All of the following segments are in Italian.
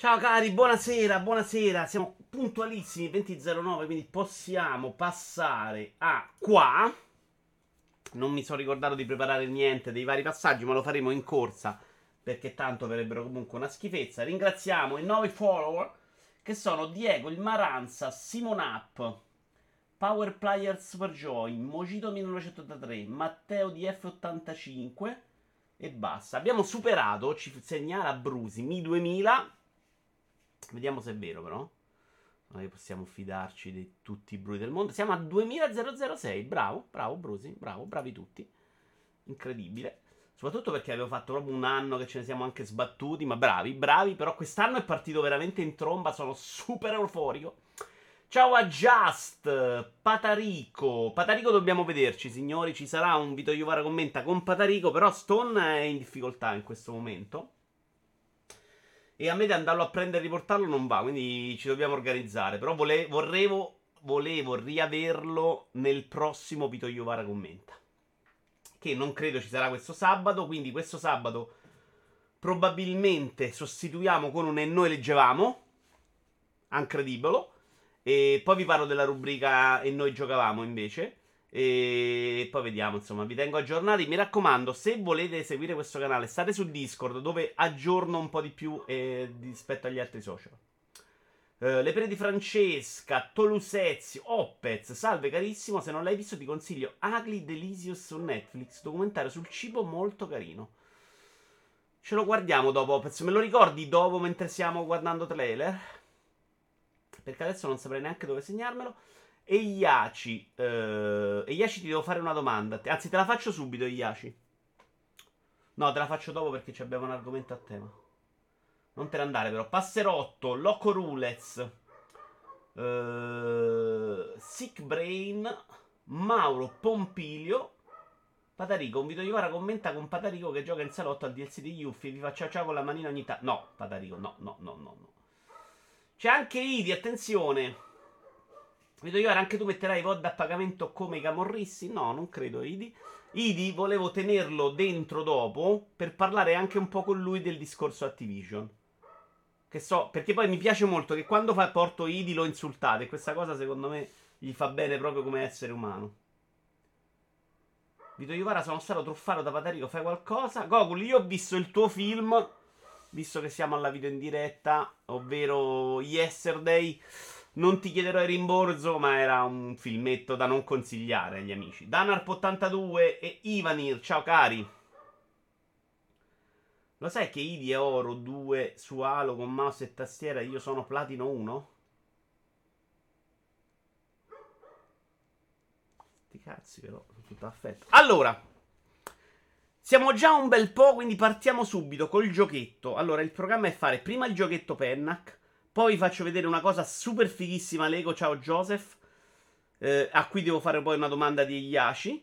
Ciao cari, buonasera, buonasera. Siamo puntualissimi 20.09, quindi possiamo passare a qua. Non mi sono ricordato di preparare niente dei vari passaggi, ma lo faremo in corsa perché tanto verrebbero comunque una schifezza. Ringraziamo i nuovi follower che sono Diego, il Maranza, Simon Up, Power Player Superjoy, Mojito 1983, Matteo DF85 e basta. Abbiamo superato, ci segnala Brusi, Mi 2000. Vediamo se è vero però. Che possiamo fidarci di tutti i Brusi del mondo. Siamo a 200006. Bravo, bravo Brusi, bravo, bravi tutti. Incredibile. Soprattutto perché avevo fatto proprio un anno che ce ne siamo anche sbattuti. Ma bravi, bravi. Però quest'anno è partito veramente in tromba. Sono super euforico. Ciao a Just, Patarico. Patarico dobbiamo vederci, signori. Ci sarà un Vito Iovara commenta con Patarico. Però Stone è in difficoltà in questo momento. E a me di andarlo a prendere e riportarlo non va. Quindi ci dobbiamo organizzare. Però vole- vorrevo, volevo riaverlo nel prossimo Vito Iovara commenta. Che non credo ci sarà questo sabato. Quindi questo sabato probabilmente sostituiamo con un E noi leggevamo. Incredibile. E poi vi parlo della rubrica E noi giocavamo invece. E poi vediamo, insomma, vi tengo aggiornati. Mi raccomando, se volete seguire questo canale, state su Discord dove aggiorno un po' di più eh, rispetto agli altri social. Uh, le pere di Francesca, Tolusezzi, Opez, salve carissimo, se non l'hai visto ti consiglio Ugly Delicious su Netflix, documentario sul cibo molto carino. Ce lo guardiamo dopo, Opez, me lo ricordi dopo mentre stiamo guardando trailer? Perché adesso non saprei neanche dove segnarmelo. E Iaci, eh, Iaci ti devo fare una domanda. Anzi, te la faccio subito, Iaci. No, te la faccio dopo perché abbiamo un argomento a tema. Non te ne andare, però. Passerotto, Loco Rulez, eh, Sick Brain, Mauro Pompilio. Patarico, un video Vara commenta con Patarico che gioca in salotto al DLC di Yuffie. Vi faccio ciao con la manina ogni tanto. No, Patarico, no, no, no, no. no. C'è anche Idi, attenzione. Vedo io, anche tu metterai VOD a pagamento come i camorrissi? No, non credo, Idi. Idi volevo tenerlo dentro dopo per parlare anche un po' con lui del discorso Activision. Che so, perché poi mi piace molto che quando fa, porto Idi lo insultate. Questa cosa secondo me gli fa bene proprio come essere umano. Vito Iovara, sono stato truffato da Patarico, fai qualcosa? Gogul, io ho visto il tuo film visto che siamo alla video in diretta, ovvero Yesterday, non ti chiederò il rimborso, ma era un filmetto da non consigliare agli amici. Danarp82 e Ivanir, ciao cari. Lo sai che Idi è oro 2 su Halo con mouse e tastiera io sono platino 1? Sti cazzi però, tutto affetto. Allora, siamo già un bel po', quindi partiamo subito col giochetto. Allora, il programma è fare prima il giochetto Pennac, poi vi faccio vedere una cosa super fighissima Lego, ciao Joseph, eh, a cui devo fare poi una domanda di Yashi.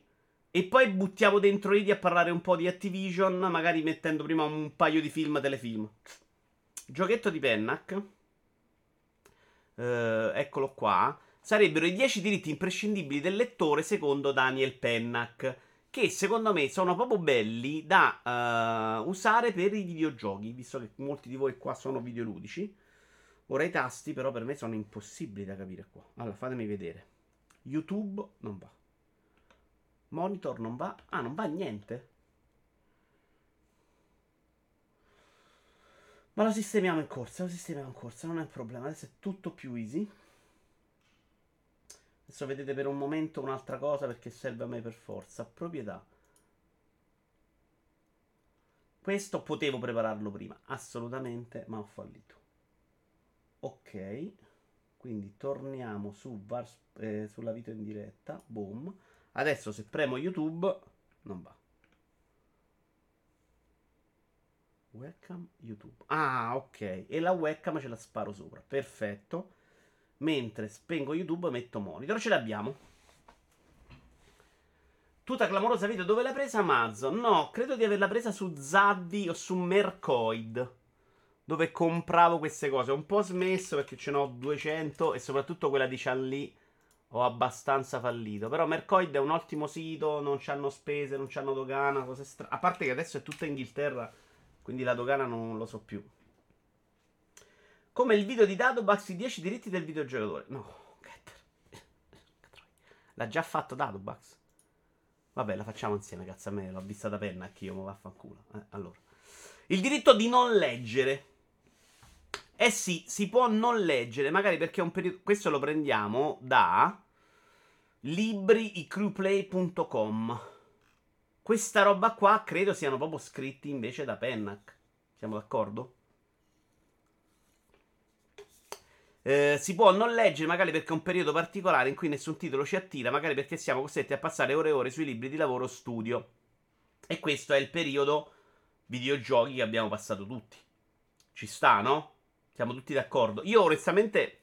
E poi buttiamo dentro Idi a parlare un po' di Activision, magari mettendo prima un paio di film telefilm. Giochetto di Pennac. Eh, eccolo qua. Sarebbero i 10 diritti imprescindibili del lettore secondo Daniel Pennac che secondo me sono proprio belli da uh, usare per i videogiochi, visto che molti di voi qua sono videoludici. Ora i tasti però per me sono impossibili da capire qua. Allora fatemi vedere. YouTube non va. Monitor non va. Ah, non va niente. Ma lo sistemiamo in corsa, lo sistemiamo in corsa, non è un problema. Adesso è tutto più easy. Adesso vedete per un momento un'altra cosa perché serve a me per forza. Proprietà. Questo potevo prepararlo prima, assolutamente, ma ho fallito. Ok, quindi torniamo su Vars, eh, sulla video in diretta. Boom. Adesso se premo YouTube non va. Webcam YouTube. Ah, ok. E la webcam ce la sparo sopra. Perfetto. Mentre spengo YouTube metto monitor. Ce l'abbiamo. Tutta clamorosa video. Dove l'hai presa Amazon? No, credo di averla presa su Zaddi o su Mercoid. Dove compravo queste cose. Ho un po' smesso perché ce n'ho 200 e soprattutto quella di Chanli ho abbastanza fallito. Però Mercoid è un ottimo sito, non c'hanno spese, non c'hanno dogana, cose strane. A parte che adesso è tutta Inghilterra, quindi la dogana non lo so più. Come il video di Dadobax, i 10 diritti del videogiocatore. No, Getter. L'ha già fatto Dadobax. Vabbè, la facciamo insieme, cazzo a me. L'ho vista da penna anch'io, ma vaffanculo. Eh, allora. Il diritto di non leggere. Eh sì, si può non leggere, magari perché è un periodo... Questo lo prendiamo da libriicrewplay.com. Questa roba qua credo siano proprio scritti invece da Pennac. Siamo d'accordo? Eh, si può non leggere magari perché è un periodo particolare in cui nessun titolo ci attira, magari perché siamo costretti a passare ore e ore sui libri di lavoro o studio. E questo è il periodo videogiochi che abbiamo passato tutti. Ci sta, no? Siamo tutti d'accordo. Io onestamente,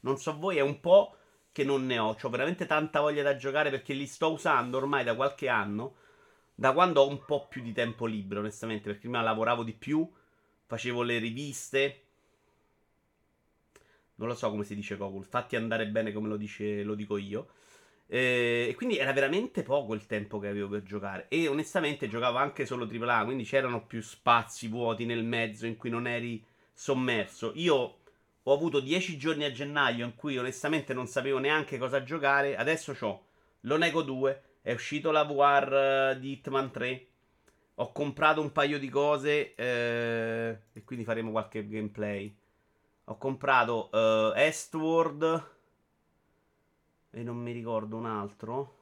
non so voi, è un po' che non ne ho. Ho veramente tanta voglia da giocare perché li sto usando ormai da qualche anno. Da quando ho un po' più di tempo libero, onestamente. Perché prima lavoravo di più, facevo le riviste non lo so come si dice Gogol. Fatti andare bene come lo, dice, lo dico io. Eh, e quindi era veramente poco il tempo che avevo per giocare. E onestamente giocavo anche solo AAA, quindi c'erano più spazi vuoti nel mezzo in cui non eri sommerso. Io ho avuto 10 giorni a gennaio in cui onestamente non sapevo neanche cosa giocare. Adesso ho l'Onego 2, è uscito la VR di Hitman 3. Ho comprato un paio di cose eh, e quindi faremo qualche gameplay. Ho comprato uh, Estward. E non mi ricordo un altro.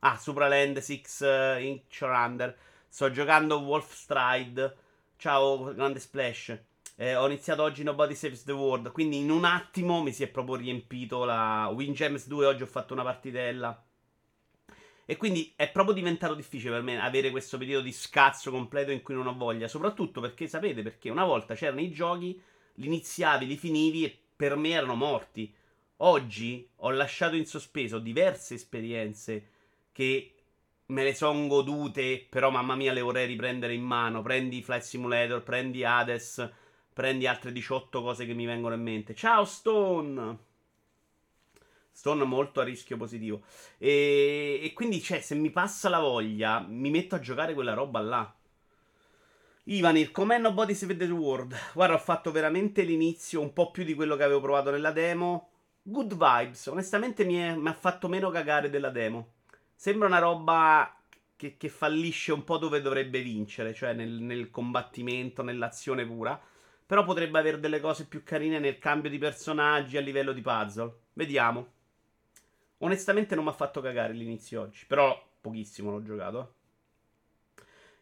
Ah, Supraland 6 uh, Inch Under. Sto giocando Wolf Stride. Ciao, grande splash. Eh, ho iniziato oggi Nobody Saves the World. Quindi in un attimo mi si è proprio riempito la Windjammers 2. Oggi ho fatto una partitella. E quindi è proprio diventato difficile per me avere questo periodo di scazzo completo in cui non ho voglia. Soprattutto perché sapete, perché una volta c'erano i giochi li iniziavi, li finivi e per me erano morti. Oggi ho lasciato in sospeso diverse esperienze che me le sono godute, però mamma mia le vorrei riprendere in mano. Prendi Flight Simulator, prendi Hades, prendi altre 18 cose che mi vengono in mente. Ciao Stone! Stone molto a rischio positivo. E, e quindi, cioè, se mi passa la voglia, mi metto a giocare quella roba là. Ivanir, com'è Nobody Saved the World? Guarda, ho fatto veramente l'inizio, un po' più di quello che avevo provato nella demo. Good vibes, onestamente mi, è, mi ha fatto meno cagare della demo. Sembra una roba che, che fallisce un po' dove dovrebbe vincere, cioè nel, nel combattimento, nell'azione pura. Però potrebbe avere delle cose più carine nel cambio di personaggi a livello di puzzle. Vediamo. Onestamente non mi ha fatto cagare l'inizio oggi, però pochissimo l'ho giocato.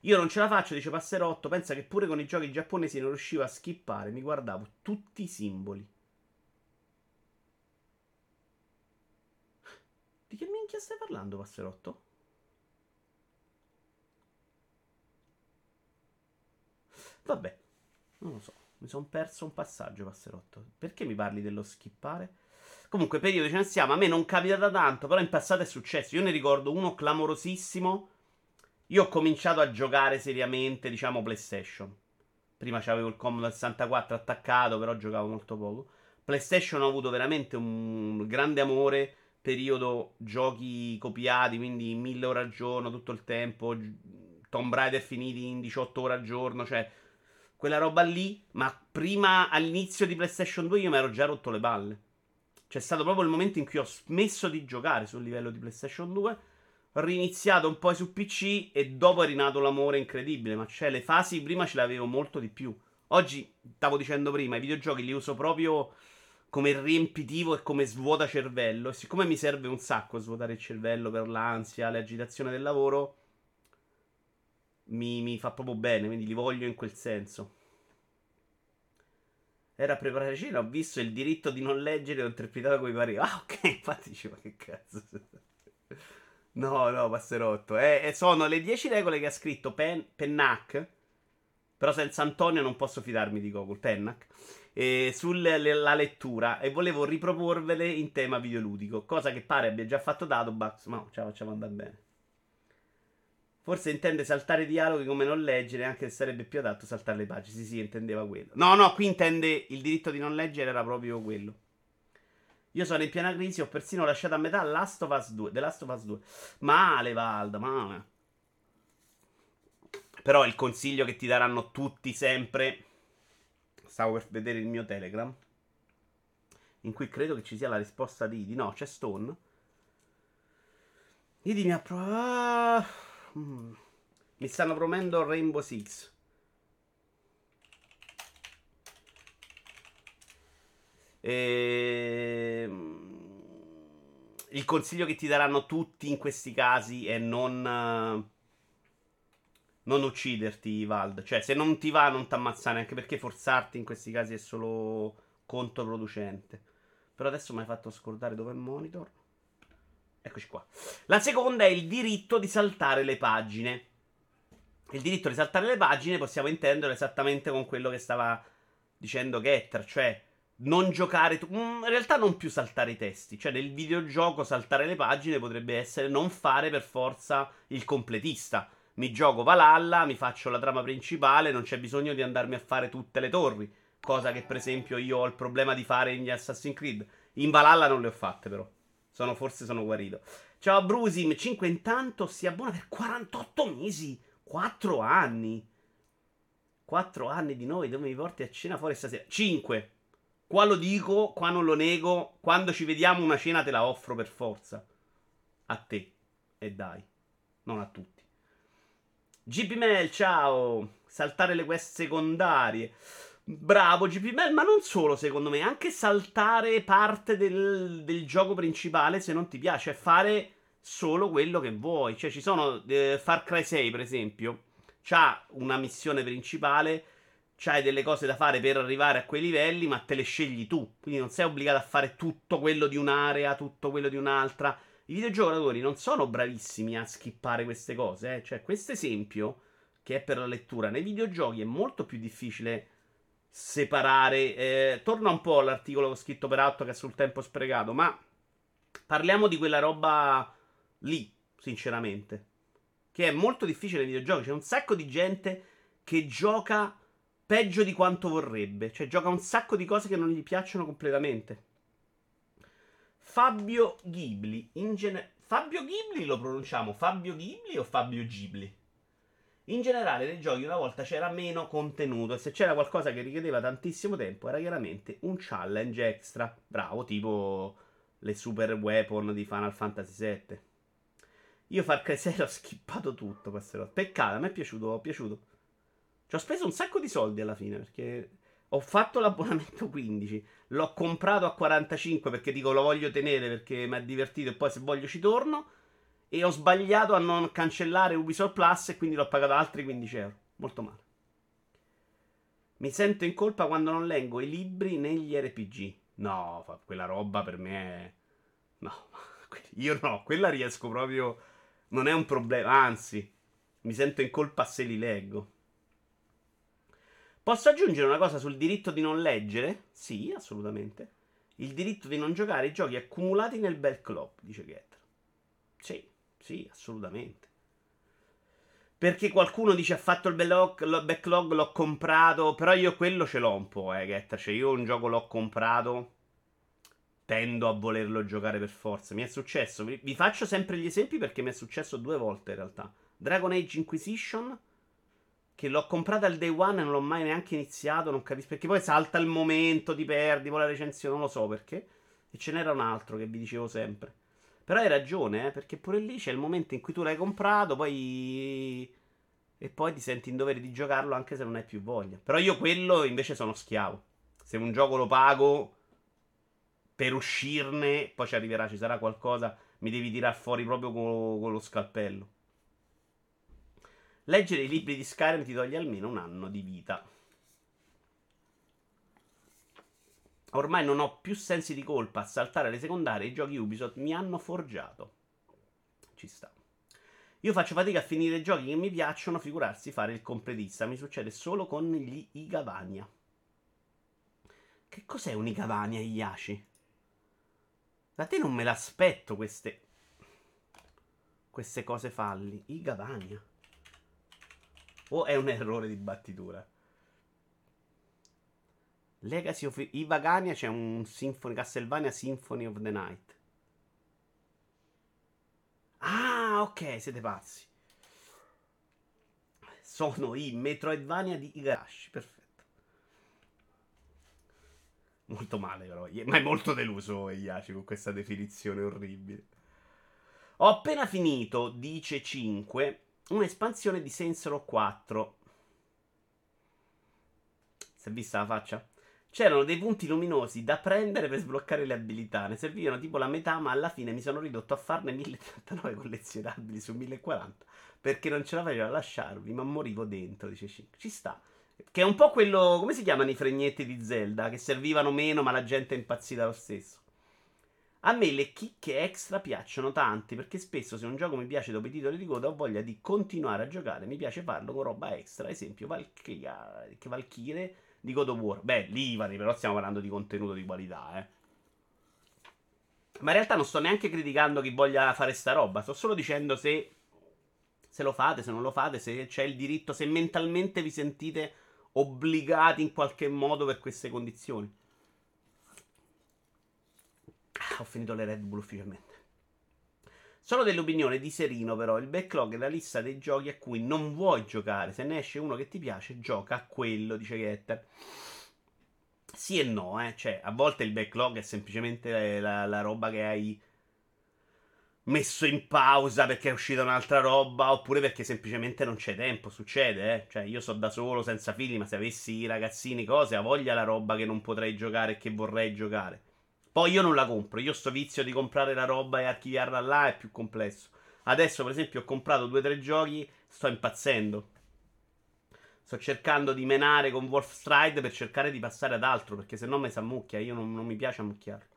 Io non ce la faccio, dice Passerotto. Pensa che pure con i giochi giapponesi non riuscivo a skippare. Mi guardavo tutti i simboli. Di che minchia stai parlando, Passerotto? Vabbè, non lo so. Mi sono perso un passaggio, Passerotto. Perché mi parli dello skippare? Comunque, periodo ce ne siamo. A me non capita da tanto, però in passato è successo. Io ne ricordo uno clamorosissimo io ho cominciato a giocare seriamente, diciamo, PlayStation. Prima c'avevo il Commodore 64 attaccato, però giocavo molto poco. PlayStation ho avuto veramente un grande amore, periodo giochi copiati, quindi 1000 ore al giorno tutto il tempo, Tomb Raider finiti in 18 ore al giorno, cioè quella roba lì, ma prima all'inizio di PlayStation 2 io mi ero già rotto le palle. C'è stato proprio il momento in cui ho smesso di giocare sul livello di PlayStation 2 riniziato un po' su PC e dopo è rinato l'amore incredibile. Ma cioè, le fasi prima ce le avevo molto di più. Oggi, stavo dicendo prima, i videogiochi li uso proprio come riempitivo e come svuota cervello. E siccome mi serve un sacco svuotare il cervello per l'ansia, l'agitazione del lavoro, mi, mi fa proprio bene. Quindi li voglio in quel senso. Era a preparare cena, ho visto il diritto di non leggere e ho interpretato come pareva. Ah, ok, infatti diceva che cazzo. No, no, passerotto. Eh, eh, sono le 10 regole che ha scritto Pen- Pennac. Però senza Antonio non posso fidarmi di Google. Pennac. Eh, sulla lettura. E volevo riproporvele in tema videoludico. Cosa che pare abbia già fatto Datobax. Ma no, ce la facciamo andare bene. Forse intende saltare dialoghi come non leggere, anche se sarebbe più adatto saltare le pagine. Sì, sì, intendeva quello. No, no, qui intende il diritto di non leggere, era proprio quello. Io sono in piena crisi, ho persino lasciato a metà Last of Us 2. The Last of Us 2. Male, Valda, male. Però il consiglio che ti daranno tutti sempre Stavo per vedere il mio Telegram. In cui credo che ci sia la risposta di Idi. No, c'è Stone. Idi mi ha provato. Mi stanno promettendo Rainbow Six. E... Ehm, il consiglio che ti daranno tutti in questi casi è non, non ucciderti, Vald. Cioè, se non ti va, non ti ammazzare, anche perché forzarti in questi casi è solo controproducente. Però adesso mi hai fatto scordare dove è il monitor. Eccoci qua. La seconda è il diritto di saltare le pagine. Il diritto di saltare le pagine possiamo intendere esattamente con quello che stava dicendo Getter, cioè non giocare. Tu- mm, in realtà, non più saltare i testi. Cioè, nel videogioco saltare le pagine potrebbe essere non fare per forza il completista. Mi gioco Valhalla, mi faccio la trama principale, non c'è bisogno di andarmi a fare tutte le torri. Cosa che, per esempio, io ho il problema di fare in Assassin's Creed. In Valhalla non le ho fatte, però. Sono, forse sono guarito. Ciao Brusim, 5 intanto si abbona per 48 mesi. 4 anni. 4 anni di noi, dove mi porti a cena fuori stasera? 5. Qua lo dico, qua non lo nego. Quando ci vediamo una cena te la offro per forza. A te. E dai. Non a tutti. GP Mel, ciao. Saltare le quest secondarie. Bravo GP Mel, ma non solo secondo me. Anche saltare parte del, del gioco principale se non ti piace. Fare solo quello che vuoi. Cioè ci sono... Eh, Far Cry 6 per esempio. C'ha una missione principale c'hai delle cose da fare per arrivare a quei livelli, ma te le scegli tu. Quindi non sei obbligato a fare tutto quello di un'area, tutto quello di un'altra. I videogiocatori non sono bravissimi a skippare queste cose. Eh? Cioè, questo esempio, che è per la lettura, nei videogiochi è molto più difficile separare. Eh, torna un po' all'articolo scritto per altro che è sul tempo sprecato, ma parliamo di quella roba lì, sinceramente. Che è molto difficile nei videogiochi. C'è un sacco di gente che gioca peggio di quanto vorrebbe. Cioè, gioca un sacco di cose che non gli piacciono completamente. Fabio Ghibli. In gene- Fabio Ghibli lo pronunciamo Fabio Ghibli o Fabio Ghibli? In generale, nei giochi una volta c'era meno contenuto e se c'era qualcosa che richiedeva tantissimo tempo era chiaramente un challenge extra. Bravo, tipo le super weapon di Final Fantasy VII. Io Far Cry 6 ho skippato tutto. Peccato, a me è piaciuto, è piaciuto. Ci ho speso un sacco di soldi alla fine perché ho fatto l'abbonamento 15. L'ho comprato a 45 perché dico lo voglio tenere perché mi ha divertito e poi se voglio ci torno. E ho sbagliato a non cancellare Ubisoft Plus e quindi l'ho pagato altri 15 euro. Molto male. Mi sento in colpa quando non leggo i libri negli RPG. No, quella roba per me è... No, io no, quella riesco proprio... Non è un problema, anzi, mi sento in colpa se li leggo. Posso aggiungere una cosa sul diritto di non leggere? Sì, assolutamente. Il diritto di non giocare i giochi accumulati nel backlog, dice Getter. Sì, sì, assolutamente. Perché qualcuno dice ha fatto il backlog, l'ho comprato, però io quello ce l'ho un po', eh, Getter. Cioè io un gioco l'ho comprato, tendo a volerlo giocare per forza. Mi è successo, vi, faccio sempre gli esempi perché mi è successo due volte in realtà. Dragon Age Inquisition che l'ho comprata al day one e non l'ho mai neanche iniziato, non capisco perché poi salta il momento, ti perdi, poi la recensione, non lo so perché. E ce n'era un altro che vi dicevo sempre. Però hai ragione, eh, perché pure lì c'è il momento in cui tu l'hai comprato, poi... E poi ti senti in dovere di giocarlo anche se non hai più voglia. Però io quello invece sono schiavo. Se un gioco lo pago per uscirne, poi ci arriverà, ci sarà qualcosa, mi devi tirar fuori proprio con, con lo scalpello. Leggere i libri di Skyrim ti toglie almeno un anno di vita. Ormai non ho più sensi di colpa a saltare le secondarie. I giochi Ubisoft mi hanno forgiato. Ci sta. Io faccio fatica a finire giochi che mi piacciono, figurarsi fare il completista. Mi succede solo con gli Igavania. Che cos'è un Igavania, Iaci? Da te non me l'aspetto queste. queste cose falli. Igavania. O è un errore di battitura? Legacy of Ivagania c'è un Symphony Castlevania Symphony of the Night. Ah, ok, siete pazzi. Sono i Metroidvania di Igarashi, perfetto. Molto male, però. Ma è molto deluso Iaci con questa definizione orribile. Ho appena finito, dice 5, un'espansione di Row 4. Si è vista la faccia? C'erano dei punti luminosi da prendere per sbloccare le abilità. Ne servivano tipo la metà, ma alla fine mi sono ridotto a farne 1039 collezionabili su 1040. Perché non ce la facevo a lasciarvi, ma morivo dentro, dice 5. Ci sta. Che è un po' quello. Come si chiamano i fregnetti di Zelda? Che servivano meno, ma la gente è impazzita lo stesso. A me le chicche extra piacciono tanti perché spesso se un gioco mi piace dopo i titoli di coda ho voglia di continuare a giocare, mi piace farlo con roba extra, esempio Valkyrie di God of War. Beh, Livari, però stiamo parlando di contenuto di qualità, eh. Ma in realtà non sto neanche criticando chi voglia fare sta roba, sto solo dicendo se, se lo fate, se non lo fate, se c'è il diritto, se mentalmente vi sentite obbligati in qualche modo per queste condizioni. Ah, ho finito le Red Bull ufficialmente. Sono dell'opinione di Serino, però. Il backlog è la lista dei giochi a cui non vuoi giocare. Se ne esce uno che ti piace, gioca a quello, dice Getter. Sì e no, eh. Cioè, a volte il backlog è semplicemente la, la roba che hai messo in pausa perché è uscita un'altra roba oppure perché semplicemente non c'è tempo, succede, eh. Cioè, io so da solo, senza figli, ma se avessi i ragazzini cose, ha voglia la roba che non potrei giocare e che vorrei giocare. Poi io non la compro. Io sto vizio di comprare la roba e archiviarla là è più complesso. Adesso, per esempio, ho comprato due o tre giochi, sto impazzendo. Sto cercando di menare con Wolf Stride per cercare di passare ad altro, perché se no mi si ammucchia. Io non, non mi piace ammucchiarlo.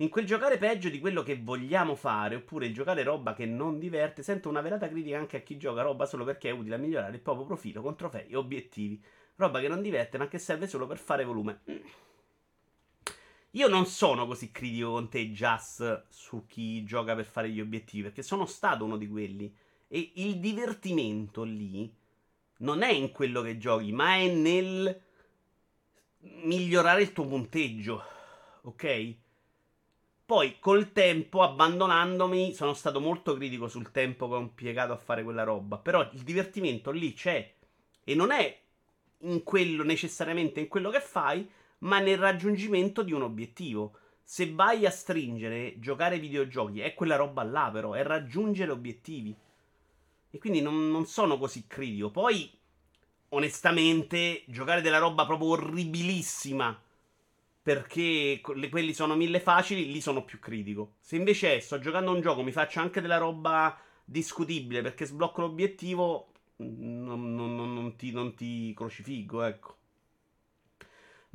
In quel giocare peggio di quello che vogliamo fare, oppure il giocare roba che non diverte, sento una velata critica anche a chi gioca roba solo perché è utile a migliorare il proprio profilo con trofei e obiettivi. Roba che non diverte, ma che serve solo per fare volume. Io non sono così critico con te, Just, su chi gioca per fare gli obiettivi, perché sono stato uno di quelli. E il divertimento lì non è in quello che giochi, ma è nel migliorare il tuo punteggio. Ok? Poi col tempo, abbandonandomi, sono stato molto critico sul tempo che ho impiegato a fare quella roba. Però il divertimento lì c'è. E non è in quello, necessariamente in quello che fai, ma nel raggiungimento di un obiettivo. Se vai a stringere, giocare ai videogiochi, è quella roba là, però, è raggiungere obiettivi. E quindi non, non sono così critico. Poi, onestamente, giocare della roba proprio orribilissima perché quelli sono mille facili, lì sono più critico. Se invece sto giocando un gioco, mi faccio anche della roba discutibile perché sblocco l'obiettivo, non, non, non, ti, non ti crocifigo, ecco.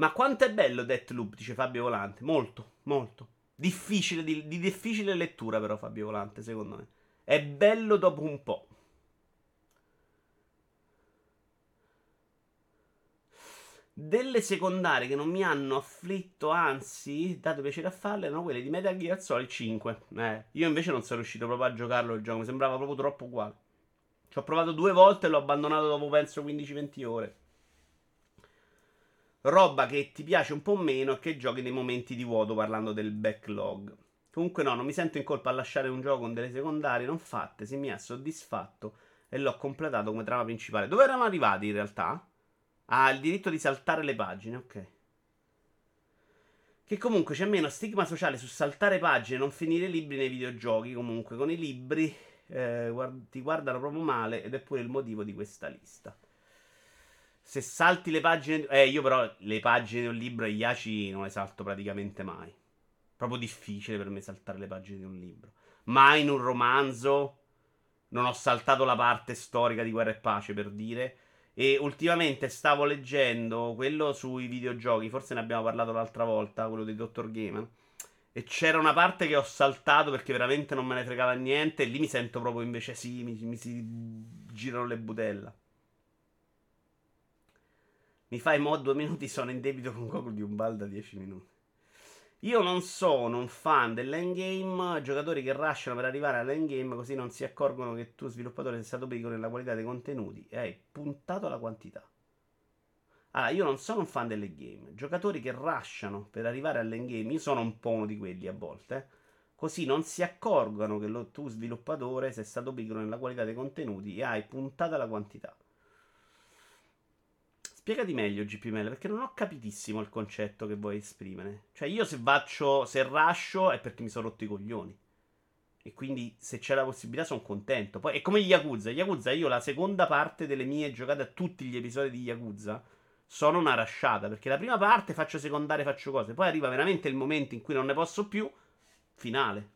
Ma quanto è bello Deathloop, dice Fabio Volante. Molto, molto. Difficile, di, di difficile lettura però Fabio Volante, secondo me. È bello dopo un po'. Delle secondarie che non mi hanno afflitto, anzi, dato piacere a farle, erano quelle di Metal Gear Solid 5. Eh, io invece non sono riuscito proprio a giocarlo il gioco, mi sembrava proprio troppo uguale. Ci ho provato due volte e l'ho abbandonato dopo penso 15-20 ore roba che ti piace un po' meno e che giochi nei momenti di vuoto parlando del backlog. Comunque no, non mi sento in colpa a lasciare un gioco con delle secondarie non fatte, se mi ha soddisfatto e l'ho completato come trama principale. Dove eravamo arrivati in realtà? Ah, il diritto di saltare le pagine, ok. Che comunque c'è meno stigma sociale su saltare pagine e non finire libri nei videogiochi. Comunque, con i libri eh, guard- ti guardano proprio male ed è pure il motivo di questa lista. Se salti le pagine. Eh, io però le pagine di un libro e gli ACI non le salto praticamente mai. Proprio difficile per me saltare le pagine di un libro. Mai in un romanzo. Non ho saltato la parte storica di Guerra e Pace per dire. E ultimamente stavo leggendo quello sui videogiochi. Forse ne abbiamo parlato l'altra volta, quello di Dr. Gamer. E c'era una parte che ho saltato perché veramente non me ne fregava niente. E lì mi sento proprio invece sì, mi, mi si girano le budella. Mi fai mod due minuti, sono in debito con Goku di un bal da 10 minuti. Io non sono un fan dell'endgame, giocatori che rushano per arrivare all'endgame così non si accorgono che tu sviluppatore sei stato piccolo nella qualità dei contenuti e hai puntato la quantità. Allora, io non sono un fan delle game. Giocatori che rushano per arrivare all'endgame, io sono un po' uno di quelli a volte, eh? così non si accorgono che lo, tu sviluppatore sei stato piccolo nella qualità dei contenuti e hai puntato la quantità. Spiegati meglio, GPML, perché non ho capitissimo il concetto che vuoi esprimere. Cioè, io se faccio, se rascio è perché mi sono rotto i coglioni. E quindi se c'è la possibilità sono contento. Poi è come Yakuza. Yakuza, io la seconda parte delle mie giocate a tutti gli episodi di Yakuza sono una rasciata. Perché la prima parte faccio secondarie, faccio cose. Poi arriva veramente il momento in cui non ne posso più. Finale.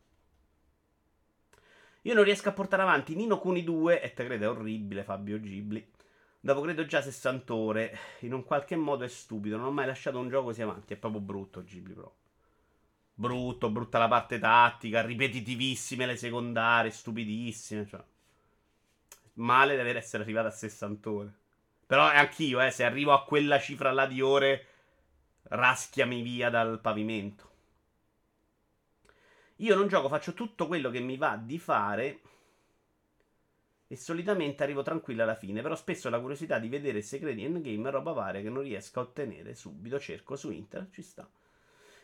Io non riesco a portare avanti Nino Kuni 2. E te crede, è orribile, Fabio Ghibli. Dopo credo già 60 ore. In un qualche modo è stupido. Non ho mai lasciato un gioco così avanti. È proprio brutto Ghibli Pro. Brutto, brutta la parte tattica. Ripetitivissime le secondarie. Stupidissime. Cioè. Male deve essere arrivato a 60 ore. Però anch'io, eh. Se arrivo a quella cifra là di ore. Raschiami via dal pavimento. Io non gioco, faccio tutto quello che mi va di fare e solitamente arrivo tranquillo alla fine, però spesso la curiosità di vedere segreti endgame è roba varia che non riesco a ottenere subito, cerco su internet, ci sta.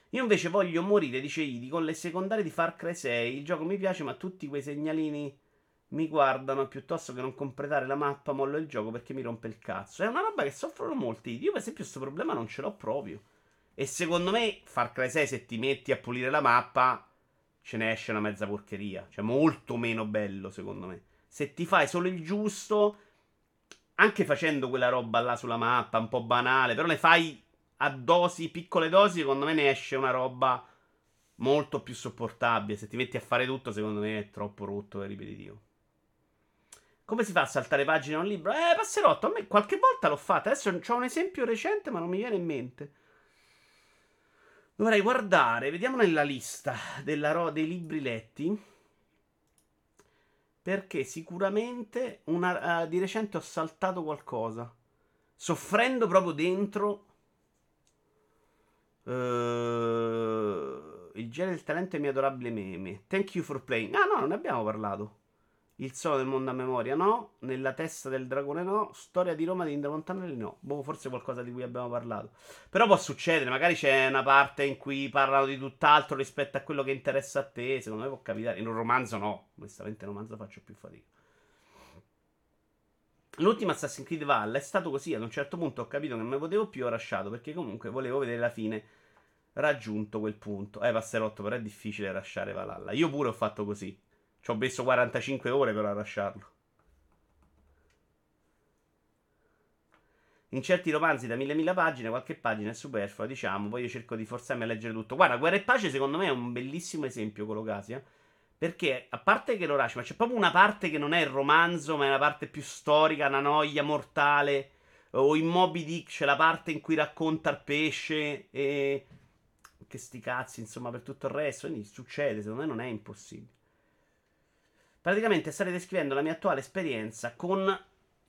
Io invece voglio morire, dice Idi, con le secondarie di Far Cry 6, il gioco mi piace ma tutti quei segnalini mi guardano piuttosto che non completare la mappa, mollo il gioco perché mi rompe il cazzo. È una roba che soffrono molti. Io, per esempio, questo problema non ce l'ho proprio. E secondo me, Far Cry 6, se ti metti a pulire la mappa, ce ne esce una mezza porcheria. Cioè, molto meno bello, secondo me se ti fai solo il giusto, anche facendo quella roba là sulla mappa, un po' banale, però ne fai a dosi, piccole dosi, secondo me ne esce una roba molto più sopportabile. Se ti metti a fare tutto, secondo me è troppo rotto e ripetitivo. Come si fa a saltare pagine a un libro? Eh, passerotto, a me qualche volta l'ho fatta. Adesso ho un esempio recente, ma non mi viene in mente. Dovrei guardare, vediamo nella lista ro- dei libri letti. Perché sicuramente una, uh, di recente ho saltato qualcosa. Soffrendo proprio dentro. Uh, il genere del talento è mio adorabile meme. Thank you for playing. Ah, no, non ne abbiamo parlato. Il solo del mondo a memoria, no. Nella testa del dragone, no. Storia di Roma di Indra Montanelli, no. Boh, forse qualcosa di cui abbiamo parlato. Però può succedere, magari c'è una parte in cui parlano di tutt'altro rispetto a quello che interessa a te. Secondo me può capitare. In un romanzo, no. Onestamente, in un romanzo faccio più fatica. L'ultimo Assassin's Creed Valhalla è stato così. Ad un certo punto ho capito che non me potevo più, ho lasciato. Perché comunque volevo vedere la fine raggiunto quel punto. Eh, passerotto, però è difficile lasciare Valhalla. Io pure ho fatto così. Ci ho messo 45 ore per lasciarlo. In certi romanzi da mille mila pagine, qualche pagina è superflua, diciamo. Poi io cerco di forzarmi a leggere tutto. Guarda, Guerra e Pace secondo me è un bellissimo esempio quello eh? Perché, a parte che lo lascio, ma c'è proprio una parte che non è il romanzo, ma è una parte più storica, una noia mortale. O in Moby Dick c'è la parte in cui racconta il pesce e... Che sti cazzi, insomma, per tutto il resto. Quindi succede, secondo me non è impossibile. Praticamente state descrivendo la mia attuale esperienza con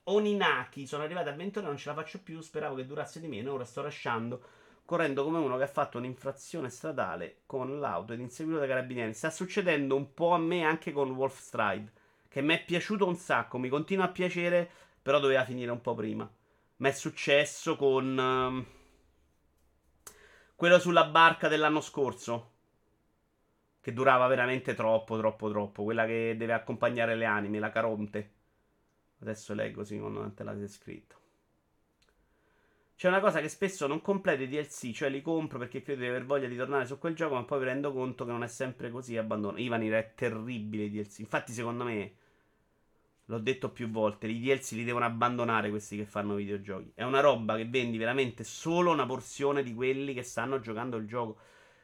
Oninaki. Sono arrivato a 20 ore, non ce la faccio più. Speravo che durasse di meno. Ora sto lasciando. Correndo come uno che ha fatto un'infrazione stradale con l'auto ed inseguito dai carabinieri. Sta succedendo un po' a me anche con Wolf Stride. Che mi è piaciuto un sacco. Mi continua a piacere. Però doveva finire un po' prima. Ma è successo con. Uh, quello sulla barca dell'anno scorso. Che durava veramente troppo, troppo, troppo. Quella che deve accompagnare le anime, la Caronte. Adesso leggo, Simon, non te l'avete scritto. C'è una cosa che spesso non completo i DLC, cioè li compro perché credo di aver voglia di tornare su quel gioco, ma poi mi rendo conto che non è sempre così e abbandono. Ivanir è terribile i DLC. Infatti, secondo me, l'ho detto più volte, i DLC li devono abbandonare questi che fanno videogiochi. È una roba che vendi veramente solo una porzione di quelli che stanno giocando il gioco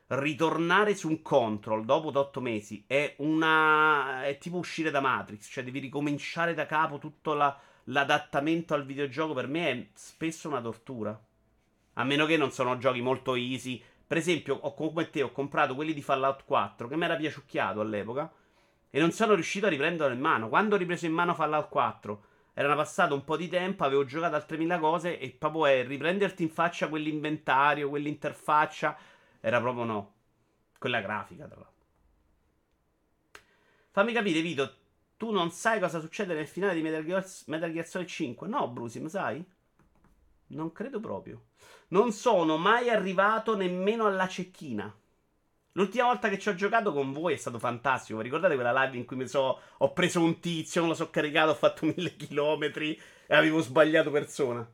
ritornare su un control dopo 8 mesi è una. è tipo uscire da Matrix, cioè devi ricominciare da capo tutto la, l'adattamento al videogioco. Per me è spesso una tortura. A meno che non sono giochi molto easy. Per esempio, ho, come te ho comprato quelli di Fallout 4 che mi era piaciucchiato all'epoca. E non sono riuscito a riprenderlo in mano. Quando ho ripreso in mano Fallout 4, era passato un po' di tempo, avevo giocato altre mille cose. E proprio è riprenderti in faccia quell'inventario, quell'interfaccia era proprio no. Quella grafica, tra l'altro. Fammi capire, Vito. Tu non sai cosa succede nel finale di Metal Gear, Metal Gear Solid 5? No, Brusim, sai? Non credo proprio. Non sono mai arrivato nemmeno alla cecchina. L'ultima volta che ci ho giocato con voi è stato fantastico. Ricordate quella live in cui so, ho preso un tizio, me lo so caricato, ho fatto mille chilometri e avevo sbagliato persona?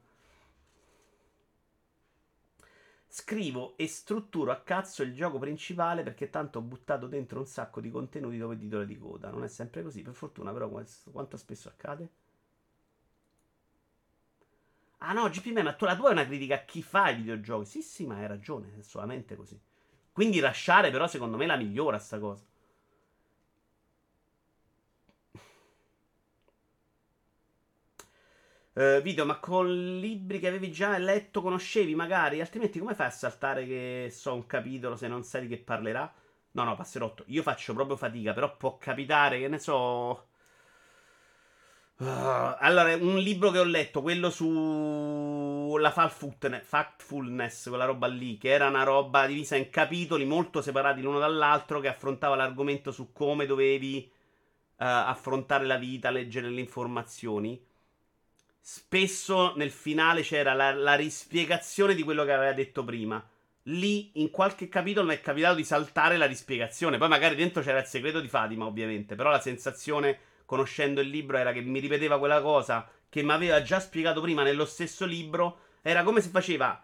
Scrivo e strutturo a cazzo il gioco principale perché tanto ho buttato dentro un sacco di contenuti dove titoli di coda. Non è sempre così, per fortuna, però quanto spesso accade? Ah no, GP Man, ma tu, la tua è una critica a chi fa i videogiochi. Sì, sì, ma hai ragione, è solamente così. Quindi lasciare però secondo me la migliora sta cosa. Uh, video, ma con libri che avevi già letto, conoscevi magari? Altrimenti come fai a saltare che so un capitolo se non sai di che parlerà? No, no, passerotto. Io faccio proprio fatica, però può capitare, che ne so... Uh, allora, un libro che ho letto, quello sulla factfulness, quella roba lì, che era una roba divisa in capitoli molto separati l'uno dall'altro, che affrontava l'argomento su come dovevi uh, affrontare la vita, leggere le informazioni spesso nel finale c'era la, la, rispiegazione di quello che aveva detto prima. Lì, in qualche capitolo, mi è capitato di saltare la rispiegazione. Poi magari dentro c'era il segreto di Fatima, ovviamente. Però la sensazione, conoscendo il libro, era che mi ripeteva quella cosa che mi aveva già spiegato prima nello stesso libro. Era come se faceva.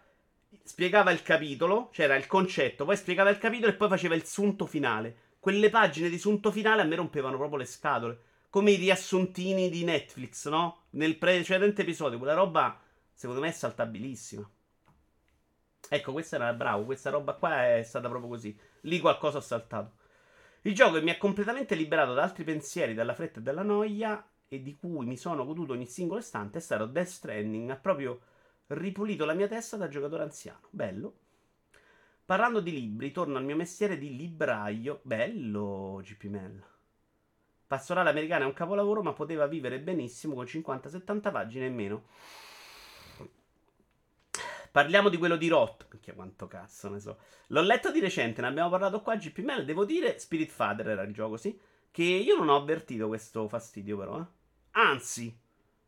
Spiegava il capitolo, c'era il concetto, poi spiegava il capitolo e poi faceva il sunto finale. Quelle pagine di sunto finale a me rompevano proprio le scatole come i riassuntini di Netflix, no? Nel precedente episodio, quella roba secondo me è saltabilissima. Ecco, questa era bravo, questa roba qua è stata proprio così. Lì qualcosa ho saltato. Il gioco mi ha completamente liberato da altri pensieri, dalla fretta e dalla noia e di cui mi sono goduto ogni singolo istante è stato Death Stranding. Ha proprio ripulito la mia testa da giocatore anziano. Bello. Parlando di libri, torno al mio mestiere di libraio. Bello, GP Mel. Pastorale americana è un capolavoro, ma poteva vivere benissimo con 50-70 pagine in meno. Parliamo di quello di Roth. Perché quanto cazzo ne so. L'ho letto di recente, ne abbiamo parlato qua a GP Mail. Devo dire, Spirit Father era il gioco, sì. Che io non ho avvertito questo fastidio, però. Eh. Anzi,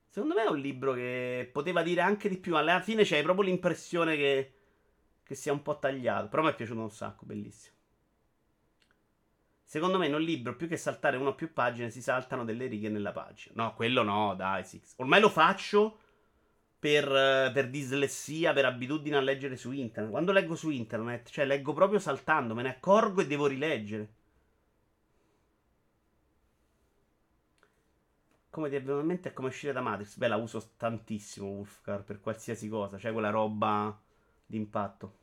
secondo me è un libro che poteva dire anche di più. Alla fine c'hai proprio l'impressione che, che sia un po' tagliato. Però mi è piaciuto un sacco, bellissimo. Secondo me in un libro, più che saltare una o più pagine, si saltano delle righe nella pagina. No, quello no, dai, Six. Ormai lo faccio per, per, dislessia, per abitudine a leggere su internet. Quando leggo su internet, cioè leggo proprio saltando, me ne accorgo e devo rileggere. Come ti è venuto in mente è come uscire da Matrix. Beh, la uso tantissimo, Wolfcar, per qualsiasi cosa. Cioè quella roba d'impatto.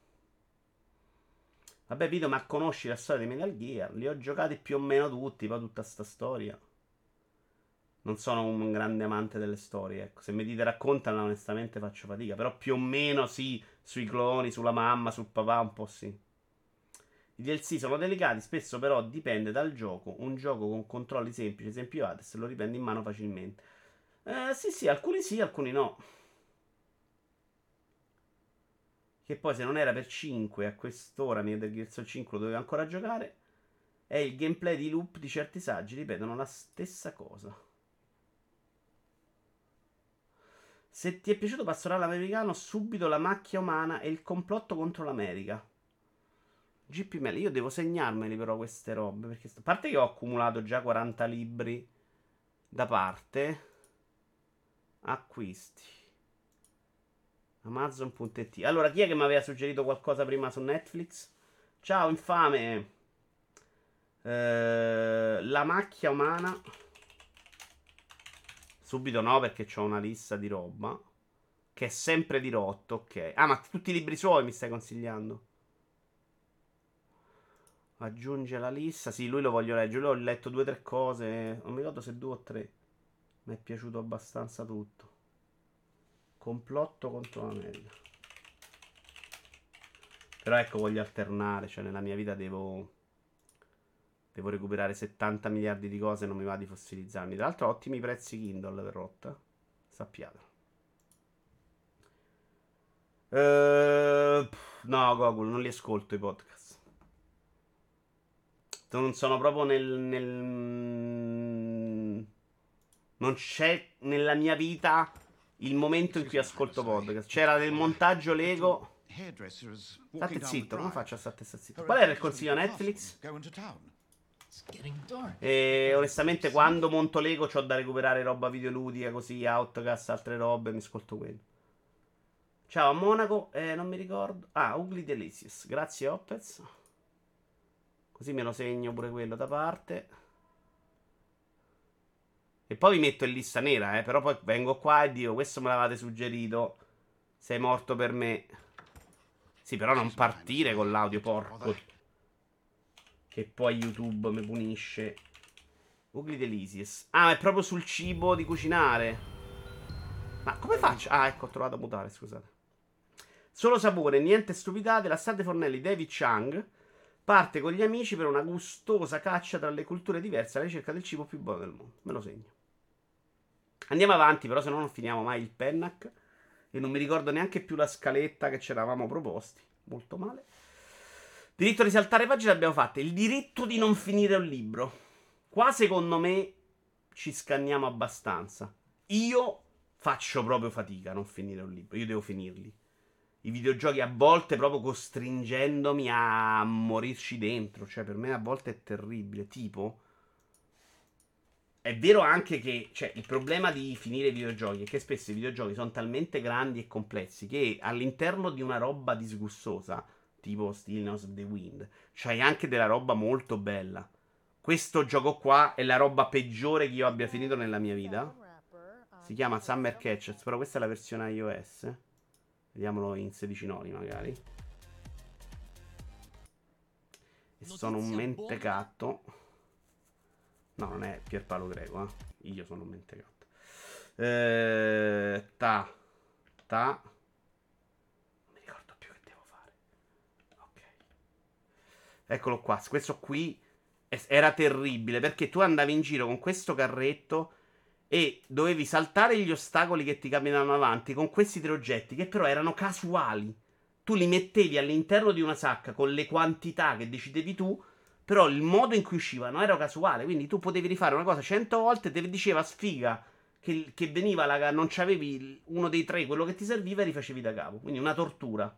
Vabbè, Vito, ma conosci la storia di Metal Gear? Li ho giocati più o meno tutti, poi tutta sta storia. Non sono un grande amante delle storie, ecco. Se mi dite raccontano, onestamente faccio fatica. Però più o meno sì, sui cloni, sulla mamma, sul papà, un po' sì. I DLC sono delicati, spesso però dipende dal gioco. Un gioco con controlli semplici, esempio Hades, lo riprende in mano facilmente. Eh, sì, sì, alcuni sì, alcuni no. Che poi se non era per 5 a quest'ora Metal Gear Solid 5 lo doveva ancora giocare. E il gameplay di loop di certi saggi ripetono la stessa cosa. Se ti è piaciuto Pastorale Americano, subito la macchia umana e il complotto contro l'America. GP Mail, io devo segnarmeli però queste robe. Perché a parte che ho accumulato già 40 libri da parte. Acquisti. Amazon.it. Allora, chi è che mi aveva suggerito qualcosa prima su Netflix? Ciao, infame. Eh, la macchia umana. Subito no, perché ho una lista di roba. Che è sempre di rotto, ok. Ah, ma tutti i libri suoi mi stai consigliando? Aggiunge la lista. Sì, lui lo voglio leggere. Lui ho letto due o tre cose. Non mi ricordo se due o tre. Mi è piaciuto abbastanza tutto. Complotto contro l'America. Però ecco, voglio alternare. Cioè, nella mia vita devo. Devo recuperare 70 miliardi di cose. Non mi va di fossilizzarmi. Tra l'altro, ottimi prezzi Kindle per rotta. Sappiatelo. Uh, no, Google, non li ascolto i podcast. Non sono proprio nel, nel. Non c'è nella mia vita il momento in cui ascolto podcast. C'era del montaggio Lego. State zitto, come faccio a stare zitto? Qual era il consiglio Netflix? E onestamente quando monto Lego ho da recuperare roba videoludica così, Outcast, altre robe, mi ascolto quello. Ciao a Monaco, eh, non mi ricordo. Ah, Ugly Delicious. Grazie Opez. Così me lo segno pure quello da parte. E poi vi metto in lista nera, eh. Però poi vengo qua e dico, questo me l'avete suggerito. Sei morto per me. Sì, però non partire con l'audio, porco. Che poi YouTube mi punisce. Ugly Delicious. Ah, è proprio sul cibo di cucinare. Ma come faccio? Ah, ecco, ho trovato a mutare, scusate. Solo sapore, niente stupidate. La State Fornelli David Chang parte con gli amici per una gustosa caccia tra le culture diverse alla ricerca del cibo più buono del mondo. Me lo segno. Andiamo avanti, però se no non finiamo mai il Pennac. E non mi ricordo neanche più la scaletta che ci eravamo proposti. Molto male. Diritto di saltare pagina abbiamo fatto. Il diritto di non finire un libro. Qua secondo me ci scanniamo abbastanza. Io faccio proprio fatica a non finire un libro. Io devo finirli. I videogiochi a volte proprio costringendomi a morirci dentro. Cioè, per me a volte è terribile. Tipo, è vero anche che cioè, il problema di finire i videogiochi è che spesso i videogiochi sono talmente grandi e complessi che all'interno di una roba disgustosa, tipo Stillness of the Wind, c'hai anche della roba molto bella. Questo gioco qua è la roba peggiore che io abbia finito nella mia vita. Si chiama Summer Catchers, però questa è la versione iOS. Vediamolo in 16 noni magari. E sono un mentecatto. No, non è Pierpaolo Greco, eh. Io sono un mentecatto. Eh, ta. Ta. Non mi ricordo più che devo fare. Ok. Eccolo qua. Questo qui era terribile perché tu andavi in giro con questo carretto e dovevi saltare gli ostacoli che ti camminavano avanti con questi tre oggetti che però erano casuali. Tu li mettevi all'interno di una sacca con le quantità che decidevi tu, però il modo in cui uscivano era casuale, quindi tu potevi rifare una cosa cento volte e ti diceva sfiga che, che veniva la non c'avevi uno dei tre quello che ti serviva e rifacevi da capo, quindi una tortura.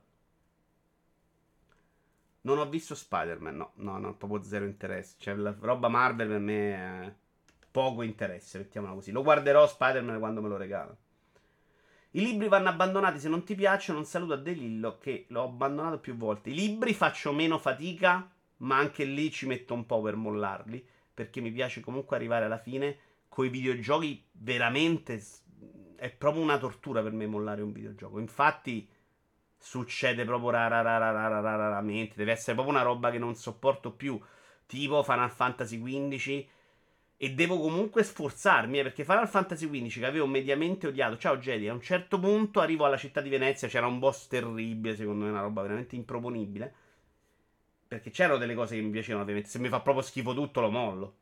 Non ho visto Spider-Man, no, no, no, proprio zero interesse. Cioè, la roba Marvel per me è poco interesse, mettiamola così. Lo guarderò Spider-Man quando me lo regala. I libri vanno abbandonati se non ti piacciono. Un saluto a De Lillo che l'ho abbandonato più volte. I libri faccio meno fatica, ma anche lì ci metto un po' per mollarli. Perché mi piace comunque arrivare alla fine. Con i videogiochi veramente è proprio una tortura per me mollare un videogioco. Infatti succede proprio raramente. Deve essere proprio una roba che non sopporto più. Tipo Final Fantasy XV. E devo comunque sforzarmi. Eh, perché Final Fantasy XV che avevo mediamente odiato. Ciao Jedi. A un certo punto arrivo alla città di Venezia. C'era un boss terribile. Secondo me, una roba veramente improponibile. Perché c'erano delle cose che mi piacevano. Ovviamente. Se mi fa proprio schifo tutto, lo mollo.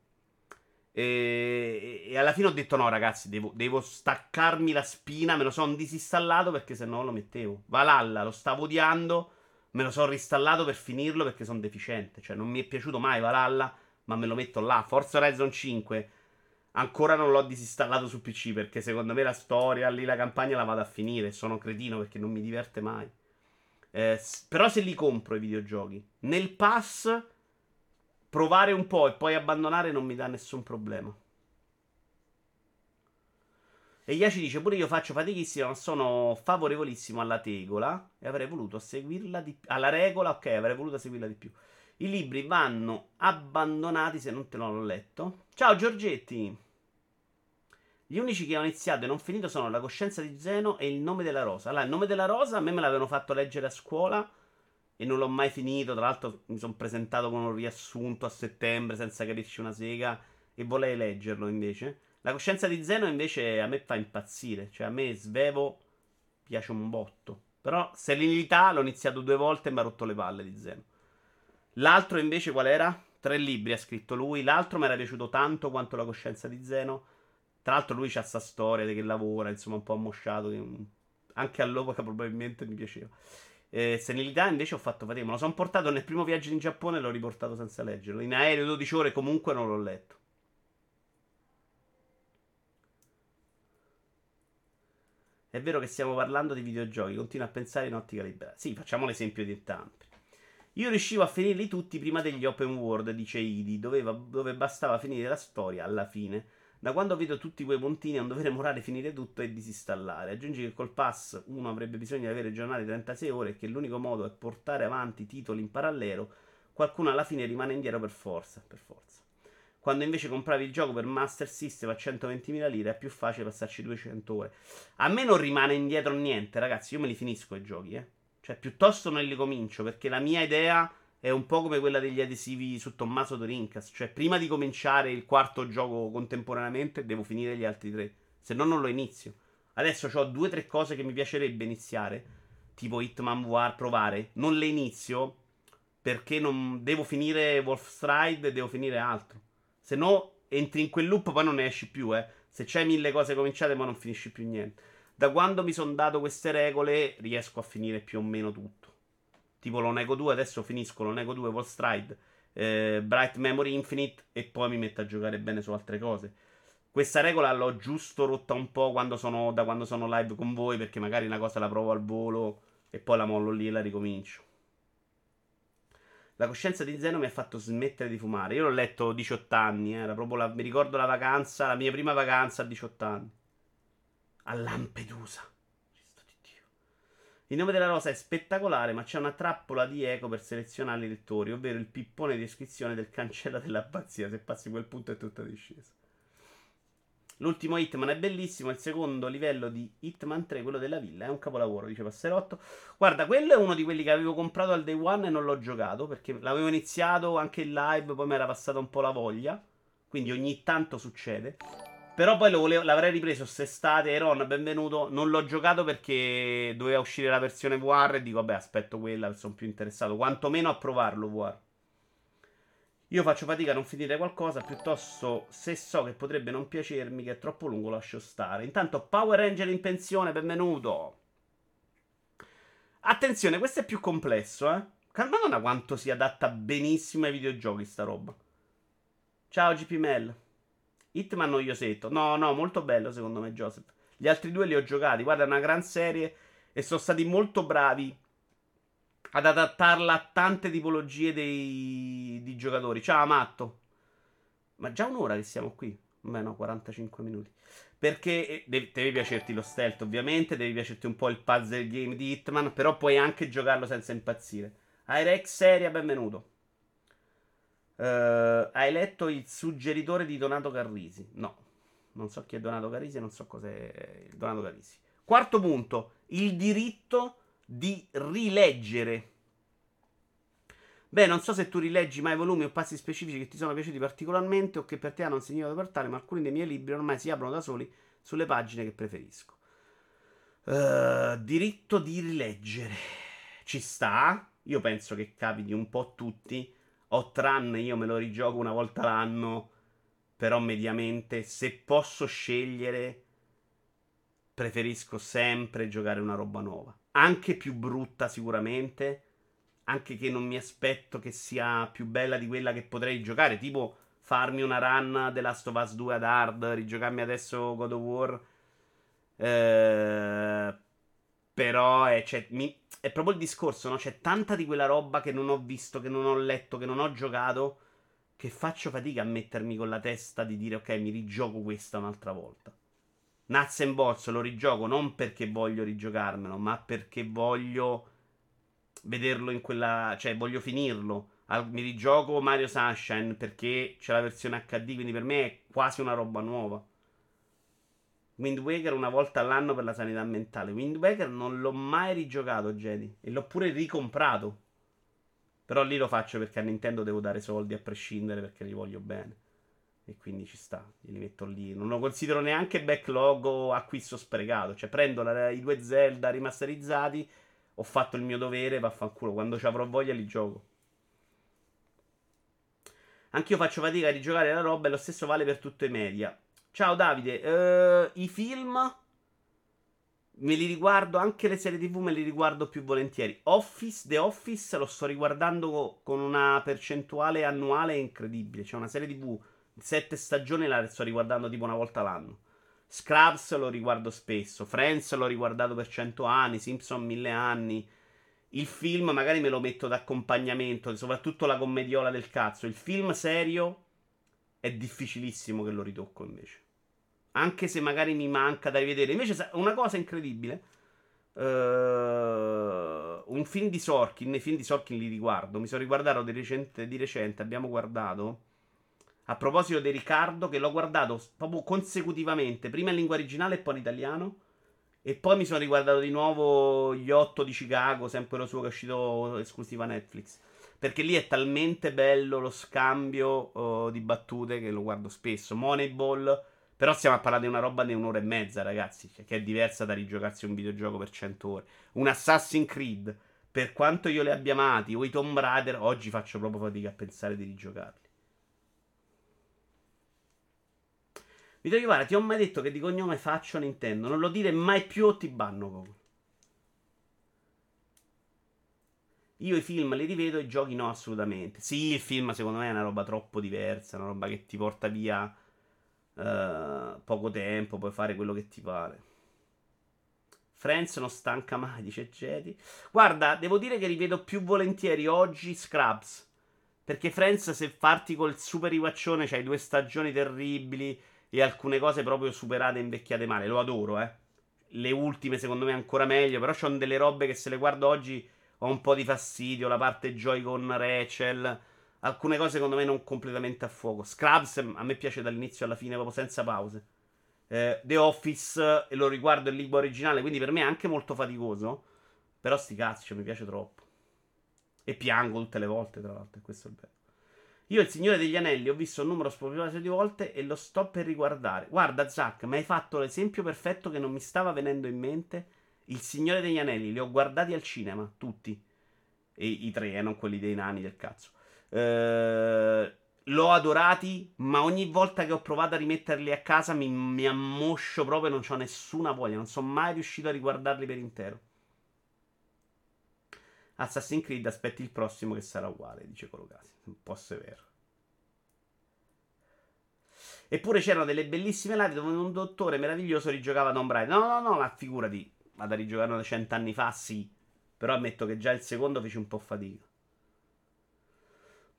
E, e, alla fine ho detto: no, ragazzi, devo, devo staccarmi la spina. Me lo sono disinstallato perché se no lo mettevo. Valhalla lo stavo odiando. Me lo sono ristallato per finirlo perché sono deficiente. Cioè, non mi è piaciuto mai Valhalla, ma me lo metto là. Forza Horizon 5. Ancora non l'ho disinstallato su PC perché secondo me la storia lì, la campagna la vado a finire. Sono cretino perché non mi diverte mai. Eh, però se li compro i videogiochi nel pass provare un po' e poi abbandonare non mi dà nessun problema. E Iaci dice: Pure io faccio fatichissima, ma sono favorevolissimo alla tegola. E avrei voluto seguirla di più. Alla regola, ok, avrei voluto seguirla di più. I libri vanno abbandonati se non te l'ho letto. Ciao Giorgetti. Gli unici che ho iniziato e non finito sono La coscienza di Zeno e Il nome della rosa. Allora, il nome della rosa a me me l'avevano fatto leggere a scuola e non l'ho mai finito. Tra l'altro mi sono presentato con un riassunto a settembre senza capirci una sega e volei leggerlo invece. La coscienza di Zeno invece a me fa impazzire, cioè a me Svevo piace un botto. Però Serenità l'ho iniziato due volte e mi ha rotto le palle di Zeno. L'altro invece qual era? Tre libri ha scritto lui. L'altro mi era piaciuto tanto quanto la coscienza di Zeno. Tra l'altro lui c'ha sta storia che lavora, insomma un po' ammosciato. Anche all'epoca probabilmente mi piaceva. Eh, senilità invece ho fatto fatica. Me lo sono portato nel primo viaggio in Giappone e l'ho riportato senza leggerlo. In aereo 12 ore comunque non l'ho letto. È vero che stiamo parlando di videogiochi, continuo a pensare in ottica libera. Sì, facciamo l'esempio di entrambi. Io riuscivo a finirli tutti prima degli open world, dice Idi, dove bastava finire la storia alla fine. Da quando vedo tutti quei puntini a un dovere morale finire tutto e disinstallare. Aggiungi che col pass uno avrebbe bisogno di avere giornate di 36 ore e che l'unico modo è portare avanti titoli in parallelo. Qualcuno alla fine rimane indietro per forza. Per forza. Quando invece compravi il gioco per Master System a 120.000 lire è più facile passarci 200 ore. A me non rimane indietro niente, ragazzi. Io me li finisco i giochi, eh. Cioè, piuttosto non li comincio perché la mia idea è un po' come quella degli adesivi su Tommaso Dorincas. Cioè, prima di cominciare il quarto gioco contemporaneamente, devo finire gli altri tre. Se no, non lo inizio. Adesso ho due o tre cose che mi piacerebbe iniziare. Tipo Hitman War, provare. Non le inizio perché non devo finire Wolfstride e devo finire altro. Se no, entri in quel loop, poi non ne esci più, eh. Se c'hai mille cose cominciate, ma non finisci più niente. Da quando mi sono dato queste regole, riesco a finire più o meno tutto. Tipo lo nego 2, adesso finisco lo nego 2 Wall Stride, eh, Bright Memory Infinite e poi mi metto a giocare bene su altre cose. Questa regola l'ho giusto rotta un po' quando sono, da quando sono live con voi, perché magari una cosa la provo al volo e poi la mollo lì e la ricomincio. La coscienza di Zeno mi ha fatto smettere di fumare. Io l'ho letto 18 anni, eh, era proprio la, mi ricordo la vacanza, la mia prima vacanza a 18 anni. A Lampedusa. Il nome della rosa è spettacolare, ma c'è una trappola di eco per selezionare i lettori, ovvero il pippone di descrizione del cancella dell'abbazia. Se passi quel punto è tutta discesa. L'ultimo Hitman è bellissimo. Il secondo livello di Hitman 3, quello della villa, è un capolavoro, dice Passerotto. Guarda, quello è uno di quelli che avevo comprato al day one e non l'ho giocato perché l'avevo iniziato anche in live, poi mi era passata un po' la voglia. Quindi ogni tanto succede. Però poi volevo, l'avrei ripreso quest'estate. Ron, benvenuto. Non l'ho giocato perché doveva uscire la versione VR. E dico, vabbè, aspetto quella. Sono più interessato. Quantomeno a provarlo VR. Io faccio fatica a non finire qualcosa. Piuttosto, se so che potrebbe non piacermi, che è troppo lungo, lascio stare. Intanto, Power Ranger in pensione, benvenuto. Attenzione, questo è più complesso, eh. Madonna quanto si adatta benissimo ai videogiochi sta roba. Ciao GP Hitman noiosetto. No, no, molto bello secondo me, Joseph. Gli altri due li ho giocati. Guarda, è una gran serie e sono stati molto bravi ad adattarla a tante tipologie dei, di giocatori. Ciao, Matto. Ma già un'ora che siamo qui. Beh, no, 45 minuti. Perché eh, devi, devi piacerti lo stealth, ovviamente. Devi piacerti un po' il puzzle game di Hitman. Però puoi anche giocarlo senza impazzire. Irex Seria, benvenuto. Uh, hai letto il suggeritore di Donato Carrisi? No, non so chi è Donato Carrisi non so cos'è Donato Carrisi. Quarto punto, il diritto di rileggere. Beh, non so se tu rileggi mai volumi o passi specifici che ti sono piaciuti particolarmente o che per te hanno un significato portale, ma alcuni dei miei libri ormai si aprono da soli sulle pagine che preferisco. Uh, diritto di rileggere. Ci sta? Io penso che capiti un po' tutti Outrun io me lo rigioco una volta l'anno, però mediamente se posso scegliere preferisco sempre giocare una roba nuova. Anche più brutta sicuramente, anche che non mi aspetto che sia più bella di quella che potrei giocare, tipo farmi una run The Last of Us 2 ad hard, rigiocarmi adesso God of War. Eh, però è, cioè, mi, è proprio il discorso, no? C'è tanta di quella roba che non ho visto, che non ho letto, che non ho giocato, che faccio fatica a mettermi con la testa di dire ok, mi rigioco questa un'altra volta. Nuts and Bolts lo rigioco non perché voglio rigiocarmelo, ma perché voglio vederlo in quella... cioè voglio finirlo. mi rigioco Mario Sunshine perché c'è la versione HD, quindi per me è quasi una roba nuova. Wind Waker una volta all'anno per la sanità mentale. Wind Waker non l'ho mai rigiocato, Jedi. E l'ho pure ricomprato. Però lì lo faccio perché a Nintendo devo dare soldi a prescindere perché li voglio bene. E quindi ci sta, li metto lì. Non lo considero neanche backlog o acquisto sprecato. Cioè prendo la, i due Zelda rimasterizzati, ho fatto il mio dovere, vaffanculo. Quando ci avrò voglia li gioco. Anch'io faccio fatica a rigiocare la roba e lo stesso vale per tutti i media. Ciao Davide, uh, i film me li riguardo, anche le serie tv me li riguardo più volentieri. Office, The Office lo sto riguardando con una percentuale annuale incredibile. C'è una serie tv, sette stagioni la sto riguardando tipo una volta l'anno. Scrubs lo riguardo spesso, Friends l'ho riguardato per cento anni, Simpson mille anni. Il film magari me lo metto d'accompagnamento, soprattutto la commediola del cazzo. Il film serio è difficilissimo che lo ritocco invece. Anche se magari mi manca da rivedere. Invece, una cosa incredibile. Uh, un film di Sorkin. I film di Sorkin li riguardo. Mi sono riguardato di recente. Di recente abbiamo guardato. A proposito di Riccardo, che l'ho guardato proprio consecutivamente. Prima in lingua originale e poi in italiano. E poi mi sono riguardato di nuovo Gli 8 di Chicago. Sempre lo suo che è uscito esclusiva Netflix. Perché lì è talmente bello lo scambio uh, di battute che lo guardo spesso. Moneyball. Però stiamo a parlare di una roba di un'ora e mezza, ragazzi. Che è diversa da rigiocarsi un videogioco per 100 ore. Un Assassin's Creed. Per quanto io li abbia amati, o i Tomb Raider, oggi faccio proprio fatica a pensare di rigiocarli. Vito Iovara, ti ho mai detto che di cognome faccio Nintendo? Non lo dire mai più o ti banno proprio. Io i film li rivedo i giochi no, assolutamente. Sì, il film secondo me è una roba troppo diversa, una roba che ti porta via uh, poco tempo, puoi fare quello che ti pare. Friends non stanca mai, dice Jedi. Guarda, devo dire che rivedo più volentieri oggi Scrubs. Perché Friends, se parti col super riguaccione, c'hai due stagioni terribili e alcune cose proprio superate e invecchiate male. Lo adoro, eh. Le ultime, secondo me, ancora meglio. Però c'ho delle robe che se le guardo oggi ho un po' di fastidio. La parte Joy con Rachel. Alcune cose secondo me non completamente a fuoco. Scrubs a me piace dall'inizio alla fine, proprio senza pause. Eh, The Office, e lo riguardo in lingua originale, quindi per me è anche molto faticoso. Però sti cazzi, cioè, mi piace troppo. E piango tutte le volte, tra l'altro, questo è bello. Io, il Signore degli Anelli, ho visto un numero spropositato di volte e lo sto per riguardare. Guarda, Zack, mi hai fatto l'esempio perfetto che non mi stava venendo in mente il Signore degli Anelli, li ho guardati al cinema, tutti. E, I tre, eh, non quelli dei nani del cazzo. Eh, l'ho adorati, ma ogni volta che ho provato a rimetterli a casa mi, mi ammoscio proprio non ho nessuna voglia. Non sono mai riuscito a riguardarli per intero. Assassin's Creed, aspetti il prossimo che sarà uguale, dice Colocasi. Un po' severo. Eppure c'erano delle bellissime live dove un dottore meraviglioso rigiocava Tomb Raider. No, no, no, ma figurati vado a rigiocarlo cent'anni fa, sì. Però ammetto che già il secondo fece un po' fatica.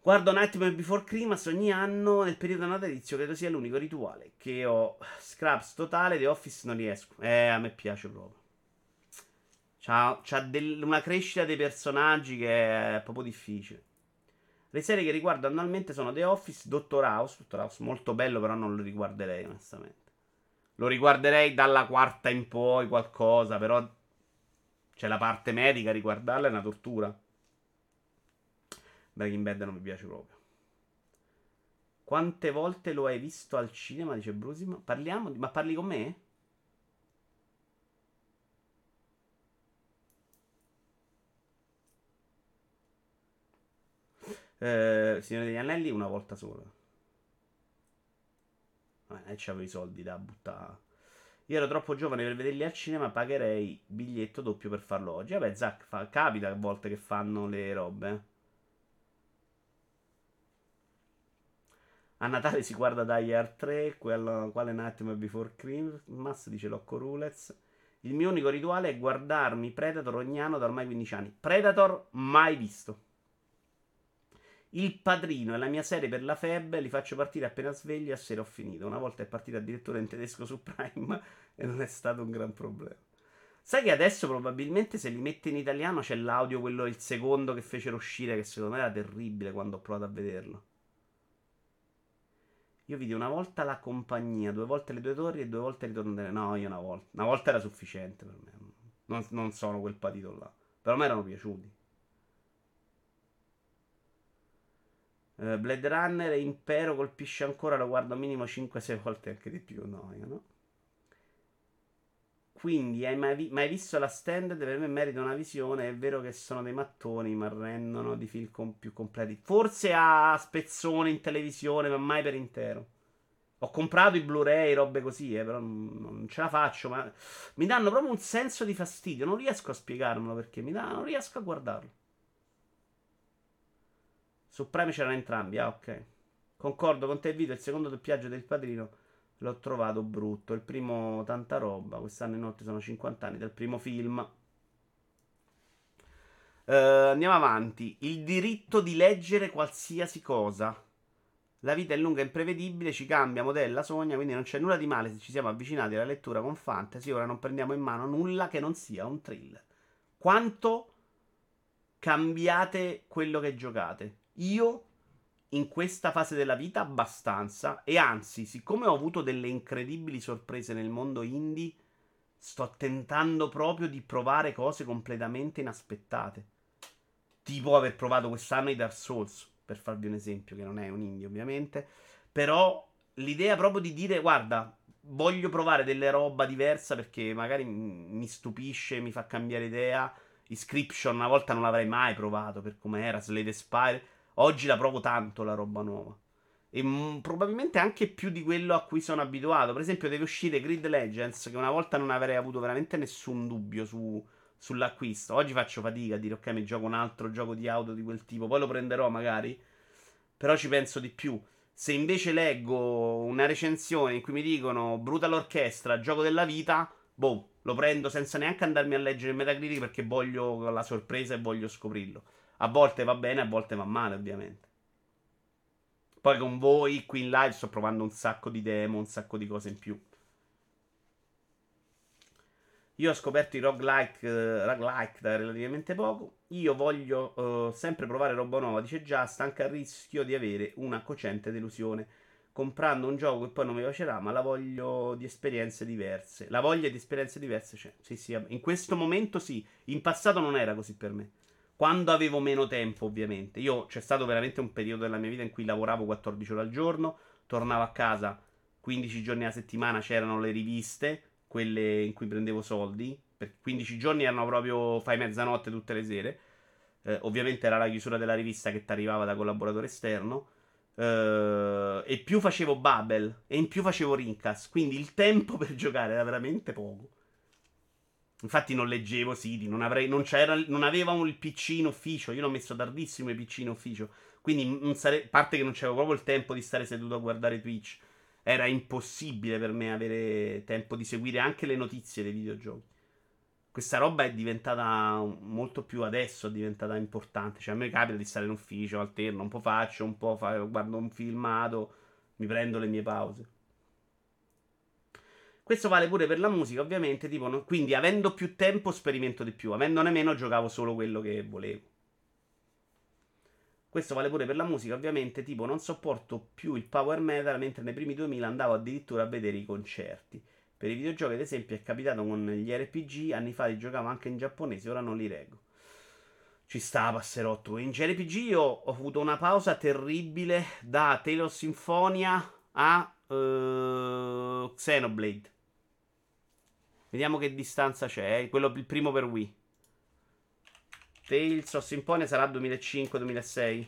Guardo Nightmare Before Christmas ogni anno nel periodo natalizio, credo sia l'unico rituale che ho. Scraps totale, The Office non riesco. Eh, a me piace proprio. C'ha, c'ha del, una crescita dei personaggi che è proprio difficile. Le serie che riguardo annualmente sono The Office, Doctor House. Doctor House molto bello, però non lo riguarderei onestamente. Lo riguarderei dalla quarta in poi qualcosa, però c'è la parte medica, riguardarla è una tortura. Breaking Bad non mi piace proprio. Quante volte lo hai visto al cinema? Dice Brusima. Parliamo di... Ma parli con me? Eh, Signore degli Anelli una volta sola. Eh, c'avevo i soldi da buttare. Io ero troppo giovane per vederli al cinema, pagherei biglietto doppio per farlo oggi. Vabbè, Zack, fa, capita a volte che fanno le robe. A Natale si guarda Die Hard 3, quello, quale Nightmare Before Christmas, dice Locco Rulez. Il mio unico rituale è guardarmi Predator ogni anno da ormai 15 anni. Predator mai visto. Il Padrino è la mia serie per la febbre, li faccio partire appena sveglio e a sera ho finito. Una volta è partita addirittura in tedesco su Prime e non è stato un gran problema. Sai che adesso probabilmente se li mette in italiano c'è l'audio, quello il secondo che fecero uscire, che secondo me era terribile quando ho provato a vederlo. Io vidi una volta la compagnia, due volte le due torri e due volte ritorno delle... No, io una volta. Una volta era sufficiente per me. Non, non sono quel patito là. Però me erano piaciuti. Uh, Blade Runner e Impero colpisce ancora, lo guardo minimo 5-6 volte anche di più. No, io no. Quindi, hai mai, vi- mai visto la standard? Per me merita una visione. È vero che sono dei mattoni, ma rendono di film com- più completi. Forse a spezzone in televisione, ma mai per intero. Ho comprato i Blu-ray, robe così, eh, però non ce la faccio. Ma mi danno proprio un senso di fastidio. Non riesco a spiegarmelo perché mi dà, non riesco a guardarlo. Su c'erano entrambi. Ah, ok. Concordo con te, Vito. Il secondo doppiaggio del padrino l'ho trovato brutto. Il primo, tanta roba. Quest'anno inoltre sono 50 anni del primo film. Uh, andiamo avanti. Il diritto di leggere qualsiasi cosa. La vita è lunga e imprevedibile, ci cambia, modella, sogna, quindi non c'è nulla di male se ci siamo avvicinati alla lettura con fantasy. Ora non prendiamo in mano nulla che non sia un thriller. Quanto cambiate quello che giocate? Io in questa fase della vita abbastanza e anzi, siccome ho avuto delle incredibili sorprese nel mondo indie, sto tentando proprio di provare cose completamente inaspettate. Tipo aver provato quest'anno i Dark Souls per farvi un esempio, che non è un indie ovviamente, però l'idea proprio di dire, guarda, voglio provare delle roba diversa perché magari mi stupisce, mi fa cambiare idea. Inscription una volta non l'avrei mai provato per come era, Slade Spire. Oggi la provo tanto la roba nuova. E m- probabilmente anche più di quello a cui sono abituato. Per esempio, deve uscire Grid Legends, che una volta non avrei avuto veramente nessun dubbio su, sull'acquisto. Oggi faccio fatica a dire ok, mi gioco un altro gioco di auto di quel tipo, poi lo prenderò magari, però ci penso di più. Se invece leggo una recensione in cui mi dicono Brutal Orchestra, gioco della vita, boh, lo prendo senza neanche andarmi a leggere il Metacritic perché voglio la sorpresa e voglio scoprirlo. A volte va bene, a volte va male, ovviamente. Poi con voi qui in live sto provando un sacco di demo, un sacco di cose in più. Io ho scoperto i roguelike, uh, roguelike da relativamente poco. Io voglio uh, sempre provare roba nuova, dice Just, anche a rischio di avere una cocente delusione. Comprando un gioco che poi non mi piacerà, ma la voglio di esperienze diverse. La voglia di esperienze diverse c'è. Sì, sì, in questo momento sì. In passato non era così per me. Quando avevo meno tempo, ovviamente. Io c'è stato veramente un periodo della mia vita in cui lavoravo 14 ore al giorno, tornavo a casa 15 giorni alla settimana, c'erano le riviste quelle in cui prendevo soldi. Per 15 giorni erano proprio fai mezzanotte tutte le sere. Eh, ovviamente era la chiusura della rivista che ti arrivava da collaboratore esterno. Eh, e più facevo Babel e in più facevo Rincas. Quindi il tempo per giocare era veramente poco. Infatti non leggevo siti, non, avrei, non, non avevamo il PC in ufficio. Io l'ho messo tardissimo i PC in ufficio. Quindi, sare- parte che non c'avevo proprio il tempo di stare seduto a guardare Twitch era impossibile per me avere tempo di seguire anche le notizie dei videogiochi. Questa roba è diventata molto più adesso, è diventata importante. Cioè, a me capita di stare in ufficio, alterno, un po' faccio, un po' fa, guardo un filmato, mi prendo le mie pause. Questo vale pure per la musica, ovviamente. Tipo, no? Quindi, avendo più tempo, sperimento di più. Avendone meno, giocavo solo quello che volevo. Questo vale pure per la musica, ovviamente, tipo non sopporto più il power metal, mentre nei primi 2000 andavo addirittura a vedere i concerti. Per i videogiochi, ad esempio, è capitato con gli RPG, anni fa li giocavo anche in giapponese, ora non li reggo. Ci sta, passerotto. In JRPG io ho avuto una pausa terribile da Taylor Symphonia a uh, Xenoblade. Vediamo che distanza c'è. Eh? Quello il primo per Wii. Tales of Symphonia sarà 2005-2006.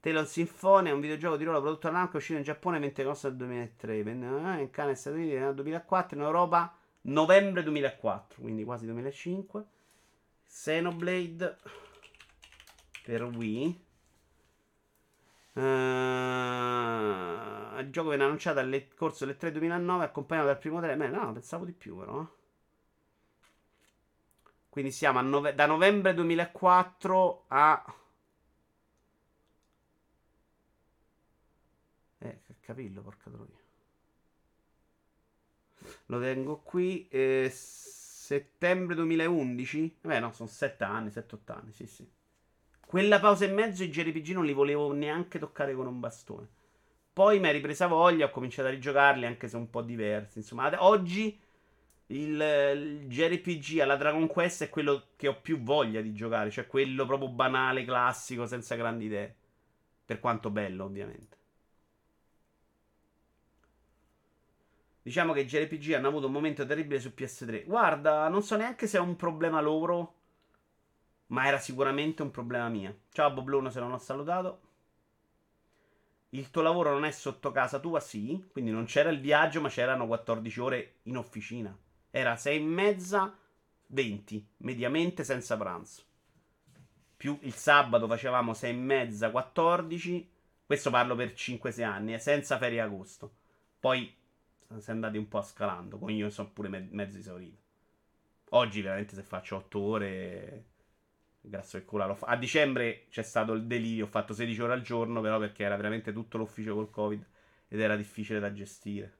Tales of Symphonia è un videogioco di ruolo prodotto da Namco uscito in Giappone mentre costa nel 2003. In Canada e Stati Uniti nel 2004, in Europa novembre 2004, quindi quasi 2005. Xenoblade per Wii. Uh, il gioco viene annunciato al corso del 3 2009 accompagnato dal primo trailer. No, pensavo di più però. Eh. Quindi siamo nove- da novembre 2004 a... Eh, che capillo, porca troia. Lo tengo qui. Eh, settembre 2011? Beh, no, sono 7 anni, 7-8 anni, sì, sì. Quella pausa e mezzo i JRPG non li volevo neanche toccare con un bastone. Poi mi è ripresa voglia, ho cominciato a rigiocarli, anche se un po' diversi. Insomma, ad- oggi il, il JRPG alla Dragon Quest è quello che ho più voglia di giocare, cioè quello proprio banale, classico, senza grandi idee. Per quanto bello, ovviamente. Diciamo che i JRPG hanno avuto un momento terribile su PS3. Guarda, non so neanche se è un problema loro, ma era sicuramente un problema mio. Ciao Bobluno, se non ho salutato. Il tuo lavoro non è sotto casa tua? Sì, quindi non c'era il viaggio, ma c'erano 14 ore in officina. Era 6 e mezza, 20, mediamente senza pranzo. Più il sabato facevamo 6 e mezza, 14. Questo parlo per 5-6 anni, eh, senza ferie agosto. Poi si è andati un po' scalando, con io sono pure me- mezzo esaurito. Oggi veramente se faccio 8 ore grazie al culo. A dicembre c'è stato il delirio, ho fatto 16 ore al giorno, però perché era veramente tutto l'ufficio col Covid ed era difficile da gestire.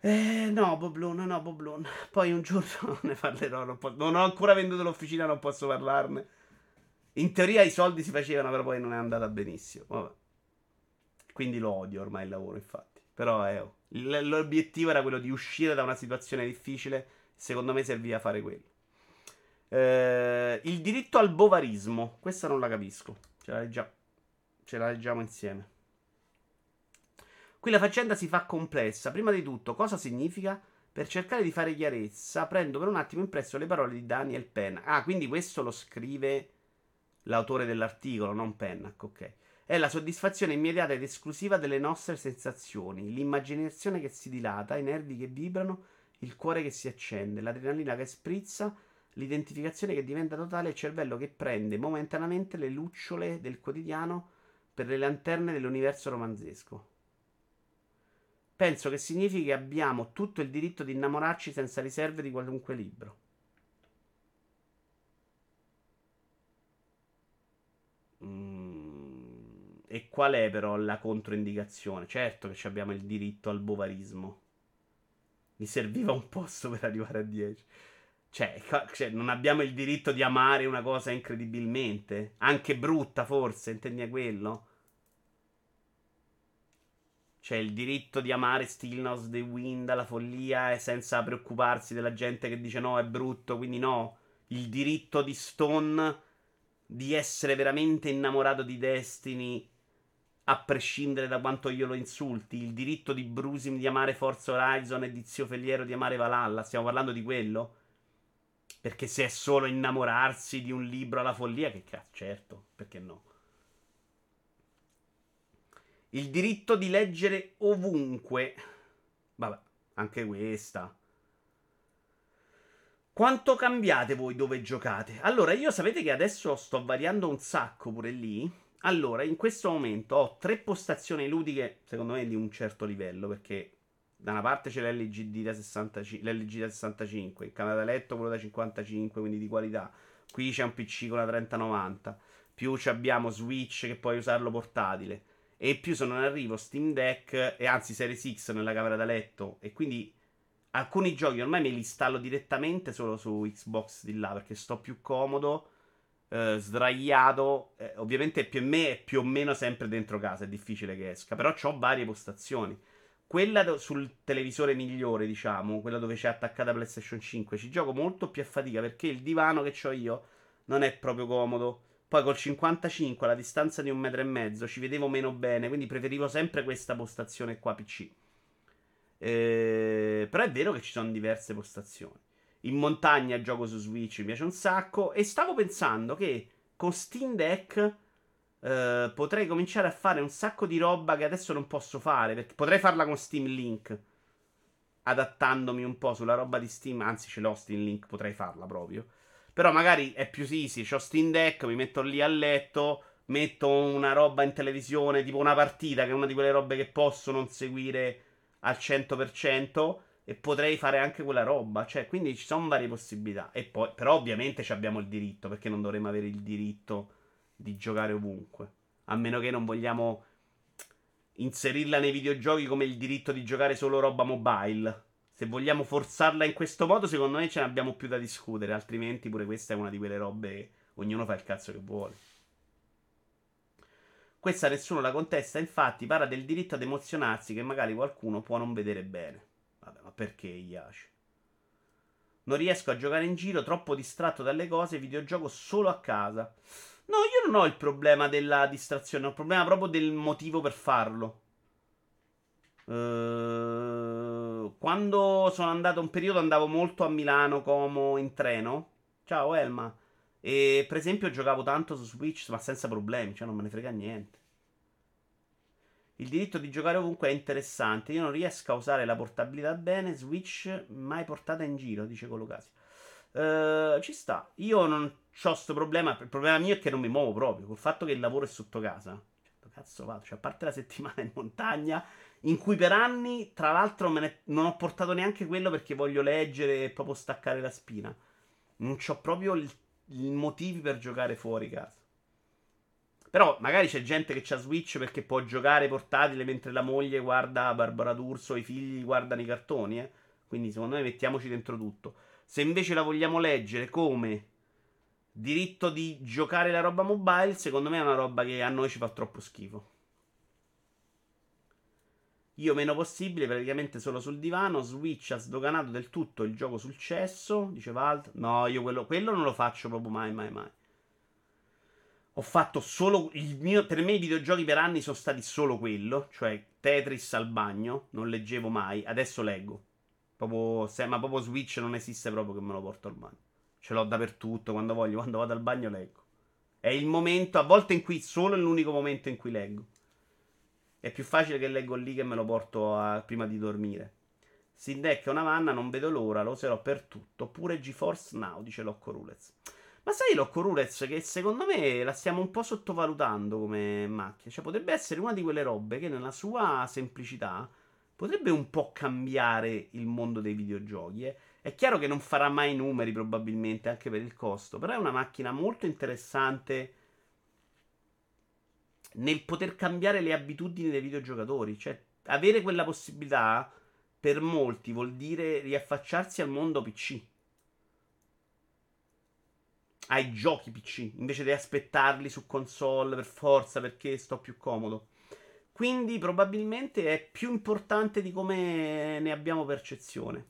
Eh, no, Boblon, no, Boblon. Poi un giorno ne parlerò. Non, po- non ho ancora venduto l'officina, non posso parlarne. In teoria i soldi si facevano, però poi non è andata benissimo. Vabbè. Quindi lo odio ormai il lavoro, infatti. Però eh, oh, l'obiettivo era quello di uscire da una situazione difficile. Secondo me serviva fare quello. Eh, il diritto al bovarismo. Questa non la capisco. Ce la leggiamo, ce la leggiamo insieme. Qui la faccenda si fa complessa. Prima di tutto, cosa significa? Per cercare di fare chiarezza, prendo per un attimo impresso le parole di Daniel Penn. Ah, quindi questo lo scrive l'autore dell'articolo, non Pennac, ok. È la soddisfazione immediata ed esclusiva delle nostre sensazioni, l'immaginazione che si dilata, i nervi che vibrano, il cuore che si accende, l'adrenalina che sprizza, l'identificazione che diventa totale, il cervello che prende momentaneamente le lucciole del quotidiano per le lanterne dell'universo romanzesco. Penso che significhi che abbiamo tutto il diritto di innamorarci senza riserve di qualunque libro. Mm. E qual è però la controindicazione? Certo che abbiamo il diritto al bovarismo. Mi serviva un posto per arrivare a 10. Cioè, cioè, non abbiamo il diritto di amare una cosa incredibilmente. Anche brutta, forse, intendi quello? C'è il diritto di amare Stillness the Wind alla follia e senza preoccuparsi della gente che dice no, è brutto, quindi no. Il diritto di Stone di essere veramente innamorato di Destiny a prescindere da quanto io lo insulti. Il diritto di Brusim di amare Forza Horizon e di Zio Feliero di amare Valhalla. Stiamo parlando di quello? Perché se è solo innamorarsi di un libro alla follia, che cazzo, certo, perché no? Il diritto di leggere ovunque. Vabbè, anche questa. Quanto cambiate voi dove giocate? Allora, io sapete che adesso sto variando un sacco pure lì. Allora, in questo momento ho tre postazioni ludiche, secondo me, di un certo livello, perché da una parte c'è l'LG da, 65, l'LG da 65, il canale da letto quello da 55, quindi di qualità. Qui c'è un PC con la 3090, più abbiamo Switch che puoi usarlo portatile. E più sono in arrivo Steam Deck e anzi Series X nella camera da letto. E quindi alcuni giochi ormai me li installo direttamente solo su Xbox di là perché sto più comodo eh, sdraiato eh, ovviamente per me è più o meno sempre dentro casa è difficile che esca. Però ho varie postazioni quella do- sul televisore migliore diciamo quella dove c'è attaccata PlayStation 5 ci gioco molto più a fatica perché il divano che ho io non è proprio comodo poi col 55 alla distanza di un metro e mezzo ci vedevo meno bene, quindi preferivo sempre questa postazione qua PC. Eh, però è vero che ci sono diverse postazioni. In montagna gioco su Switch, mi piace un sacco. E stavo pensando che con Steam Deck eh, potrei cominciare a fare un sacco di roba che adesso non posso fare. Perché potrei farla con Steam Link. Adattandomi un po' sulla roba di Steam. Anzi, ce l'ho Steam Link, potrei farla proprio. Però magari è più easy. Ho Steam Deck, mi metto lì a letto, metto una roba in televisione, tipo una partita, che è una di quelle robe che posso non seguire al 100%. E potrei fare anche quella roba. Cioè, quindi ci sono varie possibilità. E poi, però, ovviamente abbiamo il diritto. Perché non dovremmo avere il diritto di giocare ovunque. A meno che non vogliamo inserirla nei videogiochi come il diritto di giocare solo roba mobile. Se vogliamo forzarla in questo modo, secondo me ce ne abbiamo più da discutere. Altrimenti, pure questa è una di quelle robe ognuno fa il cazzo che vuole. Questa nessuno la contesta, infatti, parla del diritto ad emozionarsi che magari qualcuno può non vedere bene. Vabbè, ma perché Iaci? Non riesco a giocare in giro, troppo distratto dalle cose, videogioco solo a casa. No, io non ho il problema della distrazione, ho il problema proprio del motivo per farlo. Uh, quando sono andato un periodo andavo molto a Milano Como in treno. Ciao Elma. E per esempio giocavo tanto su Switch, ma senza problemi, cioè non me ne frega niente. Il diritto di giocare ovunque è interessante. Io non riesco a usare la portabilità bene. Switch mai portata in giro, dice Colocasi. Uh, ci sta. Io non ho questo problema. Il problema mio è che non mi muovo proprio. Col fatto che il lavoro è sotto casa. Cazzo vado? Cioè, a parte la settimana in montagna in cui per anni, tra l'altro, ne, non ho portato neanche quello perché voglio leggere e proprio staccare la spina. Non ho proprio il motivi per giocare fuori casa. Però magari c'è gente che ha Switch perché può giocare portatile mentre la moglie guarda Barbara D'Urso, i figli guardano i cartoni, eh? Quindi secondo me mettiamoci dentro tutto. Se invece la vogliamo leggere come diritto di giocare la roba mobile, secondo me è una roba che a noi ci fa troppo schifo. Io meno possibile, praticamente solo sul divano. Switch ha sdoganato del tutto il gioco sul cesso. Dice Valt. No, io quello, quello non lo faccio proprio mai, mai, mai. Ho fatto solo. Mio, per me i videogiochi per anni sono stati solo quello. Cioè Tetris al bagno. Non leggevo mai. Adesso leggo. Proprio, se, ma proprio Switch non esiste proprio che me lo porto al bagno. Ce l'ho dappertutto. Quando voglio, quando vado al bagno leggo. È il momento, a volte in cui solo è l'unico momento in cui leggo. È più facile che leggo lì che me lo porto a, prima di dormire. Sindek è una manna, non vedo l'ora, lo userò per tutto. Oppure GeForce Now, dice Locco Rulez. Ma sai Locco Rulez che secondo me la stiamo un po' sottovalutando come macchina. Cioè potrebbe essere una di quelle robe che nella sua semplicità potrebbe un po' cambiare il mondo dei videogiochi. Eh. È chiaro che non farà mai numeri probabilmente anche per il costo, però è una macchina molto interessante nel poter cambiare le abitudini dei videogiocatori. Cioè, avere quella possibilità per molti vuol dire riaffacciarsi al mondo PC. Ai giochi PC, invece di aspettarli su console per forza perché sto più comodo. Quindi probabilmente è più importante di come ne abbiamo percezione.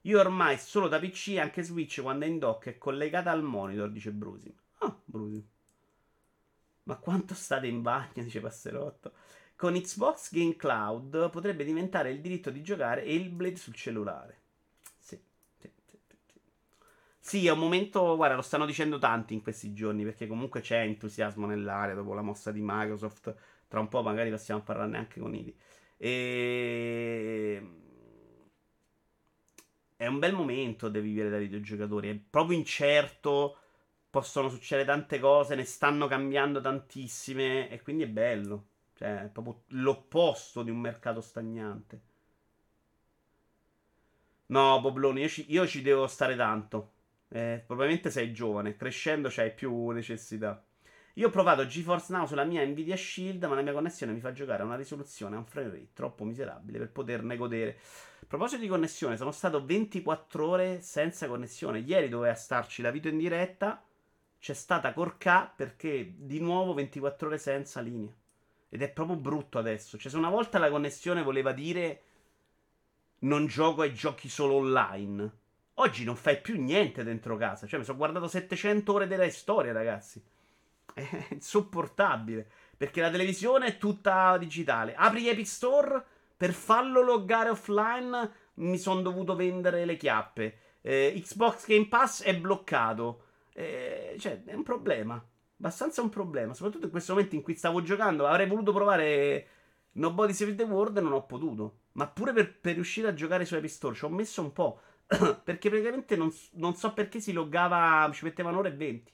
Io ormai solo da PC, anche Switch quando è in dock è collegata al monitor, dice Brusim. Ah, Brusim. Ma quanto state in bagno, dice Passerotto. Con Xbox Game Cloud potrebbe diventare il diritto di giocare Hellblade sul cellulare. Sì, è un momento, guarda, lo stanno dicendo tanti in questi giorni, perché comunque c'è entusiasmo nell'area dopo la mossa di Microsoft. Tra un po' magari possiamo parlarne anche con Idi. E... È un bel momento da vivere da videogiocatori, è proprio incerto possono succedere tante cose, ne stanno cambiando tantissime e quindi è bello. Cioè, è proprio l'opposto di un mercato stagnante. No, Bobloni, io ci, io ci devo stare tanto. Eh, probabilmente sei giovane, crescendo c'hai più necessità. Io ho provato GeForce Now sulla mia Nvidia Shield, ma la mia connessione mi fa giocare a una risoluzione, a un frame rate troppo miserabile per poterne godere. A proposito di connessione, sono stato 24 ore senza connessione. Ieri doveva starci la video in diretta c'è stata Corcà perché di nuovo 24 ore senza linea. Ed è proprio brutto adesso. Cioè, se una volta la connessione voleva dire non gioco ai giochi solo online, oggi non fai più niente dentro casa. Cioè, mi sono guardato 700 ore della storia, ragazzi. È insopportabile. Perché la televisione è tutta digitale. Apri Epic Store, per farlo loggare offline mi sono dovuto vendere le chiappe. Eh, Xbox Game Pass è bloccato. Eh, cioè, è un problema. Abbastanza un problema. Soprattutto in questo momento in cui stavo giocando. Avrei voluto provare Nobody Save the World e non ho potuto. Ma pure per, per riuscire a giocare su Epic Store ci ho messo un po'. perché praticamente non, non, so perché si loggava. Ci metteva un'ora e venti.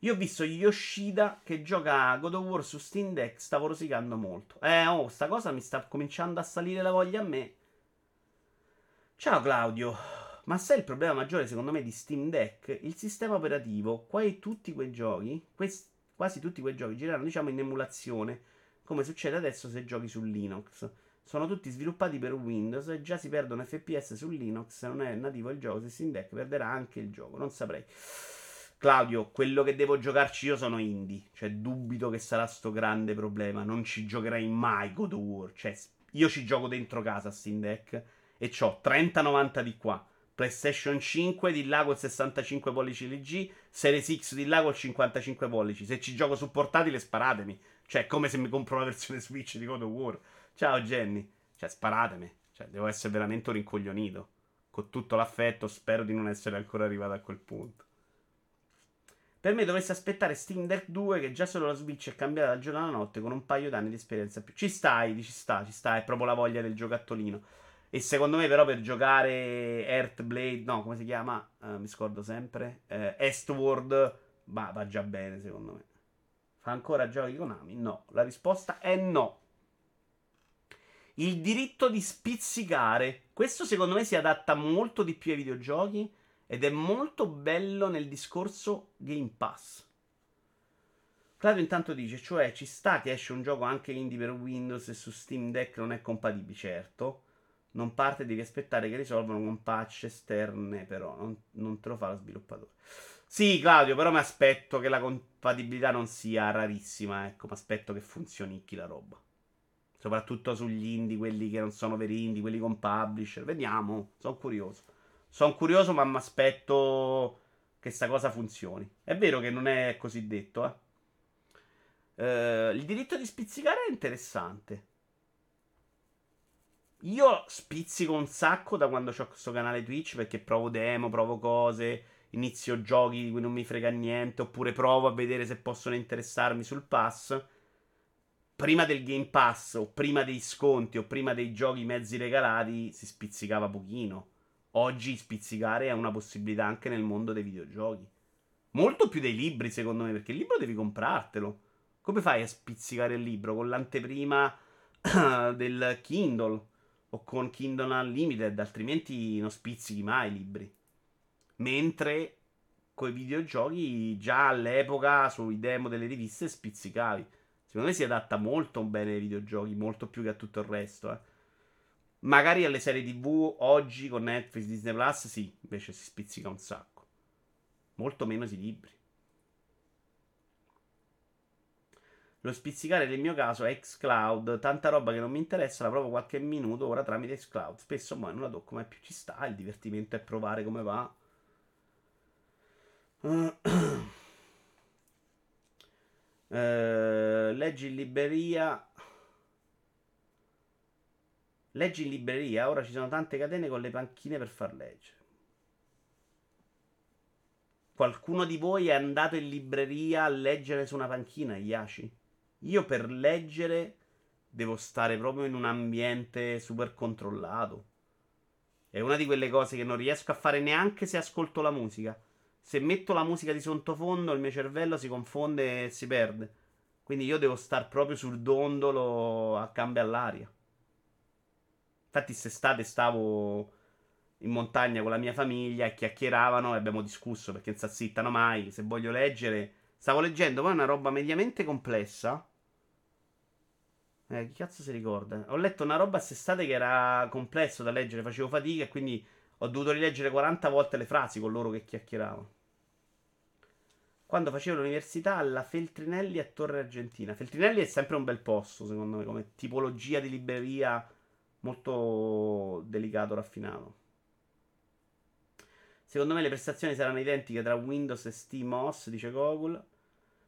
Io ho visto Yoshida che gioca God of War su Steam Deck. Stavo rosicando molto. Eh, oh, sta cosa mi sta cominciando a salire la voglia a me. Ciao Claudio. Ma sai il problema maggiore secondo me di Steam Deck? Il sistema operativo, quasi tutti quei giochi, questi, quasi tutti quei giochi girano diciamo in emulazione, come succede adesso se giochi su Linux. Sono tutti sviluppati per Windows e già si perdono FPS su Linux, se non è nativo il gioco, se Steam Deck perderà anche il gioco, non saprei. Claudio, quello che devo giocarci io sono indie, cioè dubito che sarà sto grande problema, non ci giocherai mai God of War, cioè io ci gioco dentro casa Steam Deck e ho 30-90 di qua PlayStation 5 di là col 65 pollici LG, Series X di là col 55 pollici. Se ci gioco su portatile, sparatemi. Cioè, è come se mi compro la versione Switch di God of War. Ciao Jenny. Cioè, sparatemi. Cioè, devo essere veramente un rincoglionito. Con tutto l'affetto, spero di non essere ancora arrivato a quel punto. Per me dovresti aspettare Steam Deck 2 che già solo la Switch è cambiata da giorno alla notte con un paio d'anni di esperienza più. Ci stai, ci sta, ci sta, è proprio la voglia del giocattolino. E secondo me, però, per giocare Earthblade, no, come si chiama? Uh, mi scordo sempre. Uh, Eastward, bah, va già bene, secondo me. Fa ancora giochi Konami? No. La risposta è no. Il diritto di spizzicare. Questo secondo me si adatta molto di più ai videogiochi ed è molto bello nel discorso Game Pass. Claudio intanto dice, cioè ci sta che esce un gioco anche indie per Windows e su Steam Deck non è compatibile, certo. Non parte, devi aspettare che risolvano con patch esterne, però non, non te lo fa lo sviluppatore. Sì, Claudio, però mi aspetto che la compatibilità non sia rarissima, ecco, mi aspetto che funzioni la roba. Soprattutto sugli indie, quelli che non sono veri indie, quelli con publisher. Vediamo, sono curioso. Sono curioso, ma mi aspetto che sta cosa funzioni. È vero che non è così detto, eh. Uh, il diritto di spizzicare è interessante. Io spizzico un sacco da quando ho questo canale Twitch perché provo demo, provo cose, inizio giochi di cui non mi frega niente, oppure provo a vedere se possono interessarmi sul pass. Prima del Game Pass, o prima dei sconti, o prima dei giochi mezzi regalati, si spizzicava pochino. Oggi spizzicare è una possibilità anche nel mondo dei videogiochi. Molto più dei libri, secondo me, perché il libro devi comprartelo. Come fai a spizzicare il libro? Con l'anteprima del Kindle o con Kindle Unlimited, altrimenti non spizzichi mai i libri. Mentre con i videogiochi già all'epoca sui demo delle riviste spizzicavi. Secondo me si adatta molto bene ai videogiochi, molto più che a tutto il resto. Eh. Magari alle serie TV oggi con Netflix, Disney Plus, sì, invece si spizzica un sacco. Molto meno si libri. Lo spizzicare nel mio caso è xCloud, tanta roba che non mi interessa, la provo qualche minuto ora tramite xCloud. Spesso poi non la tocco mai più, ci sta, il divertimento è provare come va. Uh, leggi in libreria. Leggi in libreria, ora ci sono tante catene con le panchine per far leggere. Qualcuno di voi è andato in libreria a leggere su una panchina, Yashi? Io per leggere devo stare proprio in un ambiente super controllato. È una di quelle cose che non riesco a fare neanche se ascolto la musica. Se metto la musica di sottofondo, il mio cervello si confonde e si perde. Quindi io devo stare proprio sul dondolo a cambio all'aria. Infatti, quest'estate stavo in montagna con la mia famiglia e chiacchieravano e abbiamo discusso perché non si zittano mai. Se voglio leggere Stavo leggendo poi una roba mediamente complessa. Eh, chi cazzo si ricorda? Ho letto una roba a sestate che era complesso da leggere, facevo fatica e quindi ho dovuto rileggere 40 volte le frasi con loro che chiacchieravano. Quando facevo l'università alla Feltrinelli a Torre Argentina. Feltrinelli è sempre un bel posto, secondo me, come tipologia di libreria molto delicato, raffinato. Secondo me le prestazioni saranno identiche tra Windows e SteamOS, dice Google.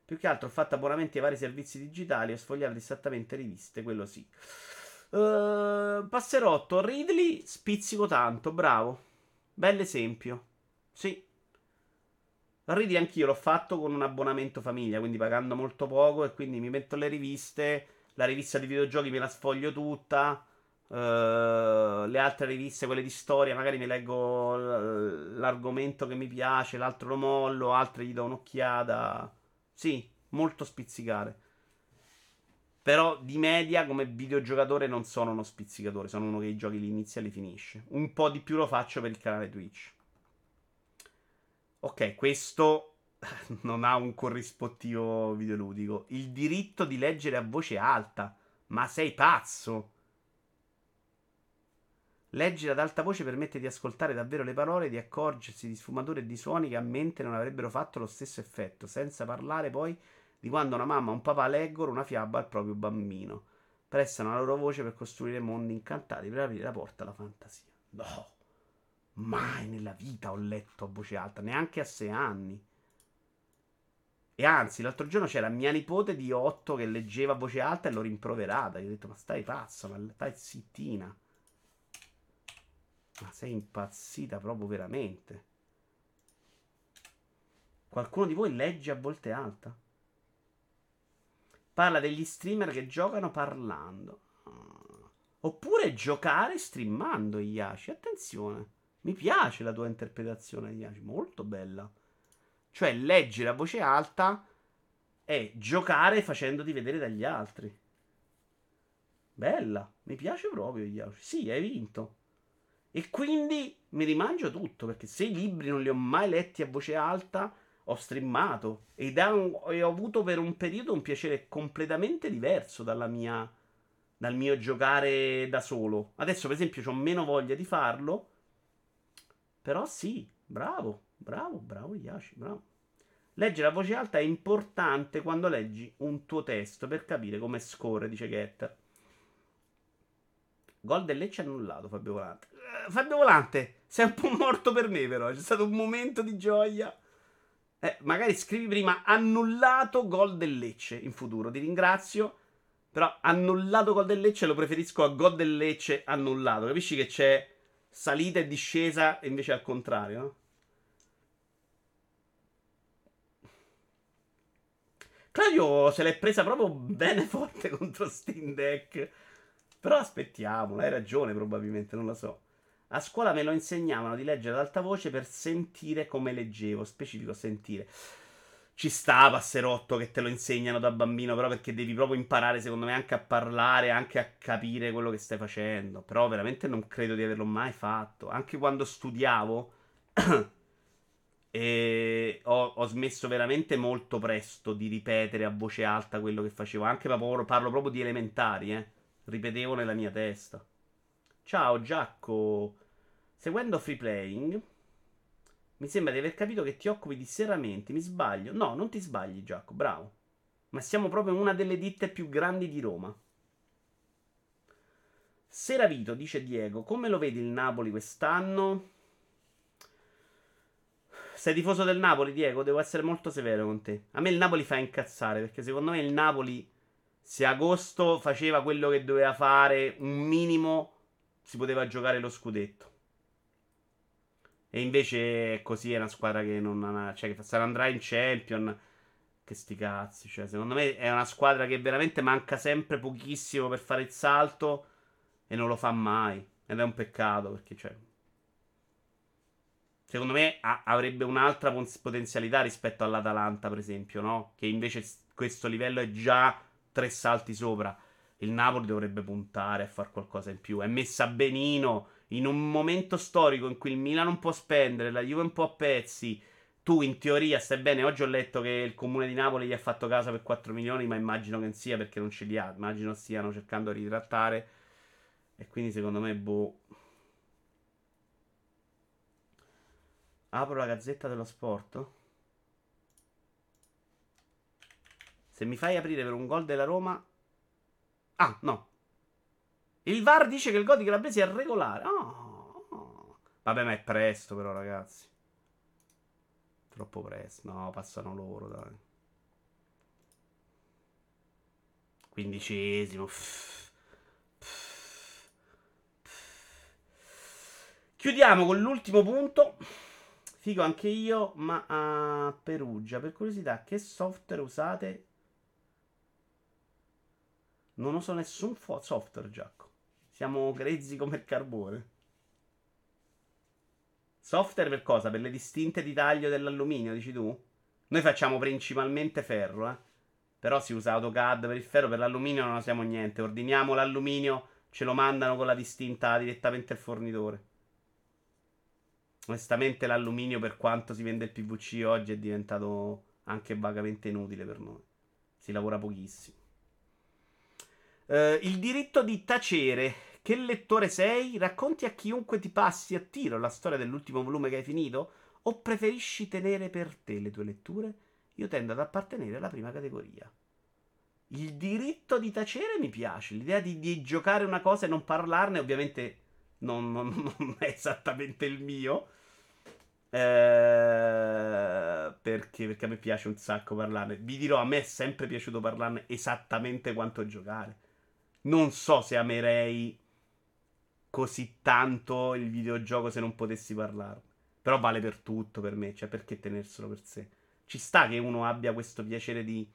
Più che altro ho fatto abbonamenti ai vari servizi digitali e ho sfogliato distrattamente riviste, quello sì. Uh, passerotto, Ridley, spizzico tanto, bravo. Bell'esempio. Sì. Ridley anch'io l'ho fatto con un abbonamento famiglia, quindi pagando molto poco e quindi mi metto le riviste, la rivista di videogiochi me la sfoglio tutta. Uh, le altre riviste, quelle di storia, magari mi leggo l'argomento che mi piace, l'altro lo mollo, altre gli do un'occhiata. Sì, molto spizzicare. Però di media come videogiocatore non sono uno spizzicatore, sono uno che i giochi li inizia e li finisce. Un po' di più lo faccio per il canale Twitch. Ok, questo non ha un corrispettivo videoludico. Il diritto di leggere a voce alta. Ma sei pazzo? Leggere ad alta voce permette di ascoltare davvero le parole di accorgersi di sfumature e di suoni che a mente non avrebbero fatto lo stesso effetto, senza parlare poi di quando una mamma o un papà leggono una fiaba al proprio bambino. Prestano la loro voce per costruire mondi incantati per aprire la porta alla fantasia. No, mai nella vita ho letto a voce alta, neanche a sei anni. E anzi, l'altro giorno c'era mia nipote di otto che leggeva a voce alta e l'ho rimproverata. Gli ho detto, ma stai pazza, ma stai zittina. Ma sei impazzita proprio veramente. Qualcuno di voi legge a volte alta? Parla degli streamer che giocano parlando. Oppure giocare streamando, Iaci. Attenzione. Mi piace la tua interpretazione, Iaci. Molto bella. Cioè, leggere a voce alta e giocare facendoti vedere dagli altri. Bella, mi piace proprio Yoshi. Sì, hai vinto. E quindi mi rimangio tutto, perché se i libri non li ho mai letti a voce alta, ho streamato e ho avuto per un periodo un piacere completamente diverso mia, dal mio giocare da solo. Adesso, per esempio, ho meno voglia di farlo, però sì, bravo, bravo, bravo Yashi, bravo. Leggere a voce alta è importante quando leggi un tuo testo per capire come scorre, dice Getter. Gol del Lecce annullato, Fabio Volante. Eh, Fabio Volante, sei un po' morto per me, però. C'è stato un momento di gioia. Eh, magari scrivi prima annullato gol del Lecce in futuro. Ti ringrazio. Però annullato gol del Lecce lo preferisco a gol del Lecce annullato. Capisci che c'è salita e discesa invece al contrario? Claudio se l'è presa proprio bene forte contro Steam Deck. Però aspettiamo, hai ragione probabilmente, non lo so. A scuola me lo insegnavano di leggere ad alta voce per sentire come leggevo, specifico sentire. Ci sta passerotto che te lo insegnano da bambino, però perché devi proprio imparare, secondo me, anche a parlare, anche a capire quello che stai facendo. Però veramente non credo di averlo mai fatto. Anche quando studiavo E ho, ho, smesso veramente molto presto di ripetere a voce alta quello che facevo. Anche parlo, parlo proprio di elementari, eh. Ripetevo nella mia testa. Ciao Giacco. Seguendo free playing, mi sembra di aver capito che ti occupi di serramenti. Mi sbaglio? No, non ti sbagli, Giacco. Bravo. Ma siamo proprio una delle ditte più grandi di Roma. Seravito, dice Diego, come lo vedi il Napoli quest'anno? sei tifoso del Napoli, Diego, devo essere molto severo con te. A me il Napoli fa incazzare, perché secondo me il Napoli, se agosto faceva quello che doveva fare, un minimo, si poteva giocare lo scudetto. E invece così è una squadra che non ha, cioè che se ne andrà in Champion. Che sti cazzi, cioè, secondo me è una squadra che veramente manca sempre pochissimo per fare il salto e non lo fa mai. Ed è un peccato perché, cioè, Secondo me ha, avrebbe un'altra potenzialità rispetto all'Atalanta, per esempio, no? Che invece questo livello è già tre salti sopra. Il Napoli dovrebbe puntare a fare qualcosa in più. È messa benino in un momento storico in cui il Milan non può spendere, la Juve un po' a pezzi. Tu in teoria stai bene. Oggi ho letto che il comune di Napoli gli ha fatto casa per 4 milioni, ma immagino che non sia perché non ce li ha. Immagino stiano cercando di ritrattare. E quindi secondo me, boh. Apro la gazzetta dello sport. Se mi fai aprire per un gol della Roma. Ah, no. Il VAR dice che il gol di Calabresi è regolare. Oh. Vabbè, ma è presto, però, ragazzi. Troppo presto. No, passano loro, dai. Quindicesimo. Chiudiamo con l'ultimo punto. Figo anche io, ma a Perugia. Per curiosità, che software usate? Non uso nessun fo- software, Giacco. Siamo grezzi come il carbone. Software per cosa? Per le distinte di taglio dell'alluminio, dici tu? Noi facciamo principalmente ferro, eh. Però si usa AutoCAD per il ferro, per l'alluminio non usiamo niente. Ordiniamo l'alluminio, ce lo mandano con la distinta direttamente al fornitore. Onestamente l'alluminio per quanto si vende il PVC oggi è diventato anche vagamente inutile per noi. Si lavora pochissimo. Uh, il diritto di tacere. Che lettore sei? Racconti a chiunque ti passi a tiro la storia dell'ultimo volume che hai finito? O preferisci tenere per te le tue letture? Io tendo ad appartenere alla prima categoria. Il diritto di tacere mi piace. L'idea di, di giocare una cosa e non parlarne, ovviamente, non, non, non è esattamente il mio. Eh, perché, perché a me piace un sacco parlarne. Vi dirò, a me è sempre piaciuto parlarne esattamente quanto giocare. Non so se amerei così tanto il videogioco se non potessi parlarne. Però vale per tutto per me, cioè perché tenerselo per sé? Ci sta che uno abbia questo piacere di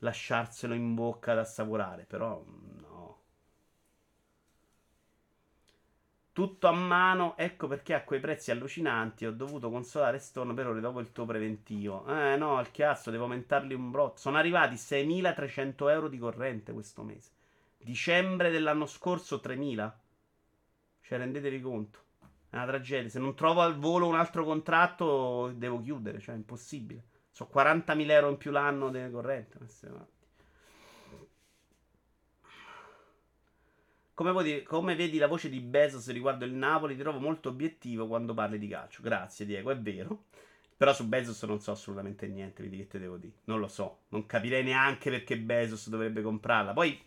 lasciarselo in bocca ad assaporare, però no. Tutto a mano, ecco perché a quei prezzi allucinanti ho dovuto consolare Stone per ore dopo il tuo preventivo. Eh no, al chiasso, devo aumentarli un brotto. Sono arrivati 6.300 euro di corrente questo mese. Dicembre dell'anno scorso 3000. Cioè, rendetevi conto. È una tragedia. Se non trovo al volo un altro contratto, devo chiudere. Cioè, è impossibile. So 40.000 euro in più l'anno delle corrente. Come, vedi, come vedi la voce di Bezos riguardo il Napoli, ti trovo molto obiettivo quando parli di calcio. Grazie, Diego, è vero. Però su Bezos non so assolutamente niente, vedi che te devo dire. Non lo so. Non capirei neanche perché Bezos dovrebbe comprarla. Poi,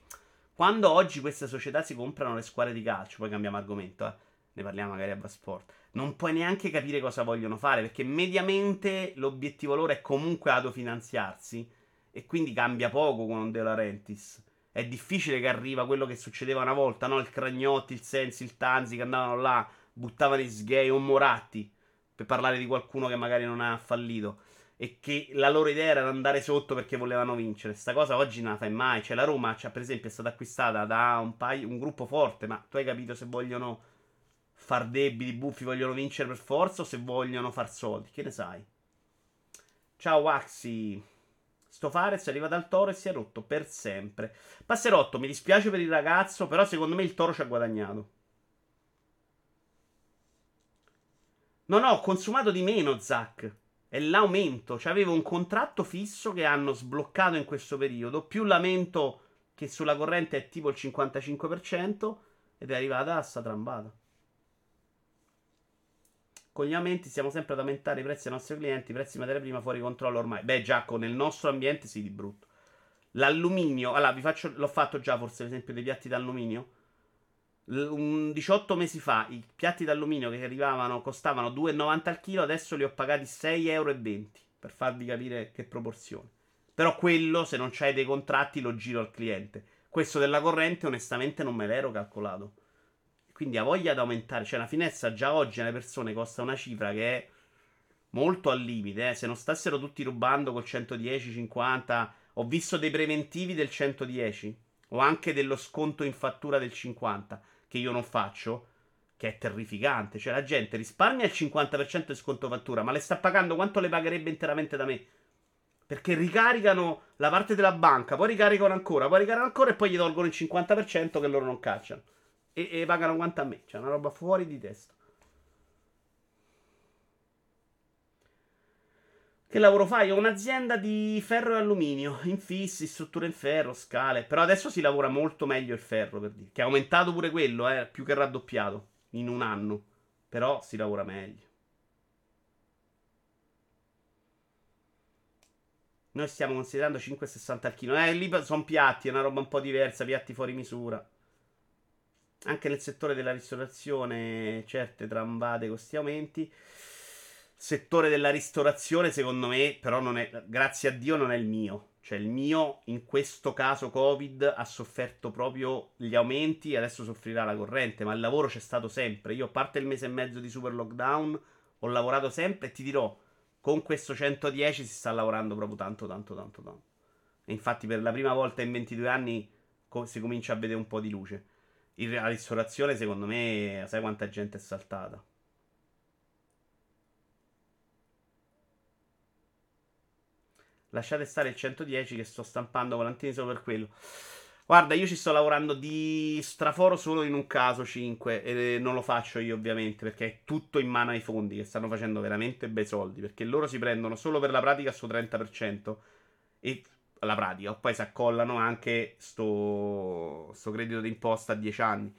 quando oggi queste società si comprano le squadre di calcio, poi cambiamo argomento, eh ne parliamo magari a Basport, non puoi neanche capire cosa vogliono fare, perché mediamente l'obiettivo loro è comunque autofinanziarsi e quindi cambia poco con De Laurentiis. È difficile che arriva quello che succedeva una volta, no? Il Cragnotti, il Sensi, il Tanzi che andavano là, buttavano i sgay o Moratti, per parlare di qualcuno che magari non ha fallito e che la loro idea era andare sotto perché volevano vincere. Sta cosa oggi non la fai mai. Cioè, la Roma, cioè, per esempio, è stata acquistata da un, paio, un gruppo forte, ma tu hai capito se vogliono far debiti, buffi, vogliono vincere per forza o se vogliono far soldi. Che ne sai? Ciao Waxi. Sto Fares arriva dal toro e si è rotto per sempre. Passerotto, mi dispiace per il ragazzo, però secondo me il toro ci ha guadagnato. Non ho consumato di meno, Zack. È l'aumento. Cioè, avevo un contratto fisso che hanno sbloccato in questo periodo. Più l'aumento che sulla corrente è tipo il 55%. Ed è arrivata a sta trambata. Con gli aumenti stiamo sempre ad aumentare i prezzi ai nostri clienti, i prezzi di materia prima fuori controllo ormai. Beh, Giacomo, nel nostro ambiente sì, di brutto. L'alluminio, allora vi faccio, l'ho fatto già forse l'esempio dei piatti d'alluminio. L- un 18 mesi fa i piatti d'alluminio che arrivavano costavano 2,90 al chilo, adesso li ho pagati 6,20 euro per farvi capire che proporzione. Però quello, se non c'hai dei contratti, lo giro al cliente. Questo della corrente, onestamente, non me l'ero calcolato. Quindi ha voglia di aumentare. Cioè, la finestra già oggi alle persone costa una cifra che è molto al limite. Eh. Se non stassero tutti rubando col 110, 50. Ho visto dei preventivi del 110. O anche dello sconto in fattura del 50. Che io non faccio. Che è terrificante. Cioè, la gente risparmia il 50% di sconto fattura. Ma le sta pagando quanto le pagherebbe interamente da me. Perché ricaricano la parte della banca, poi ricaricano ancora, poi ricaricano ancora e poi gli tolgono il 50% che loro non cacciano e, e pagano quanto a me. Cioè, una roba fuori di testa. Che lavoro fai? Ho un'azienda di ferro e alluminio, infissi, strutture in ferro, scale. Però adesso si lavora molto meglio il ferro, per dire. Che è aumentato pure quello, eh, più che raddoppiato in un anno. Però si lavora meglio. Noi stiamo considerando 5,60 al chilo. Eh, lì sono piatti, è una roba un po' diversa, piatti fuori misura anche nel settore della ristorazione certe trambate con questi aumenti. Settore della ristorazione, secondo me, però non è, grazie a Dio, non è il mio. Cioè, il mio, in questo caso Covid, ha sofferto proprio gli aumenti e adesso soffrirà la corrente, ma il lavoro c'è stato sempre. Io, a parte il mese e mezzo di super lockdown, ho lavorato sempre e ti dirò, con questo 110 si sta lavorando proprio tanto, tanto, tanto, tanto. E infatti per la prima volta in 22 anni si comincia a vedere un po' di luce la ristorazione, secondo me, sai quanta gente è saltata. Lasciate stare il 110 che sto stampando volantini solo per quello. Guarda, io ci sto lavorando di straforo solo in un caso 5 e non lo faccio io ovviamente perché è tutto in mano ai fondi che stanno facendo veramente bei soldi perché loro si prendono solo per la pratica sto 30% e la pratica. Poi si accollano anche sto, sto credito d'imposta a 10 anni.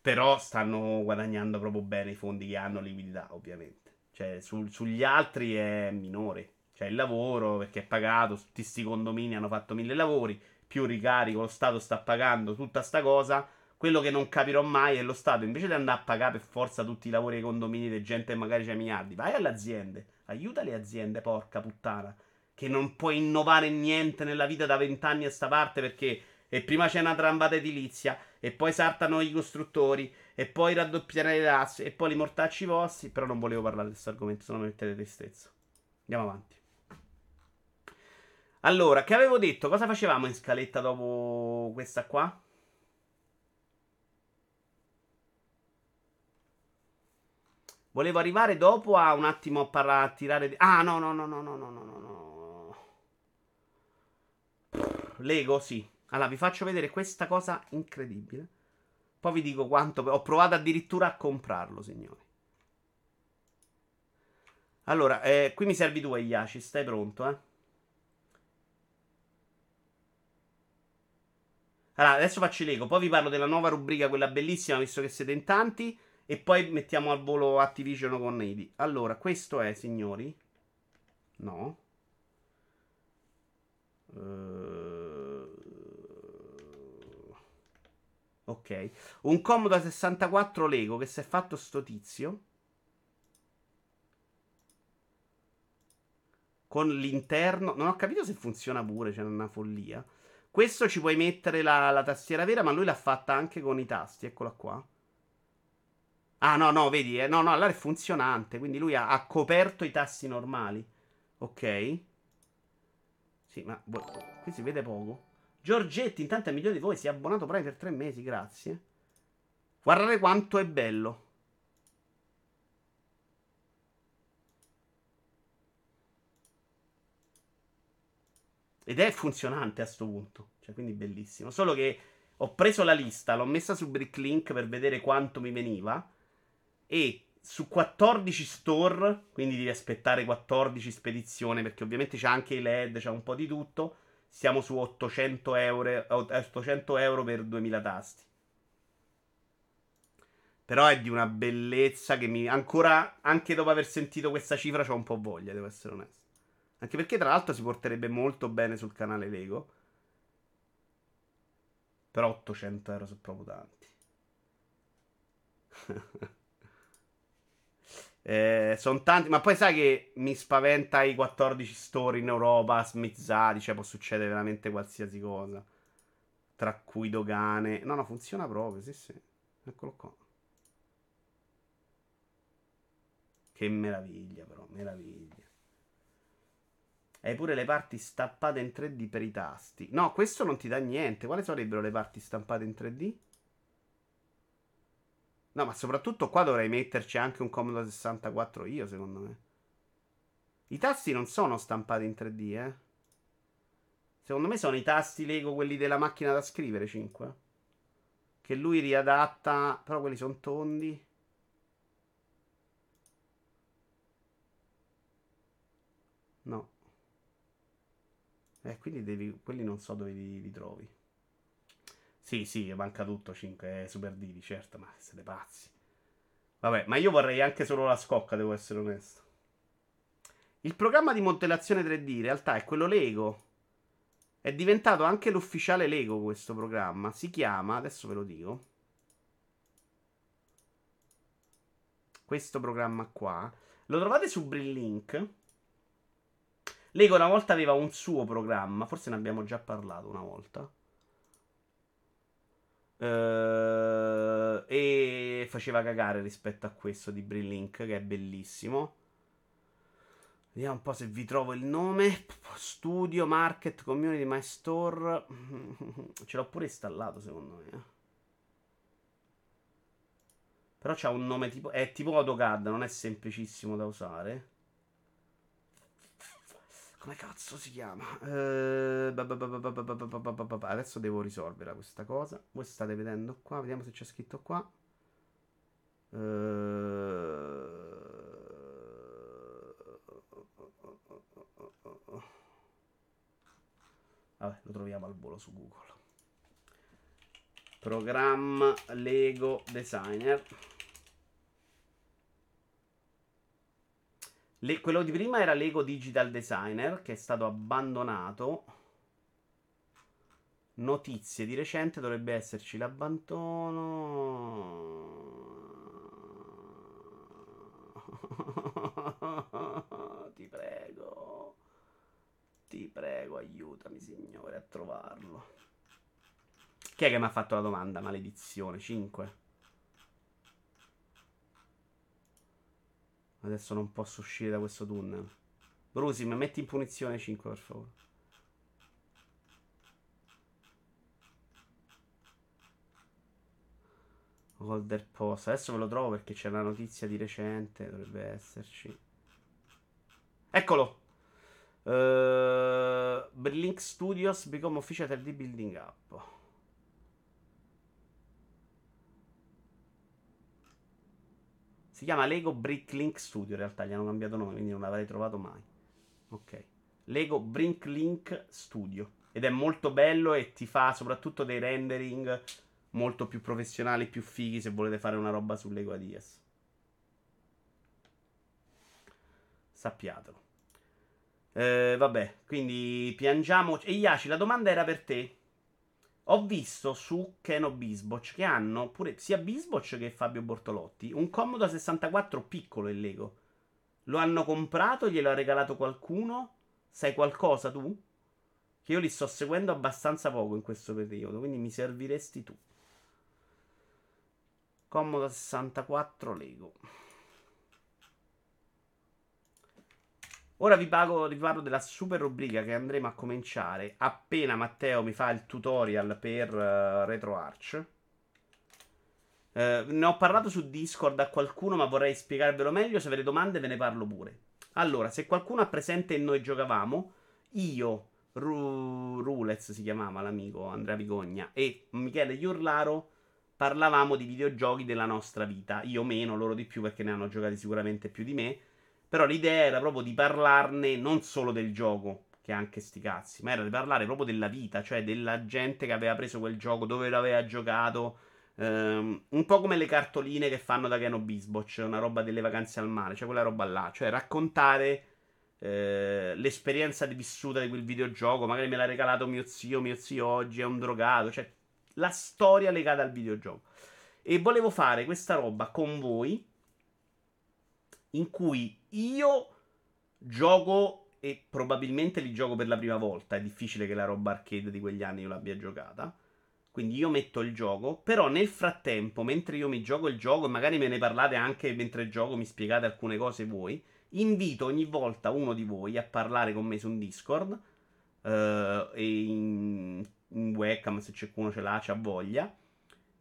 Però stanno guadagnando proprio bene i fondi che hanno liquidità, ovviamente. Cioè, su, sugli altri è minore. Cioè, il lavoro, perché è pagato, tutti questi condomini hanno fatto mille lavori, più ricarico, lo Stato sta pagando tutta sta cosa. Quello che non capirò mai è lo Stato, invece di andare a pagare per forza tutti i lavori ai condomini di gente che magari c'ha miliardi, vai alle aziende, aiuta le aziende, porca puttana che non puoi innovare niente nella vita da vent'anni a sta parte perché e prima c'è una trambata edilizia e poi saltano i costruttori e poi raddoppiare le tasse e poi li mortacci vostri però non volevo parlare di questo argomento se no mi mettete tristezza andiamo avanti allora che avevo detto cosa facevamo in scaletta dopo questa qua Volevo arrivare dopo a un attimo a parlare, a tirare. Ah, no, no, no, no, no, no, no, no. Lego, sì. Allora, vi faccio vedere questa cosa incredibile. Poi vi dico quanto. Ho provato addirittura a comprarlo, signori. Allora, eh, qui mi servi tu, Yashi. Stai pronto, eh? Allora, adesso faccio l'ego. Poi vi parlo della nuova rubrica, quella bellissima, visto che siete in tanti. E poi mettiamo al volo Activision con Navy. Allora, questo è, signori. No. Uh... Ok. Un comodo 64 Lego che si è fatto sto tizio. Con l'interno. Non ho capito se funziona pure, c'è una follia. Questo ci puoi mettere la, la tastiera vera, ma lui l'ha fatta anche con i tasti. Eccola qua. Ah, no, no, vedi, eh? no, no, allora è funzionante. Quindi lui ha, ha coperto i tasti normali. Ok. Sì, ma qui si vede poco. Giorgetti, intanto è migliore di voi, si è abbonato Prime per tre mesi, grazie. Guardate quanto è bello. Ed è funzionante a sto punto. Cioè, quindi bellissimo. Solo che ho preso la lista, l'ho messa su Bricklink per vedere quanto mi veniva. E su 14 store, quindi devi aspettare 14 spedizioni, perché ovviamente c'è anche i LED, c'è un po' di tutto. Siamo su 800 euro, 800 euro per 2000 tasti. Però è di una bellezza che mi. Ancora, anche dopo aver sentito questa cifra, ho un po' voglia, devo essere onesto. Anche perché, tra l'altro, si porterebbe molto bene sul canale Lego. Però 800 euro sono proprio tanti. eh, sono tanti, ma poi sai che mi spaventa i 14 store in Europa smizzati, cioè può succedere veramente qualsiasi cosa. Tra cui dogane. No, no, funziona proprio, sì, sì. Eccolo qua. Che meraviglia, però, meraviglia. Hai pure le parti stampate in 3D per i tasti. No, questo non ti dà niente. Quali sarebbero le parti stampate in 3D? No, ma soprattutto qua dovrei metterci anche un Commodore 64 io, secondo me. I tasti non sono stampati in 3D, eh. Secondo me sono i tasti Lego, quelli della macchina da scrivere 5. Che lui riadatta, però quelli sono tondi. No. Eh, quindi devi, quelli non so dove li, li trovi. Sì, sì, manca tutto 5 è Super Didi, certo, ma siete pazzi. Vabbè, ma io vorrei anche solo la scocca, devo essere onesto. Il programma di modellazione 3D in realtà è quello Lego. È diventato anche l'ufficiale Lego questo programma. Si chiama, adesso ve lo dico. Questo programma qua. Lo trovate su Brillink. Lego una volta aveva un suo programma, forse ne abbiamo già parlato una volta. Uh, e faceva cagare rispetto a questo di Brillink, che è bellissimo. Vediamo un po' se vi trovo il nome. Studio, Market, Community, My Store. Ce l'ho pure installato, secondo me. Però c'ha un nome tipo. È tipo AutoCAD, non è semplicissimo da usare. Come cazzo si chiama? Adesso devo risolvere questa cosa. Voi state vedendo qua. Vediamo se c'è scritto qua. Vabbè, lo troviamo al volo su Google. Programma Lego Designer. Le, quello di prima era Lego Digital Designer, che è stato abbandonato. Notizie di recente dovrebbe esserci l'abbandono. Ti prego. Ti prego, aiutami, signore, a trovarlo. Chi è che mi ha fatto la domanda? Maledizione, 5. Adesso non posso uscire da questo tunnel. Brusi, mi metti in punizione 5 per favore. Holder Post. Adesso ve lo trovo perché c'è una notizia di recente. Dovrebbe esserci. Eccolo. Uh, Blink Studios become official 3D building up. Si chiama Lego Bricklink Studio. In realtà gli hanno cambiato nome, quindi non l'avrei trovato mai. Ok. Lego Bricklink Studio. Ed è molto bello e ti fa soprattutto dei rendering molto più professionali, più fighi se volete fare una roba su Lego Adidas. Sappiatelo. Eh, vabbè, quindi piangiamo. E Iaci, la domanda era per te. Ho visto su Keno Bisboch che hanno pure sia Bisboch che Fabio Bortolotti un Comodo 64 piccolo il Lego. Lo hanno comprato? Glielo ha regalato qualcuno? Sai qualcosa tu? Che io li sto seguendo abbastanza poco in questo periodo, quindi mi serviresti tu. Comodo 64 Lego. Ora vi, pago, vi parlo della super rubrica che andremo a cominciare appena Matteo mi fa il tutorial per uh, RetroArch. Uh, ne ho parlato su Discord a qualcuno, ma vorrei spiegarvelo meglio. Se avete domande, ve ne parlo pure. Allora, se qualcuno ha presente e noi giocavamo, io, Ru- Rulez si chiamava l'amico Andrea Vigogna, e Michele Iurlaro parlavamo di videogiochi della nostra vita. Io meno, loro di più perché ne hanno giocati sicuramente più di me. Però l'idea era proprio di parlarne non solo del gioco, che anche sti cazzi, ma era di parlare proprio della vita, cioè della gente che aveva preso quel gioco, dove l'aveva giocato. Um, un po' come le cartoline che fanno da Keno Bisboch, una roba delle vacanze al mare, cioè quella roba là, cioè raccontare eh, l'esperienza vissuta di quel videogioco. Magari me l'ha regalato mio zio, mio zio oggi è un drogato, cioè la storia legata al videogioco. E volevo fare questa roba con voi in cui io gioco e probabilmente li gioco per la prima volta. È difficile che la roba arcade di quegli anni io l'abbia giocata. Quindi io metto il gioco, però nel frattempo, mentre io mi gioco il gioco, e magari me ne parlate anche mentre gioco, mi spiegate alcune cose voi, invito ogni volta uno di voi a parlare con me su un Discord uh, e in, in webcam se qualcuno ce l'ha, c'ha voglia,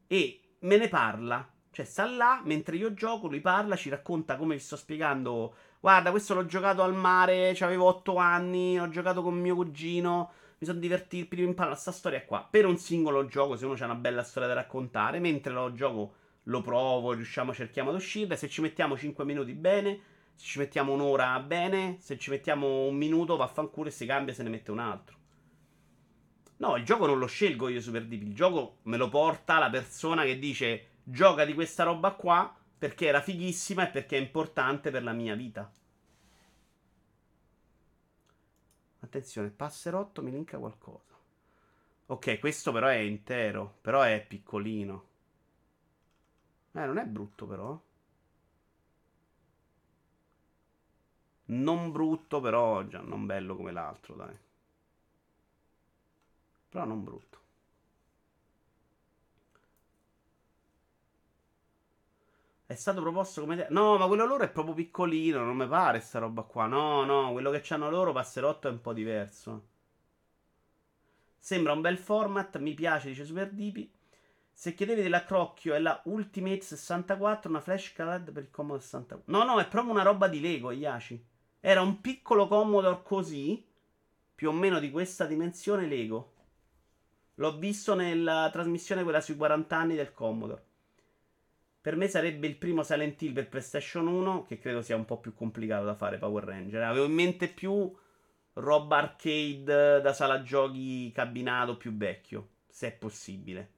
e me ne parla cioè, sta là mentre io gioco, lui parla, ci racconta come vi sto spiegando. Guarda, questo l'ho giocato al mare, avevo 8 anni, ho giocato con mio cugino, mi sono divertito, prima impara sta storia qua. Per un singolo gioco, se uno c'ha una bella storia da raccontare, mentre lo gioco lo provo, riusciamo, cerchiamo ad uscire. Se ci mettiamo 5 minuti bene, se ci mettiamo un'ora bene, se ci mettiamo un minuto vaffanculo e si cambia se ne mette un altro. No, il gioco non lo scelgo io Super Deep, il gioco me lo porta la persona che dice gioca di questa roba qua perché era fighissima e perché è importante per la mia vita. Attenzione, passerotto mi linka qualcosa. Ok, questo però è intero, però è piccolino. Eh, non è brutto però. Non brutto però, già non bello come l'altro, dai. Però non brutto. È stato proposto come. No, ma quello loro è proprio piccolino. Non mi pare sta roba qua. No, no, quello che hanno loro, Passerotto, è un po' diverso. Sembra un bel format. Mi piace, dice Super Dipi. Se chiedevi dell'accrocchio è la Ultimate 64, una flashcard per il Commodore 64. No, no, è proprio una roba di Lego, Iaci. Era un piccolo Commodore così, più o meno di questa dimensione Lego. L'ho visto nella trasmissione quella sui 40 anni del Commodore. Per me sarebbe il primo Silent Hill per PlayStation 1, che credo sia un po' più complicato da fare Power Ranger. Avevo in mente più roba arcade da sala giochi cabinato più vecchio, se è possibile.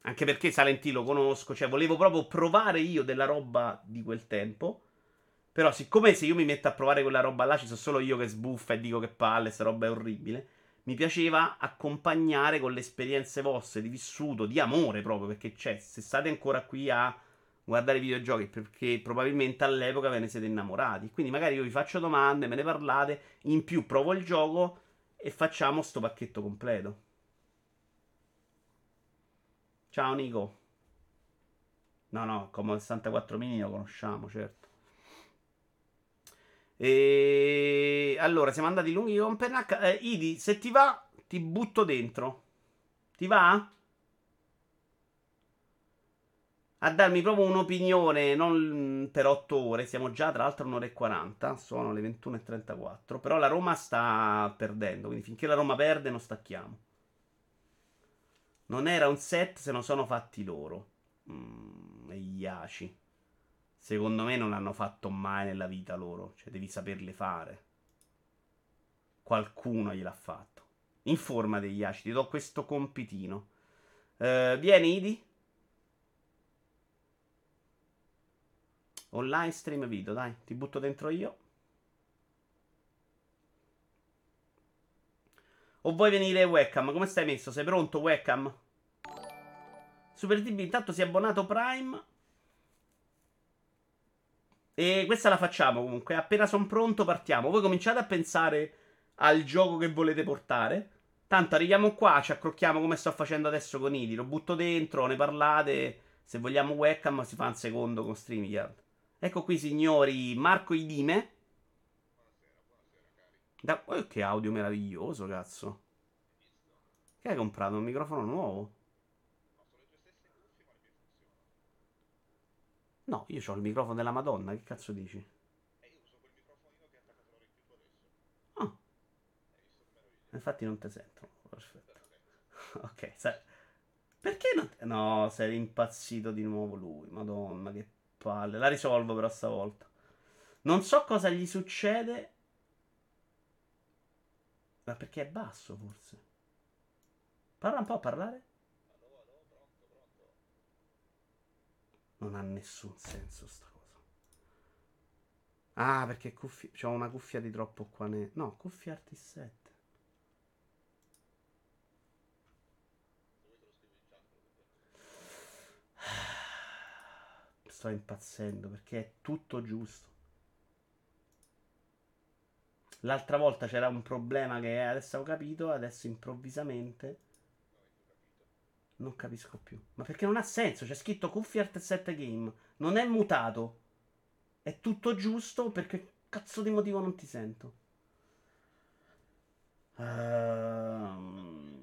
Anche perché Silent Hill lo conosco, cioè volevo proprio provare io della roba di quel tempo. Però siccome se io mi metto a provare quella roba là ci sono solo io che sbuffa e dico che palle, sta roba è orribile mi piaceva accompagnare con le esperienze vostre di vissuto, di amore proprio, perché c'è, se state ancora qui a guardare i videogiochi perché probabilmente all'epoca ve ne siete innamorati. Quindi magari io vi faccio domande, me ne parlate, in più provo il gioco e facciamo sto pacchetto completo. Ciao Nico. No, no, come 64 mini lo conosciamo, certo. E allora siamo andati lunghi con Pernacca. Eh, Idi, se ti va, ti butto dentro. Ti va? a darmi proprio un'opinione, non per 8 ore, siamo già tra l'altro un'ora e 40, sono le 21.34, però la Roma sta perdendo, quindi finché la Roma perde non stacchiamo. Non era un set se non sono fatti loro. Mm, e Iaci. Secondo me non hanno fatto mai nella vita loro, cioè devi saperle fare. Qualcuno gliel'ha fatto. Informa degli Iaci, ti do questo compitino. Uh, vieni, Idi? Online stream video, dai, ti butto dentro io. O vuoi venire webcam? Come stai messo? Sei pronto webcam? Super DB intanto si è abbonato Prime. E questa la facciamo comunque. Appena sono pronto partiamo. Voi cominciate a pensare al gioco che volete portare. Tanto arriviamo qua, ci accrocchiamo come sto facendo adesso con Idi. Lo butto dentro, ne parlate. Se vogliamo webcam si fa un secondo con StreamYard. Ecco qui, signori, Marco Idime. Da... Oh, che audio meraviglioso, cazzo. Che hai comprato? Un microfono nuovo? No, io ho il microfono della Madonna, che cazzo dici? E io uso quel microfonino che è attaccato all'orecchio adesso. Ah. Infatti non ti sento. Perfetto. ok, sai. Perché non... No, sei impazzito di nuovo lui. Madonna, che palle. La risolvo però stavolta. Non so cosa gli succede. Ma perché è basso forse? Parla un po' a parlare. Allo, allo, pronto, pronto. Non ha nessun senso sta cosa. Ah, perché cuffia... C'ho una cuffia di troppo qua. Ne... No, cuffia Artist 7. Dove te lo scrivo in chat? quello che prendo? Sto impazzendo perché è tutto giusto. L'altra volta c'era un problema che adesso ho capito, adesso improvvisamente No, io ho capito. Non capisco più. Ma perché non ha senso? C'è scritto Cuffia Art 7 Game. Non è mutato. È tutto giusto perché cazzo di motivo non ti sento. Ehm,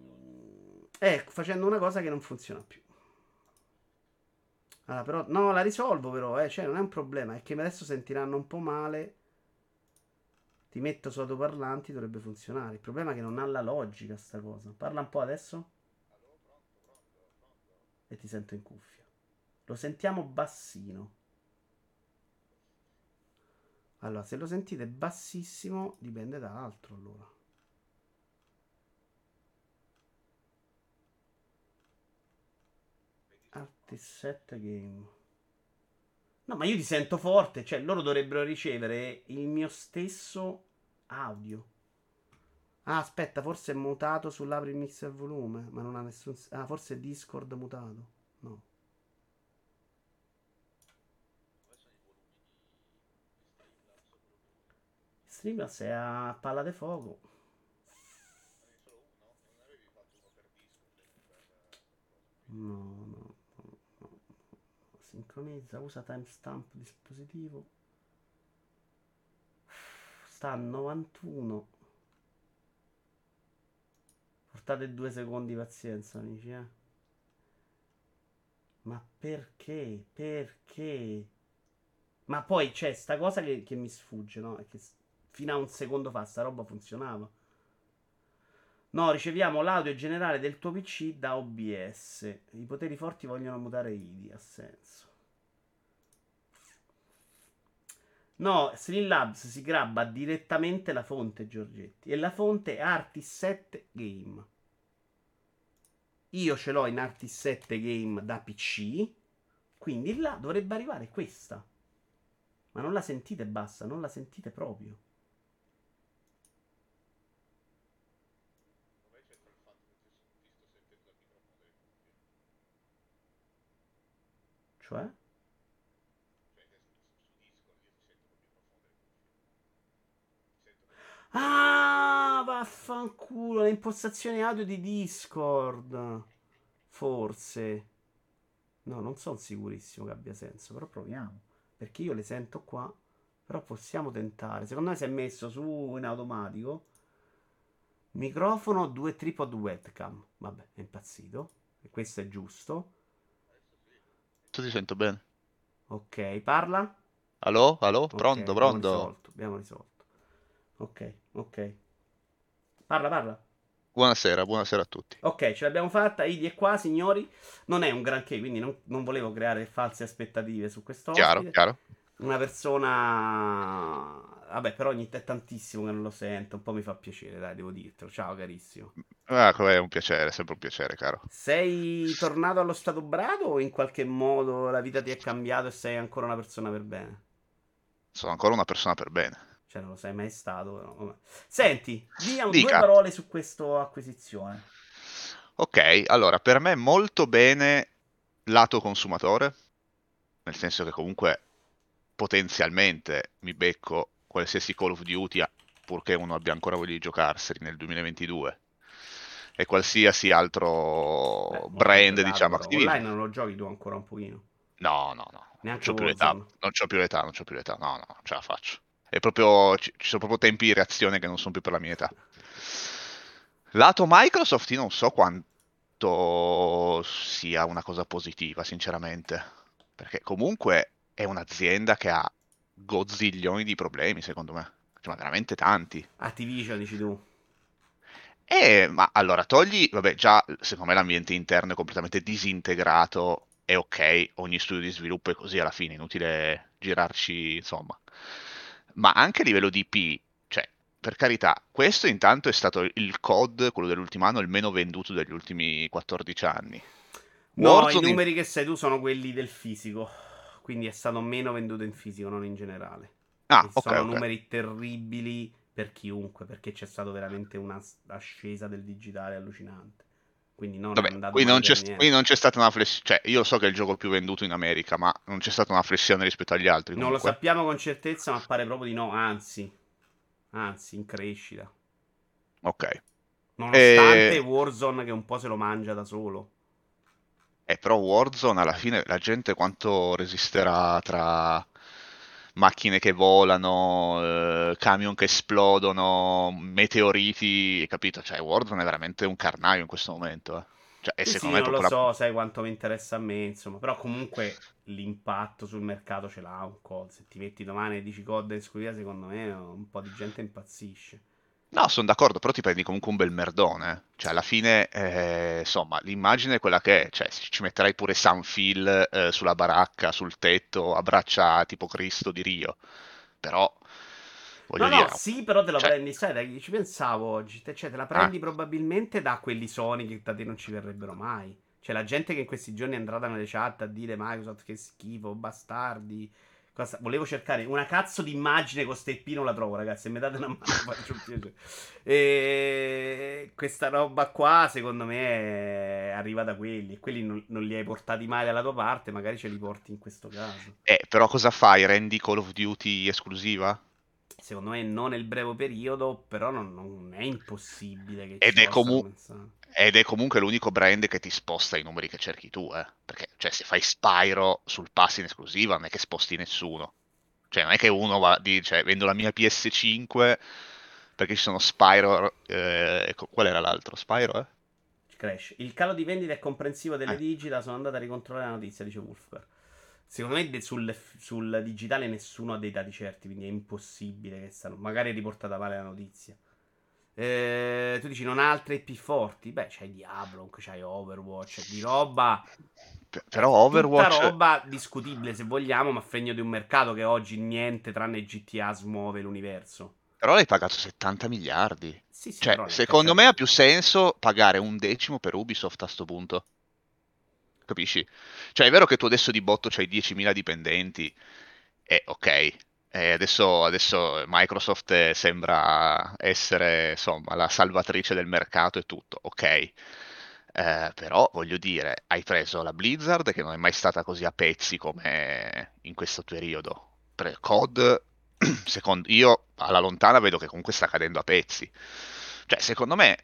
Ecco, facendo una cosa che non funziona più. Allora, però, no, la risolvo però, eh, cioè non è un problema, è che adesso sentiranno un po' male. Ti metto su autoparlanti, dovrebbe funzionare. Il problema è che non ha la logica sta cosa. Parla un po' adesso Allo, pronto, pronto, pronto. E ti sento in cuffia. Lo sentiamo bassino. Allora, se lo sentite bassissimo, dipende da altro allora. Artist 7 Game. No, ma io ti sento forte, cioè loro dovrebbero ricevere il mio stesso audio. Ah, aspetta, forse è mutato sull'apri il mixer volume, ma non ha nessun... Ah, forse è Discord mutato. No. Streamlabs è a palla di fuoco. E? No, no, no, no. Sincronizza, usa timestamp dispositivo. Sta a 91. Portate due secondi pazienza, amici, eh. Ma perché? Perché? Ma poi c'è sta cosa che, che mi sfugge, no? È che fino a un secondo fa sta roba funzionava. No, riceviamo l'audio generale del tuo PC da OBS. I poteri forti vogliono mutare IDI, ha senso. No, Streamlabs si grabba direttamente la fonte, Giorgetti. E la fonte è Artis 7 Game. Io ce l'ho in Artis 7 Game da PC. Quindi là dovrebbe arrivare questa. Ma non la sentite bassa, non la sentite proprio. Dov'è c'entra il fatto che ti, ti sto sentendo dal microfono delle cuffie? Cioè? Cioè che su, su Discord io ti sento col microfono delle cuffie. Ti sento che... Ah, vaffanculo, le impostazioni audio di Discord. Forse. No, non sono sicurissimo che abbia senso, però proviamo. Perché io le sento qua. Però possiamo tentare. Secondo me si è messo su in automatico. Microfono 2 tripod webcam. Vabbè, è impazzito. E questo è giusto. Sì. ti sento bene. Ok, parla? Allo? Allo? Ok, Pronto, abbiamo pronto? risolto, abbiamo risolto. Ok, ok. Parla, parla. Buonasera, buonasera a tutti. Ok, ce l'abbiamo fatta. Idi è qua, signori. Non è un granché, quindi non, non volevo creare false aspettative su questo Chiaro, chiaro. Una persona. Vabbè, però ogni è tantissimo che non lo sento. Un po' mi fa piacere, dai, devo dirtelo. Ciao, carissimo. Ah, è un piacere, sempre un piacere, caro. Sei tornato allo stato brado o in qualche modo la vita ti è cambiata e sei ancora una persona per bene? Sono ancora una persona per bene. Cioè, non lo sei mai stato. vabbè. Senti, diamo due Dica. parole su questa acquisizione. Ok, allora, per me molto bene lato consumatore, nel senso che comunque potenzialmente mi becco qualsiasi Call of Duty, purché uno abbia ancora voglia di giocarseli nel 2022, e qualsiasi altro Beh, brand, diciamo. Activision. Online non lo giochi tu ancora un pochino. No, no, no, non Neanche c'ho più l'età, non c'ho più l'età, non c'ho più l'età, no, no, non ce la faccio. È proprio, ci, sono proprio tempi di reazione che non sono più per la mia età. Lato Microsoft, io non so quanto sia una cosa positiva, sinceramente, perché comunque è un'azienda che ha gozziglioni di problemi, secondo me, cioè, ma veramente tanti. Activision, dici tu. Eh, ma allora togli, vabbè, già secondo me l'ambiente interno è completamente disintegrato, è ok, ogni studio di sviluppo è così alla fine, inutile girarci, insomma. Ma anche a livello di IP, cioè, per carità, questo intanto è stato il COD, quello dell'ultimo anno, il meno venduto degli ultimi 14 anni. No, Warzone i in- numeri che sai tu sono quelli del fisico. Quindi è stato meno venduto in fisico, non in generale. Ah, E ok, sono ok. numeri terribili per chiunque, perché c'è stato veramente una ascesa del digitale allucinante. Quindi non è Vabbè, andato qui non qui non c'è stata una flessione, cioè, io so che è il gioco più venduto in America, ma non c'è stata una flessione rispetto agli altri, Non lo comunque. sappiamo con certezza, ma pare proprio di no, anzi. Anzi, in crescita. Ok. Nonostante E- Warzone che un po' se lo mangia da solo. Eh, però Warzone alla fine la gente quanto resisterà tra macchine che volano, eh, camion che esplodono, meteoriti, capito? Cioè Warzone è veramente un carnaio in questo momento, eh. Cioè, e Sì, secondo sì, me non lo proprio la- so, sai quanto mi interessa a me, insomma. Però comunque l'impatto sul mercato ce l'ha un COD. Se ti metti domani e dici in esclusiva, secondo me un po' di gente impazzisce. No, sono d'accordo, però ti prendi comunque un bel merdone. eh. Cioè, alla fine, eh, insomma, l'immagine è quella che è. Cioè, ci metterai pure San Phil eh, sulla baracca, sul tetto, a braccia tipo Cristo di Rio. Però, voglio No, dire, no, sì, però te lo cioè- prendi, sai, dai, ci pensavo oggi. te- Cioè, te la prendi probabilmente da quelli Sony che da te non ci verrebbero mai. Cioè, la gente che in questi giorni è entrata nelle chat a dire Microsoft che schifo, bastardi. Cosa- Volevo cercare una cazzo di immagine con ste IP, non la trovo, ragazzi. Se mi date una mano, faccio un piacere. E questa roba qua, secondo me, è- arriva da quelli. E quelli non, non li hai portati mai dalla tua parte, magari ce li porti in questo caso. Eh, però cosa fai? Rendi Call of Duty esclusiva? Secondo me non nel breve periodo, però non, non è impossibile che Ed ci è comu-. Ed è comunque l'unico brand che ti sposta i numeri che cerchi tu, eh. Perché, cioè, se fai Spyro sul pass in esclusiva, non è che sposti nessuno. Cioè, non è che uno va, dice, vendo la mia PS5 perché ci sono Spyro... eh, ecco, qual era l'altro? Spyro, eh? Crash. Il calo di vendita è comprensivo delle Eh. digital. Sono andato a ricontrollare la notizia, dice Wolfgar. Secondo me sul, sul digitale nessuno ha dei dati certi, quindi è impossibile che stanno. Magari è riportata male la notizia. Eh, tu dici non ha altre più forti? Beh, c'hai Diablo, c'hai Overwatch, di roba. Però Overwatch... Tutta roba discutibile se vogliamo, ma fregno di un mercato che oggi niente tranne GTA smuove l'universo. Però l'hai pagato 70 miliardi. Sì, sì, Cioè, secondo me ha più senso pagare un decimo per Ubisoft a sto punto. Capisci? Cioè, è vero che tu adesso di botto c'hai 10.000 dipendenti, e ok. E adesso, adesso Microsoft eh, sembra essere, insomma, la salvatrice del mercato e tutto, ok. Eh, però, voglio dire, hai preso la Blizzard, che non è mai stata così a pezzi come in questo periodo. Pre- COD, secondo io, alla lontana vedo che comunque sta cadendo a pezzi. Cioè, secondo me,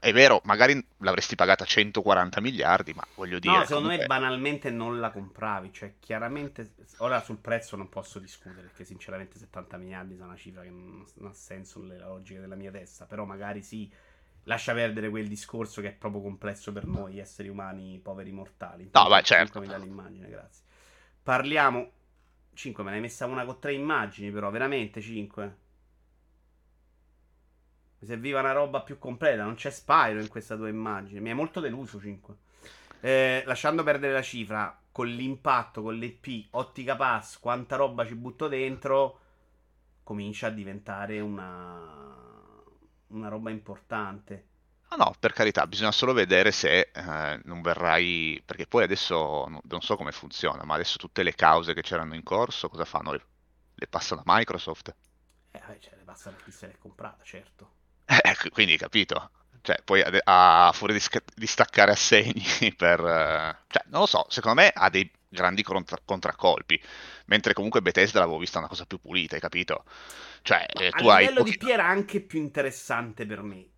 è vero, magari l'avresti pagata 140 miliardi, ma voglio dire... No, secondo me comunque- banalmente non la compravi. Cioè, chiaramente. Ora sul prezzo non posso discutere. Perché, sinceramente, 70 miliardi sono una cifra che non, non ha senso nella logica della mia testa. Però, magari sì. Lascia perdere quel discorso che è proprio complesso per noi esseri umani, poveri mortali. No, beh, certo. Mi dà l'immagine, grazie. Parliamo 5, me ne hai messa una con tre immagini, però, veramente 5. Mi serviva una roba più completa, non c'è Spyro in queste due immagini. Mi è molto deluso 5. Eh, lasciando perdere la cifra, con l'impatto, con l'EP, Ottica Pass, quanta roba ci butto dentro, comincia a diventare una, una roba importante. No, no, per carità, bisogna solo vedere se eh, non verrai, perché poi adesso no- non so come funziona, ma adesso tutte le cause che c'erano in corso, cosa fanno? Le, le passano a Microsoft? Eh, cioè, le passa per chi se l'è comprata, certo. Eh, quindi capito? Cioè, poi ade- a fuori di, sca- di staccare assegni per... eh, cioè, non lo so, secondo me ha dei grandi contra- contraccolpi, mentre comunque Bethesda l'avevo vista una cosa più pulita, hai capito? Cioè, eh, a tu hai... livello pochi- di P era anche più interessante per me.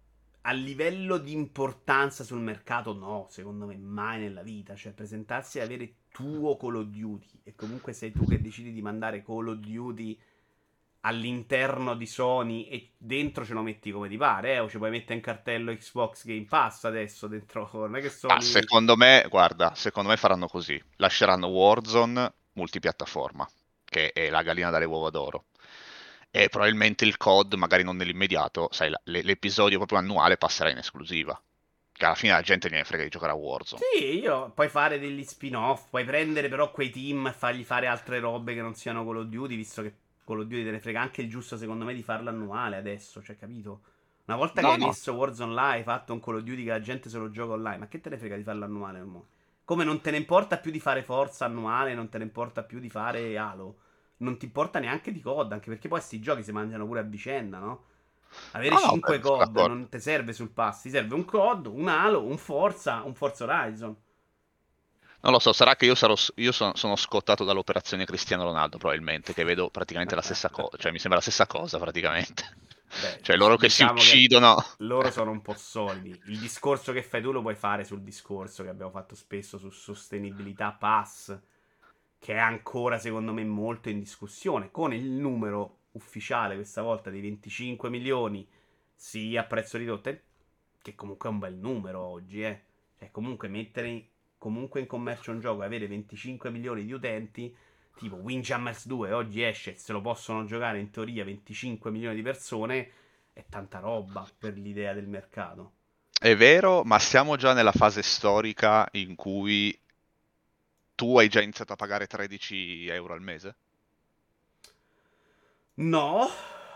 A livello di importanza sul mercato, no, secondo me mai nella vita. Cioè, presentarsi e avere tuo Call of Duty. E comunque sei tu che decidi di mandare Call of Duty all'interno di Sony e dentro ce lo metti come ti pare, eh? O ci puoi mettere in cartello Xbox Game Pass adesso dentro. Non è che Sony. Ah, secondo me, guarda, secondo me faranno così. Lasceranno Warzone multipiattaforma, che è la gallina dalle uova d'oro. E probabilmente il COD, magari non nell'immediato, sai, l'episodio proprio annuale passerà in esclusiva. Che alla fine la gente ne frega di giocare a Warzone. Sì, io puoi fare degli spin-off, puoi prendere però quei team e fargli fare altre robe che non siano Call of Duty, visto che Call of Duty te ne frega anche il giusto secondo me di farlo annuale adesso, cioè capito? Una volta No, che hai no. messo Warzone là, hai fatto un Call of Duty che la gente se lo gioca online, ma che te ne frega di farlo annuale? mo? Come non te ne importa più di fare Forza annuale, non te ne importa più di fare Halo. Non ti importa neanche di COD, anche perché poi sti giochi si mangiano pure a vicenda, no? Avere No, no, 5 beh, sono COD non ti serve sul pass, ti serve un COD, un Halo, un Forza, un Forza Horizon. Non lo so, sarà che io, sarò, io sono, sono scottato dall'operazione Cristiano Ronaldo, probabilmente, che vedo praticamente la stessa cosa. Cioè, mi sembra la stessa cosa, praticamente. Beh, Cioè, loro che si diciamo uccidono. loro sono un po' solidi. Il discorso che fai tu lo puoi fare sul discorso che abbiamo fatto spesso su sostenibilità pass, che è ancora secondo me molto in discussione, con il numero ufficiale questa volta di 25 milioni, sì a prezzo ridotto, che comunque è un bel numero oggi, eh. Cioè comunque mettere comunque in commercio un gioco e avere 25 milioni di utenti, tipo Windjammers 2 oggi esce, se lo possono giocare in teoria 25 milioni di persone, è tanta roba per l'idea del mercato. È vero, ma siamo già nella fase storica in cui tu hai già iniziato a pagare 13 euro al mese? No,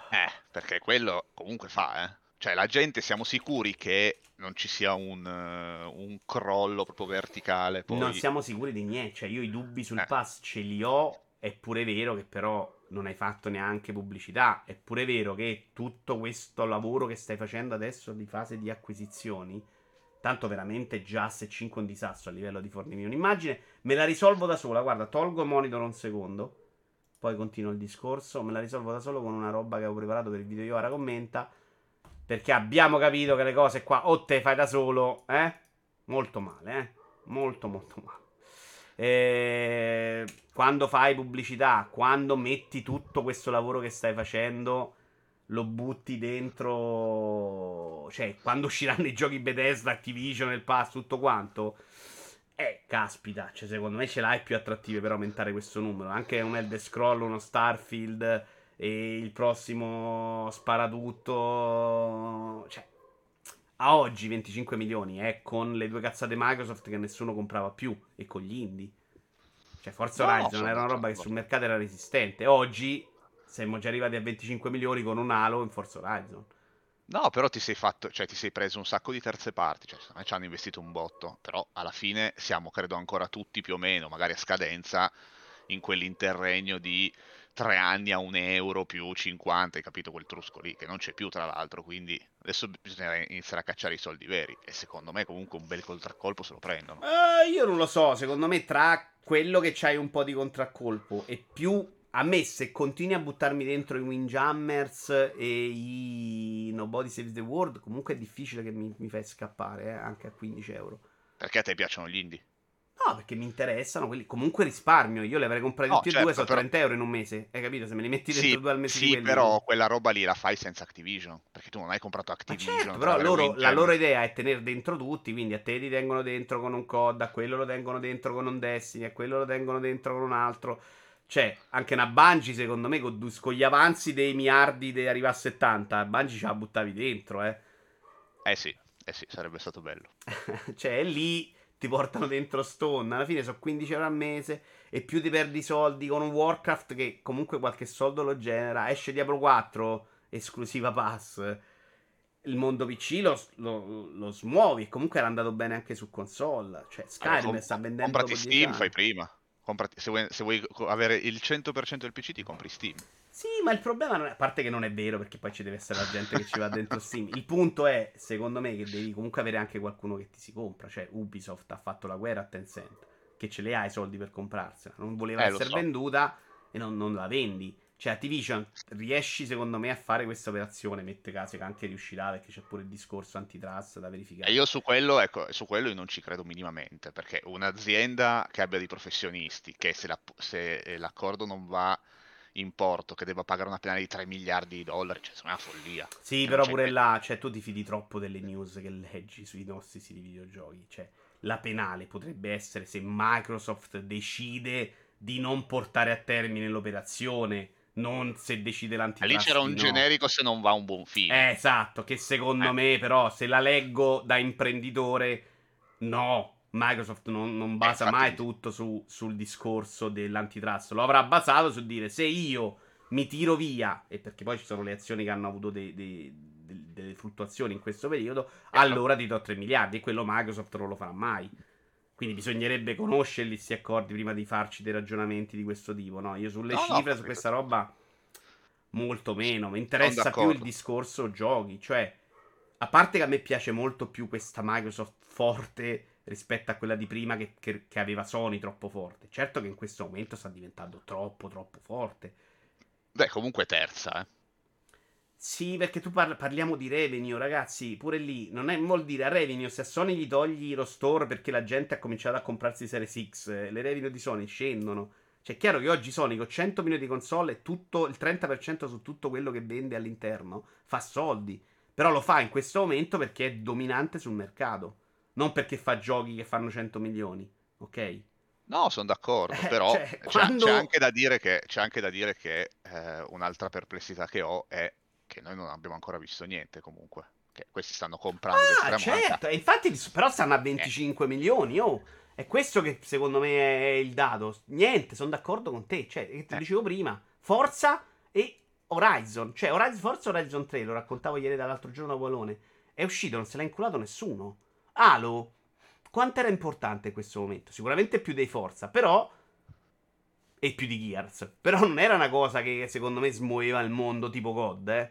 Eh, perché quello comunque fa, eh. Cioè, la gente siamo sicuri che non ci sia un, eh, un crollo proprio verticale. Poi... non siamo sicuri di niente. Cioè, io i dubbi sul Eh. pass ce li ho. È pure vero che però non hai fatto neanche pubblicità. È pure vero che tutto questo lavoro che stai facendo adesso di fase di acquisizioni. Tanto veramente già se 5 un disastro a livello di fornirmi un'immagine. Me la risolvo da sola. Guarda, tolgo il monitor un secondo. Poi continuo il discorso. Me la risolvo da solo con una roba che avevo preparato per il video io ora commenta. Perché abbiamo capito che le cose qua o te fai da solo, eh? Molto male, eh? Molto, molto male. Eh, quando fai pubblicità, quando metti tutto questo lavoro che stai facendo, lo butti dentro. Cioè, quando usciranno i giochi Bethesda, Activision, il pass, tutto quanto. Eh, caspita, cioè, secondo me ce l'hai più attrattive per aumentare questo numero. Anche un Elder Scroll, uno Starfield e il prossimo Sparatutto. Cioè, a oggi 25 milioni è con le due cazzate Microsoft che nessuno comprava più e con gli indie. Cioè, Forza No, Horizon sono- era una roba sono che sul mercato era resistente. Oggi siamo già arrivati a 25 milioni con un Halo in Forza Horizon. No, però ti sei fatto, cioè ti sei preso un sacco di terze parti, cioè me ci hanno investito un botto, però alla fine siamo, credo, ancora tutti più o meno, magari a scadenza, in quell'interregno di tre anni a un euro più 50, hai capito quel trusco lì, che non c'è più tra l'altro, quindi adesso bisogna iniziare a cacciare i soldi veri, e secondo me comunque un bel contraccolpo se lo prendono. Eh, io non lo so, secondo me tra quello che c'hai un po' di contraccolpo e più a me se continui a buttarmi dentro i Windjammers e i Nobody Saves the World, comunque è difficile che mi, mi fai scappare, eh, anche a 15 euro. Perché a te piacciono gli indie? No, perché mi interessano quelli. Comunque risparmio. Io li avrei comprati No, tutti e certo, due, sono però- 30 euro in un mese. Hai capito? Se me li metti dentro Sì, due al mese di sì, quelli. però quella roba lì la fai senza Activision, perché tu non hai comprato Activision. certo, per però loro- la loro idea è tenere dentro tutti, quindi a te ti tengono dentro con un COD, a quello lo tengono dentro con un Destiny, a quello lo tengono dentro con un altro. Cioè, anche una Bungie, secondo me, con, con gli avanzi dei miliardi di arrivare a 70, Bungie ce la buttavi dentro, eh. Eh sì, eh sì, sarebbe stato bello. cioè, lì ti portano dentro Stone. Alla fine sono 15 euro al mese e più ti perdi i soldi con un Warcraft che comunque qualche soldo lo genera. Esce Diablo 4, esclusiva pass. Il mondo PC lo, lo, lo smuovi. Comunque era andato bene anche su console. Cioè, Allora, Skyrim com- sta vendendo comprati dopo 10 Steam, fai prima. Comprati- se, vuoi, se vuoi avere il 100% del PC ti compri Steam. Sì, ma il problema non è, a parte che non è vero, perché poi ci deve essere la gente che ci va dentro Steam. Il punto è, secondo me, che devi comunque avere anche qualcuno che ti si compra. Cioè, Ubisoft ha fatto la guerra a Tencent, che ce le ha i soldi per comprarsela. Non voleva Eh, essere so. venduta e non, non la vendi. Cioè, Activision riesci, secondo me, a fare questa operazione. Mette caso che anche riuscirà, perché c'è pure il discorso antitrust da verificare. E io su quello, ecco, su quello io non ci credo minimamente, perché un'azienda che abbia dei professionisti, che se, la- se, l'accordo non va in porto, che debba pagare una pena di 3 miliardi di dollari, cioè, è una follia. Sì, Eh, però non c'è pure che- là, cioè, tu ti fidi troppo delle news che leggi sui nostri siti videogiochi. Cioè, la penale potrebbe essere se Microsoft decide di non portare a termine l'operazione, non se decide l'antitrust. lì c'era un no. generico se non va un buon fine. Eh, esatto, che secondo Eh. me, però, se la leggo da imprenditore, no. Microsoft non, non basa infatti- mai tutto su- sul discorso dell'antitrust. Lo avrà basato su dire se io mi tiro via, e perché poi ci sono le azioni che hanno avuto dei- dei- de- delle fluttuazioni in questo periodo, allora ti do 3 miliardi. E quello Microsoft non lo farà mai. Quindi bisognerebbe conoscerli questi accordi prima di farci dei ragionamenti di questo tipo. No, io sulle No, no, cifre, su capito. questa roba, molto meno. Mi interessa più il discorso giochi. Cioè, a parte che a me piace molto più questa Microsoft forte rispetto a quella di prima che, che- che aveva Sony troppo forte. Certo che in questo momento sta diventando troppo, troppo forte. Beh, comunque terza, eh. Sì, perché tu parli- parliamo di revenue, ragazzi. Pure lì non è vuol dire a revenue. Se a Sony gli togli lo store perché la gente ha cominciato a comprarsi Series X, eh, le revenue di Sony scendono. Cioè, è chiaro che oggi Sony con 100 milioni di console e tutto il 30% su tutto quello che vende all'interno fa soldi. Però lo fa in questo momento perché è dominante sul mercato. Non perché fa giochi che fanno 100 milioni. Ok? No, sono d'accordo, Eh, però cioè, c'è, quando- c'è anche da dire che, c'è anche da dire che eh, un'altra perplessità che ho è che noi non abbiamo ancora visto niente comunque. Che questi stanno comprando Ah, certo. E infatti, però stanno a 25 milioni. Oh. È questo che secondo me è il dato. Niente, sono d'accordo con te. Cioè, che ti Eh. dicevo prima, Forza e Horizon. Cioè, Horizon, Forza Horizon 3, lo raccontavo ieri dall'altro giorno a Valone. È uscito, non se l'ha inculato nessuno. Halo, quanto era importante in questo momento? Sicuramente più dei Forza, però... E più di Gears. Però non era una cosa che secondo me smuoveva il mondo tipo God, eh.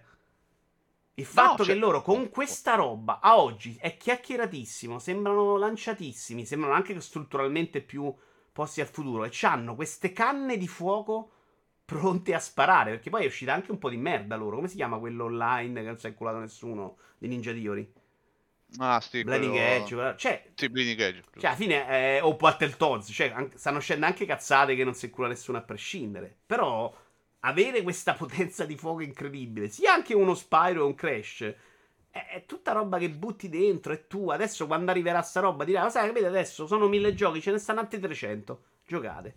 Il fatto cioè- che loro con questa roba a oggi è chiacchieratissimo, sembrano lanciatissimi, sembrano anche strutturalmente più posti al futuro e hanno queste canne di fuoco pronte a sparare, perché poi è uscita anche un po' di merda loro. Come si chiama quello online che non si è inculato nessuno di Ninja Theory? Ah, sì, Bleeding quello- Edge, cioè Sì, Bleeding Edge. cioè, alla fine, eh, o Battletoads, cioè, an- stanno scendendo anche cazzate che non si cura nessuno a prescindere. Però, avere questa potenza di fuoco incredibile, sia anche uno Spyro e un Crash, è, è tutta roba che butti dentro, è tua. Adesso, quando arriverà sta roba, dirà, "Ma sai, capite, adesso sono mille giochi, ce ne stanno altri 300. Giocate.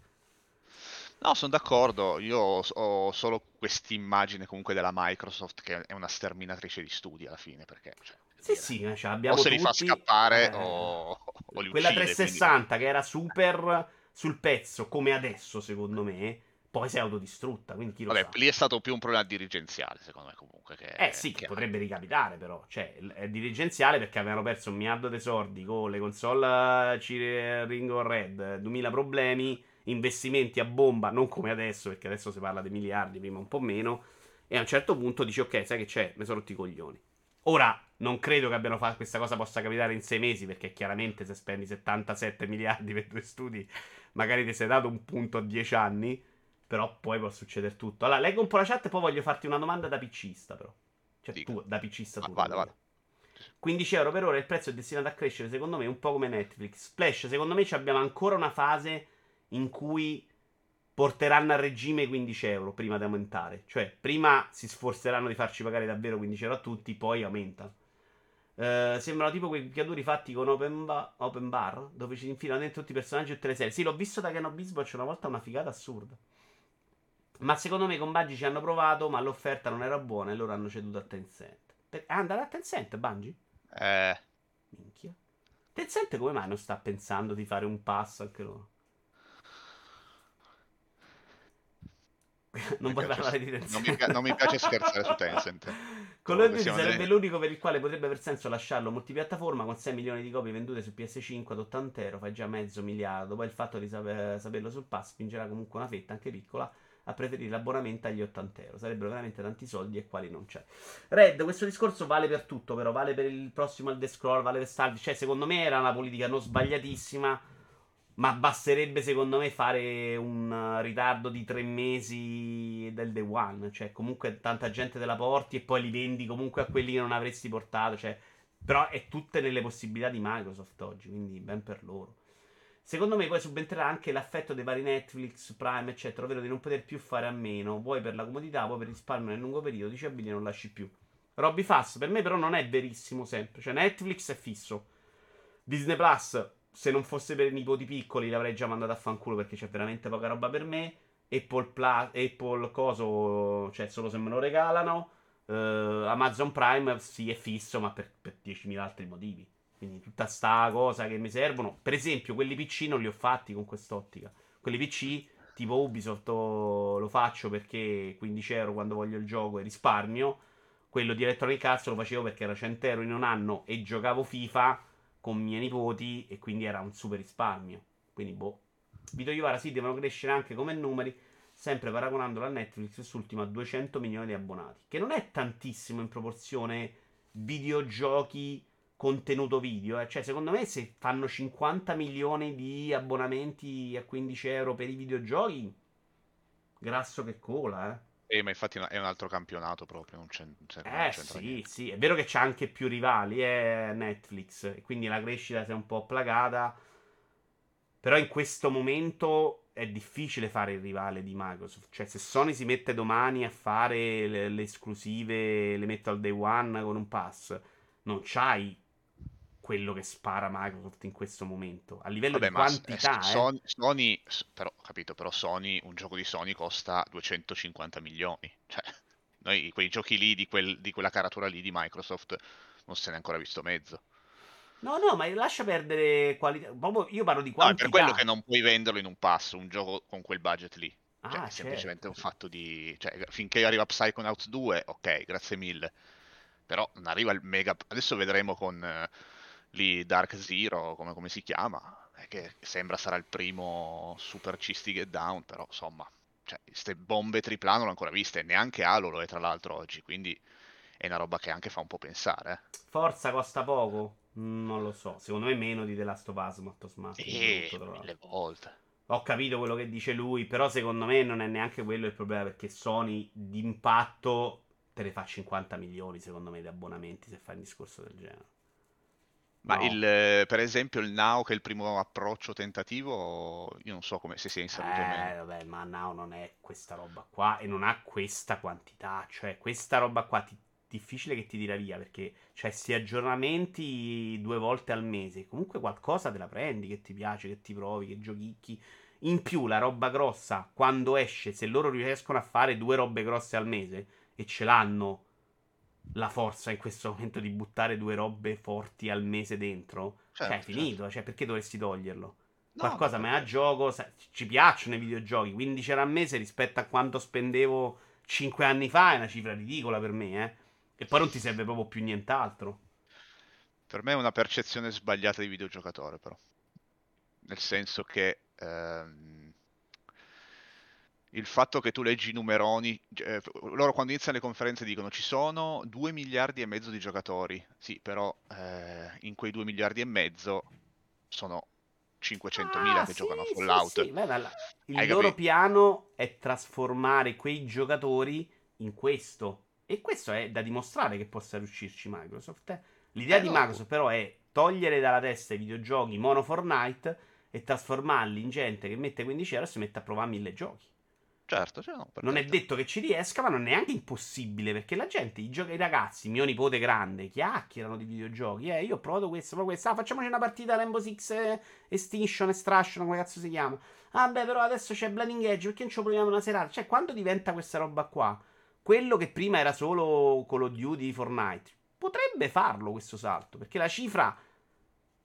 No, sono d'accordo. Io ho, ho solo quest'immagine comunque della Microsoft che è una sterminatrice di studi alla fine, perché cioè, Sì, sì, ce l'abbiamo o se li fa tutti. scappare Eh, o, o li Quella uccide, 360 che era super sul pezzo, come adesso, secondo me, poi si è autodistrutta, quindi chi lo quindi- sa. Vabbè, lì è stato più un problema dirigenziale, secondo me comunque. Che, Eh sì, che potrebbe ricapitare però, cioè è dirigenziale perché avevano perso un miliardo di soldi con le console eh, C- Ring of Red, eh, 2000 problemi, investimenti a bomba, non come adesso perché adesso si parla di miliardi, prima un po' meno, e a un certo punto dici ok, sai che c'è, mi sono rotti i coglioni. Ora, non credo che abbiano fatto questa cosa possa capitare in sei mesi perché chiaramente se spendi 77 miliardi per due studi, magari ti sei dato un punto a 10 anni. Però poi può succedere tutto. Allora, leggo un po' la chat e poi voglio farti una domanda da piccista, però. Cioè, Dica. tu, da piccista tu. vada, vada. dire. 15 euro per ora il prezzo è destinato a crescere, secondo me, un po' come Netflix. Splash, secondo me, ci abbiamo ancora una fase in cui porteranno a regime 15 euro prima di aumentare. Cioè, prima si sforzeranno di farci pagare davvero 15 euro a tutti, poi aumentano. Uh, sembrano tipo quei picchiatori fatti con open, ba- open, bar dove ci infilano dentro tutti i personaggi e tutte le serie. Sì, l'ho visto da Keno Bisbotch una volta, una figata assurda. Ma secondo me con Bungie ci hanno provato, ma l'offerta non era buona e loro hanno ceduto a Tencent. Per- è andata a Tencent, Bungie? Eh. Minchia. Tencent come mai non sta pensando di fare un passo anche loro? non vuoi parlare di Tencent? Non mi, non mi, piace scherzare su Tencent. Call of Duty sarebbe l'unico per il quale potrebbe aver senso lasciarlo multipiattaforma con 6 milioni di copie vendute su PS5 ad 80 euro, fai già mezzo miliardo. Poi il fatto di saper, saperlo sul pass spingerà comunque una fetta, anche piccola, a preferire l'abbonamento agli 80 euro. Sarebbero veramente tanti soldi e quali non c'è. Red, questo discorso vale per tutto, però vale per il prossimo Elder Scroll, vale per Starfield. Cioè, secondo me era una politica non sbagliatissima ma basterebbe secondo me fare un ritardo di tre mesi del day one. Cioè, comunque tanta gente te la porti e poi li vendi comunque a quelli che non avresti portato. Cioè, però è tutte nelle possibilità di Microsoft oggi, quindi ben per loro. Secondo me poi subentrerà anche l'affetto dei vari Netflix, Prime, eccetera, ovvero di non poter più fare a meno, vuoi per la comodità, vuoi per risparmio nel lungo periodo, dici abili non lasci più. Robby Fass, per me però non è verissimo sempre, cioè Netflix è fisso. Disney Plus se non fosse per i nipoti piccoli l'avrei già mandato a fanculo perché c'è veramente poca roba per me. Apple, Plus, Apple coso, cioè solo se me lo regalano. Uh, Amazon Prime sì è fisso, ma per, per 10.000 altri motivi. Quindi tutta sta cosa che mi servono. Per esempio, quelli PC non li ho fatti con quest'ottica. Quelli PC, tipo Ubisoft, lo faccio perché 15 euro quando voglio il gioco e risparmio. Quello di Electronic Arts lo facevo perché era 100 euro in un anno e giocavo FIFA con miei nipoti e quindi era un super risparmio. Quindi, boh. Vito Iovara sì, devono crescere anche come numeri, sempre paragonandolo a Netflix, quest'ultimo a 200 milioni di abbonati, che non è tantissimo in proporzione videogiochi contenuto video. Eh. Cioè, secondo me, se fanno 50 milioni di abbonamenti a 15 euro per i videogiochi, grasso che cola, eh. Eh, ma infatti è un altro campionato proprio. Non c'è, c'è, eh non sì, niente. sì, è vero che c'è anche più rivali, è eh, Netflix, e quindi la crescita si è un po' placata. Però in questo momento è difficile fare il rivale di Microsoft. Cioè, se Sony si mette domani a fare le, le esclusive, le metto al day one con un pass, non c'hai quello che spara Microsoft in questo momento. A livello Vabbè, di quantità, Sony, eh. Sony, però, capito, però Sony, un gioco di Sony costa 250 milioni. Cioè, noi quei giochi lì di, quel, di quella caratura lì di Microsoft non se ne è ancora visto mezzo. No, no, ma lascia perdere qualità. Io parlo di quantità. No, per quello che non puoi venderlo in un passo, un gioco con quel budget lì. Cioè, ah, è certo. semplicemente un fatto di... Cioè, finché arriva Psychonauts 2, ok, grazie mille. Però non arriva il mega... Adesso vedremo con... Uh, lì Dark Zero, come, come si chiama, che sembra sarà il primo super C get down, però insomma, cioè, queste bombe tripla non l'ho ancora viste, neanche Halo lo è tra l'altro oggi, quindi è una roba che anche fa un po' pensare. Eh. Forza costa poco? Non lo so, secondo me meno di The Last of Us, molto smart. E mille volte. Ho capito quello che dice lui, però secondo me non è neanche quello il problema, perché Sony d'impatto te ne fa 50 milioni, secondo me, di abbonamenti se fai un discorso del genere. Ma no. il, eh, per esempio il Now, che è il primo approccio tentativo, io non so come se sia inserito eh, o meno. vabbè, ma Now non è questa roba qua e non ha questa quantità. Cioè, questa roba qua ti, difficile che ti tira via perché cioè, sti aggiornamenti due volte al mese. Comunque qualcosa te la prendi che ti piace, che ti provi, che giochicchi. In più, la roba grossa, quando esce, se loro riescono a fare due robe grosse al mese e ce l'hanno la forza in questo momento di buttare due robe forti al mese dentro. Certo, cioè, è finito. Certo. Cioè, perché dovresti toglierlo? No, Qualcosa me a gioco. Ci piacciono i videogiochi. 15 euro al mese rispetto a quanto spendevo 5 anni fa è una cifra ridicola per me, eh. E poi non ti serve proprio più nient'altro. Per me è una percezione sbagliata di videogiocatore, però. Nel senso che. Ehm il fatto che tu leggi i numeroni, eh, loro quando iniziano le conferenze dicono ci sono 2 miliardi e mezzo di giocatori, sì, però eh, in quei 2 miliardi e mezzo sono 500 mila ah, che sì, giocano a Fallout. Sì, sì. Beh, il Hai loro capito? piano è trasformare quei giocatori in questo. E questo è da dimostrare che possa riuscirci Microsoft. Eh? L'idea Eh, di no. Microsoft però è togliere dalla testa i videogiochi mono Fortnite e trasformarli in gente che mette 15 euro e si mette a provare mille giochi. Certo, cioè, no, Non è detto che ci riesca, ma non è neanche impossibile. Perché la gente, i, giochi, i ragazzi, mio nipote grande, chiacchierano di videogiochi. Eh, io ho provato questo, provo questo. Ah, facciamoci una partita Rainbow Six eh, Extinction, Extraction, come cazzo si chiama. Ah, beh, però adesso c'è Blinding Edge. Perché non ci proviamo una serata? Cioè, quando diventa questa roba qua? Quello che prima era solo Call of Duty, Fortnite, potrebbe farlo questo salto. Perché la cifra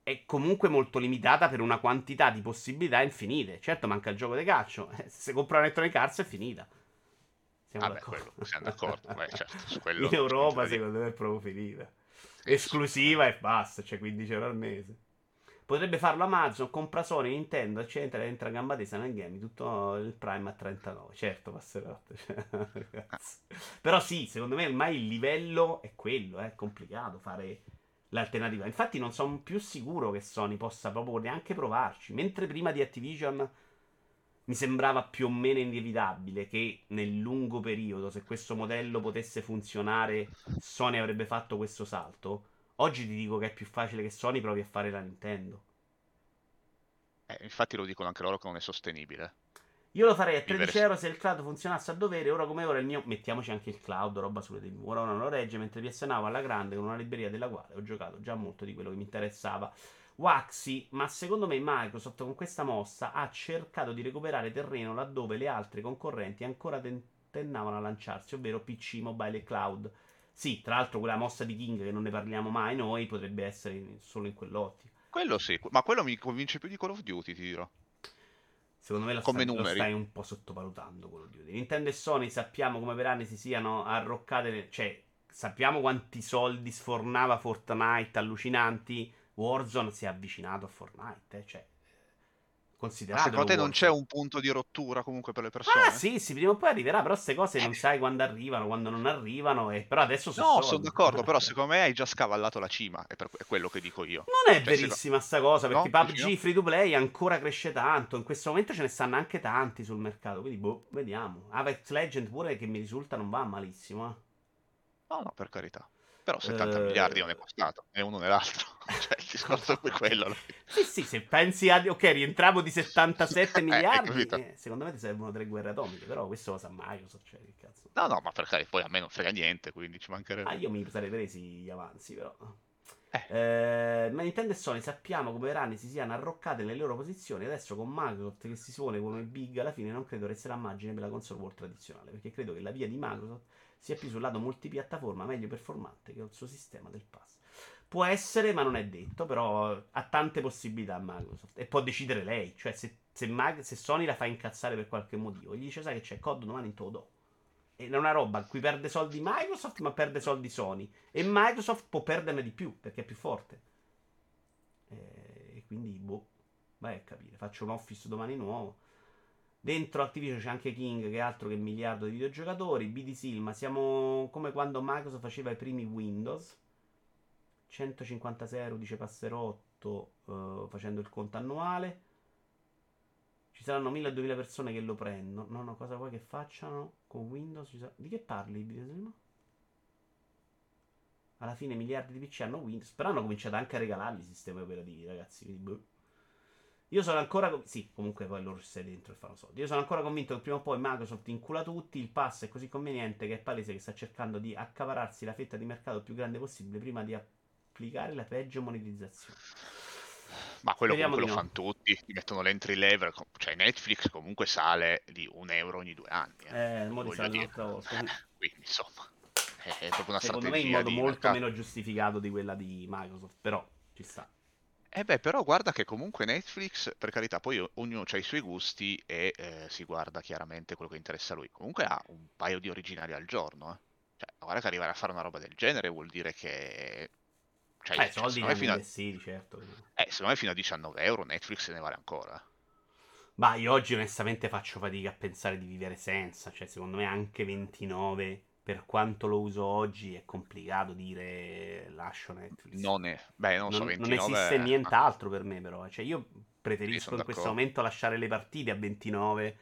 è comunque molto limitata per una quantità di possibilità infinite. Certo, manca il gioco di calcio. Eh, Se compra un Electronic Arts è finita. Siamo Vabbè, d'accordo. quello, siamo d'accordo. Beh, certo, In Europa, secondo me, è proprio finita. Esclusiva e basta, cioè 15 euro al mese. Potrebbe farlo Amazon, compra Sony, Nintendo, eccetera, entra a gamba tesa nel game, tutto il Prime a 39. Certo, passerotto. cioè, ragazzi. Però sì, secondo me ormai il livello è quello, è complicato fare l'alternativa. Infatti non sono più sicuro che Sony possa proprio neanche provarci. Mentre prima di Activision mi sembrava più o meno inevitabile che nel lungo periodo, se questo modello potesse funzionare, Sony avrebbe fatto questo salto. Oggi ti dico che è più facile che Sony provi a fare la Nintendo. Eh, infatti lo dicono anche loro che non è sostenibile. Io lo farei a Vivere 13 su- euro se il cloud funzionasse a dovere. Ora come ora il mio. Mettiamoci anche il cloud, roba sulle TV. Ora non lo regge, mentre Now alla grande con una libreria della quale ho giocato già molto di quello che mi interessava. Waxi, ma secondo me Microsoft con questa mossa ha cercato di recuperare terreno laddove le altre concorrenti ancora tentennavano a lanciarsi, ovvero PC, mobile e cloud. Sì, tra l'altro quella mossa di King che non ne parliamo mai noi potrebbe essere solo in quell'ottica. Quello sì, ma quello mi convince più di Call of Duty, ti dirò. Secondo me lo, Come stai, lo stai un po' sottovalutando quello di Nintendo e Sony sappiamo come per anni si siano arroccate, cioè sappiamo quanti soldi sfornava Fortnite allucinanti. Warzone si è avvicinato a Fortnite, eh, cioè Ma considerato. secondo te non c'è un punto di rottura comunque per le persone? Ah, sì, sì, prima o poi arriverà, però queste cose non sai quando arrivano, quando non arrivano, e però adesso sono No, sono d'accordo, però secondo me hai già scavallato la cima, è, per, è quello che dico io. Non è Cioè, verissima sta cosa, perché No? PUBG no? free to play ancora cresce tanto. In questo momento ce ne stanno anche tanti sul mercato. Quindi, boh, vediamo. Apex Legend pure che mi risulta non va malissimo. eh. No, no, per carità. Però 70 Eh, miliardi non è costato, né uno né l'altro. cioè, il discorso è quello. Sì, sì, se pensi a. Ok, rientravo di 77 Eh, miliardi. eh, secondo me ti servono tre guerre atomiche. Però questo lo sa Microsoft. Cioè, che cazzo. No, no, ma per carità, poi a me non frega niente, quindi ci mancherebbe. Ah, io mi sarei presi gli avanzi, però. Eh. Eh, ma Nintendo e Sony sappiamo come per anni si siano arroccate nelle loro posizioni. Adesso con Microsoft che si pone come big alla fine, non credo resterà margine per la console war tradizionale. Perché credo che la via di Microsoft sia più sul lato multipiattaforma meglio performante che il suo sistema del pass. Può essere, ma non è detto. Però ha tante possibilità Microsoft. E può decidere lei. Cioè, se, se, Mag- se Sony la fa incazzare per qualche motivo, gli dice: Sai che c'è COD domani te lo do. Ed è una roba in cui perde soldi Microsoft, ma perde soldi Sony. E Microsoft può perderne di più perché è più forte. E quindi, boh, vai a capire. Faccio un office domani nuovo. Dentro Activision c'è anche King, che è altro che miliardo di videogiocatori. BD Silma, siamo come quando Microsoft faceva i primi Windows. 156 euro, dice Passerotto, eh, facendo il conto annuale. Ci saranno 1000-2000 persone che lo prendono. No, no, cosa vuoi che facciano con Windows? Sa- Di che parli, BD Silma? Alla fine miliardi di PC hanno Windows, però hanno cominciato anche a regalargli i sistemi operativi, ragazzi. Quindi, boh. Io sono ancora. con- Sì, comunque poi loro ci stai dentro e fanno soldi. Io sono ancora convinto che prima o poi Microsoft incula tutti. Il pass è così conveniente che è palese che sta cercando di accapararsi la fetta di mercato più grande possibile prima di applicare la peggio monetizzazione. Ma quello Speriamo comunque lo no. fanno tutti, ti mettono l'entry level, cioè Netflix comunque sale di un euro ogni due anni. Eh, mo voglio risale dire. un'altra volta. Quindi insomma, è proprio una Secondo me in strategia modo molto mercato. meno giustificato di quella di Microsoft, però ci sta. Eh beh, però guarda che comunque Netflix, per carità, poi ognuno ha i suoi gusti e eh, si guarda chiaramente quello che interessa a lui. Comunque ha un paio di originali al giorno, eh. Cioè, guarda che arrivare a fare una roba del genere vuol dire che... Cioè, Eh, cioè, soldi ne fino a... sì, certo. eh, secondo me fino a 19 euro Netflix se ne vale ancora. Ma io oggi onestamente faccio fatica a pensare di vivere senza, cioè secondo me anche 29, per quanto lo uso oggi, è complicato dire lascio Netflix. Non è... Beh, non, so, non, 29... non esiste nient'altro per me però, cioè io preferisco in questo d'accordo. momento lasciare le partite a 29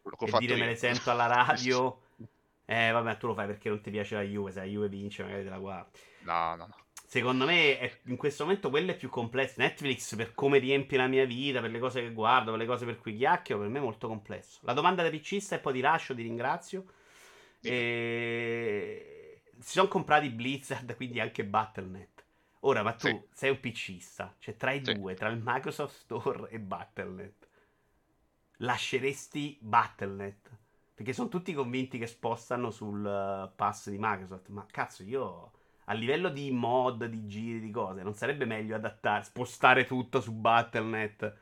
quello che ho e dire me io. le sento alla radio. Eh vabbè, tu lo fai perché non ti piace la Juve, se la Juve vince magari te la guardi. No, no, no. Secondo me è- in questo momento quello è più complesso. Netflix, per come riempie la mia vita, per le cose che guardo, per le cose per cui chiacchiero, per me è molto complesso. La domanda da PCista e poi ti lascio, ti ringrazio. E... Si sono comprati Blizzard, quindi anche Battle.net. Ora, ma tu Sì. sei un PCista, cioè tra i Sì. due, tra il Microsoft Store e Battle.net, lasceresti Battle.net? Perché sono tutti convinti che spostano sul eh, pass di Microsoft, ma cazzo, io a livello di mod, di giri, di cose, non sarebbe meglio adattare, spostare tutto su Battle.net?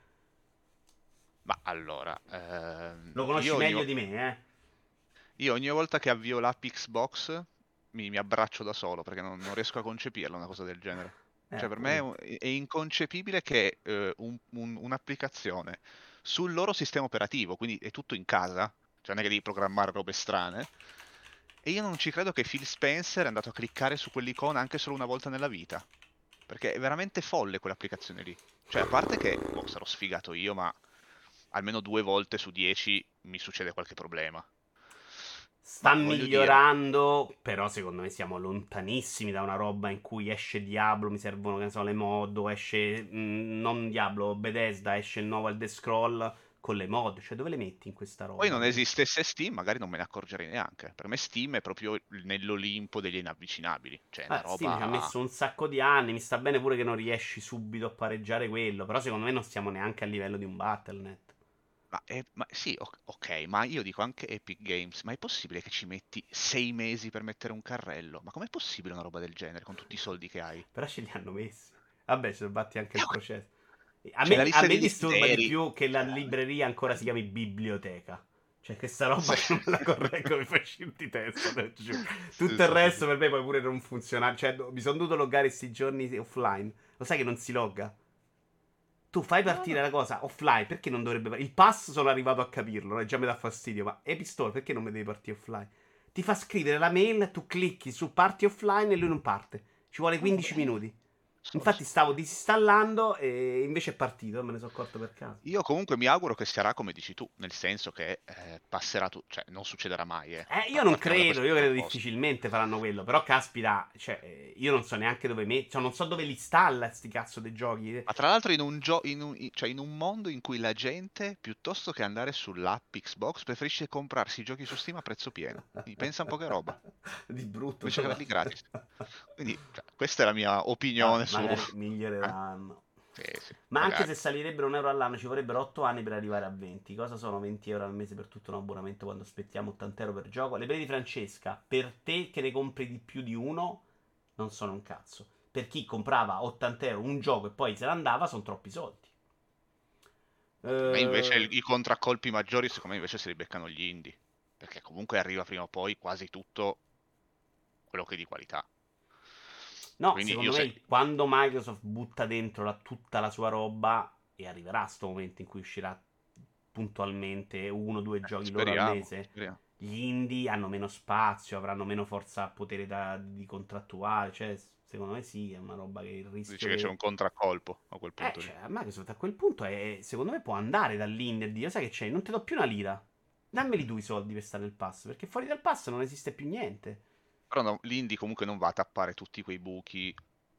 Ma allora, ehm, Lo conosci io meglio vo- di me, eh? Io ogni volta che avvio l'app Xbox mi, mi abbraccio da solo perché non, non riesco a concepirla una cosa del genere. Eh, Cioè, per me è, è inconcepibile che eh, un- un- un'applicazione sul loro sistema operativo, quindi è tutto in casa, cioè non è che devi programmare robe strane, e io non ci credo che Phil Spencer è andato a cliccare su quell'icona anche solo una volta nella vita. Perché è veramente folle quell'applicazione lì. Cioè, a parte che, boh, sarò sfigato io, ma almeno due volte su dieci mi succede qualche problema. Sta voglio dire- migliorando, però secondo me siamo lontanissimi da una roba in cui esce Diablo, mi servono, che ne so, le mod, esce, mh, non Diablo, Bethesda, esce il nuovo Elder Scroll con le mod, cioè dove le metti in questa roba? Poi non esistesse Steam, magari non me ne accorgerei neanche. Per me Steam è proprio nell'Olimpo degli inavvicinabili. Cioè, Ah, Steam roba... ci ha messo un sacco di anni, mi sta bene pure che non riesci subito a pareggiare quello, però secondo me non stiamo neanche a livello di un Battle.net. Ma, è- ma sì, ok, ma io dico anche Epic Games, ma è possibile che ci metti sei mesi per mettere un carrello? Ma com'è possibile una roba del genere con tutti i soldi che hai? Però ce li hanno messi. Vabbè, ci batti anche il Eh, processo. A me, a me disturba di desideri. più che la libreria ancora si chiami biblioteca. Cioè, questa roba Sì. che non la correggo mi fa scirti testa. Tutto il resto per me può pure non funzionare. Cioè, mi sono dovuto loggare questi giorni offline. Lo sai che non si logga? Tu fai partire la cosa offline, perché non dovrebbe... fa- Il pass sono arrivato a capirlo, e già mi dà fastidio, ma Epic Store perché non mi devi partire offline? Ti fa scrivere la mail, tu clicchi su parti offline e lui non parte. Ci vuole 15 Ok. minuti. Infatti stavo disinstallando e invece è partito, me ne sono accorto per caso. Io comunque mi auguro che sarà come dici tu, nel senso che eh, passerà tu, cioè non succederà mai, eh. Eh, io non credo, io credo difficilmente faranno quello. Però, caspita, cioè, eh, io non so neanche dove mettere. Cioè, non so dove li installa sti cazzo dei giochi. Ma tra l'altro in un, gio- in, un, in- cioè in un mondo in cui la gente, piuttosto che andare sull'app Xbox, preferisce comprarsi i giochi su Steam a prezzo pieno. Quindi pensa un po' che roba. Di brutto. Invece che averli gratis. Quindi cioè, questa è la mia opinione Ah. Magari miglioreranno. Sì, sì, Ma anche magari. se salirebbero un euro all'anno ci vorrebbero 8 anni per arrivare a 20. Cosa sono 20 euro al mese per tutto un abbonamento quando aspettiamo 80 euro per gioco? Le vedi Francesca, per te che ne compri di più di uno, non sono un cazzo. Per chi comprava 80 euro un gioco e poi se ne andava, sono troppi soldi. Ma invece Eh, il- i contraccolpi maggiori secondo me invece se li beccano gli indie. Perché comunque arriva prima o poi quasi tutto quello che è di qualità. No, Quindi secondo me se- quando Microsoft butta dentro la- tutta la sua roba e arriverà sto momento in cui uscirà puntualmente uno o due Eh, giochi loro al speriamo, mese, speriamo. gli indie hanno meno spazio, avranno meno forza potere da- di contrattuale, cioè secondo me sì, è una roba che il rischio Dici che che- c'è un contraccolpo a quel Eh, punto lì. cioè, Microsoft a quel punto è, secondo me può andare dall'indie e dire, sai che c'è, non ti do più una lira. Dammeli tu i soldi per stare nel pass, perché fuori dal pass non esiste più niente. Però no, l'indie comunque non va a tappare tutti quei buchi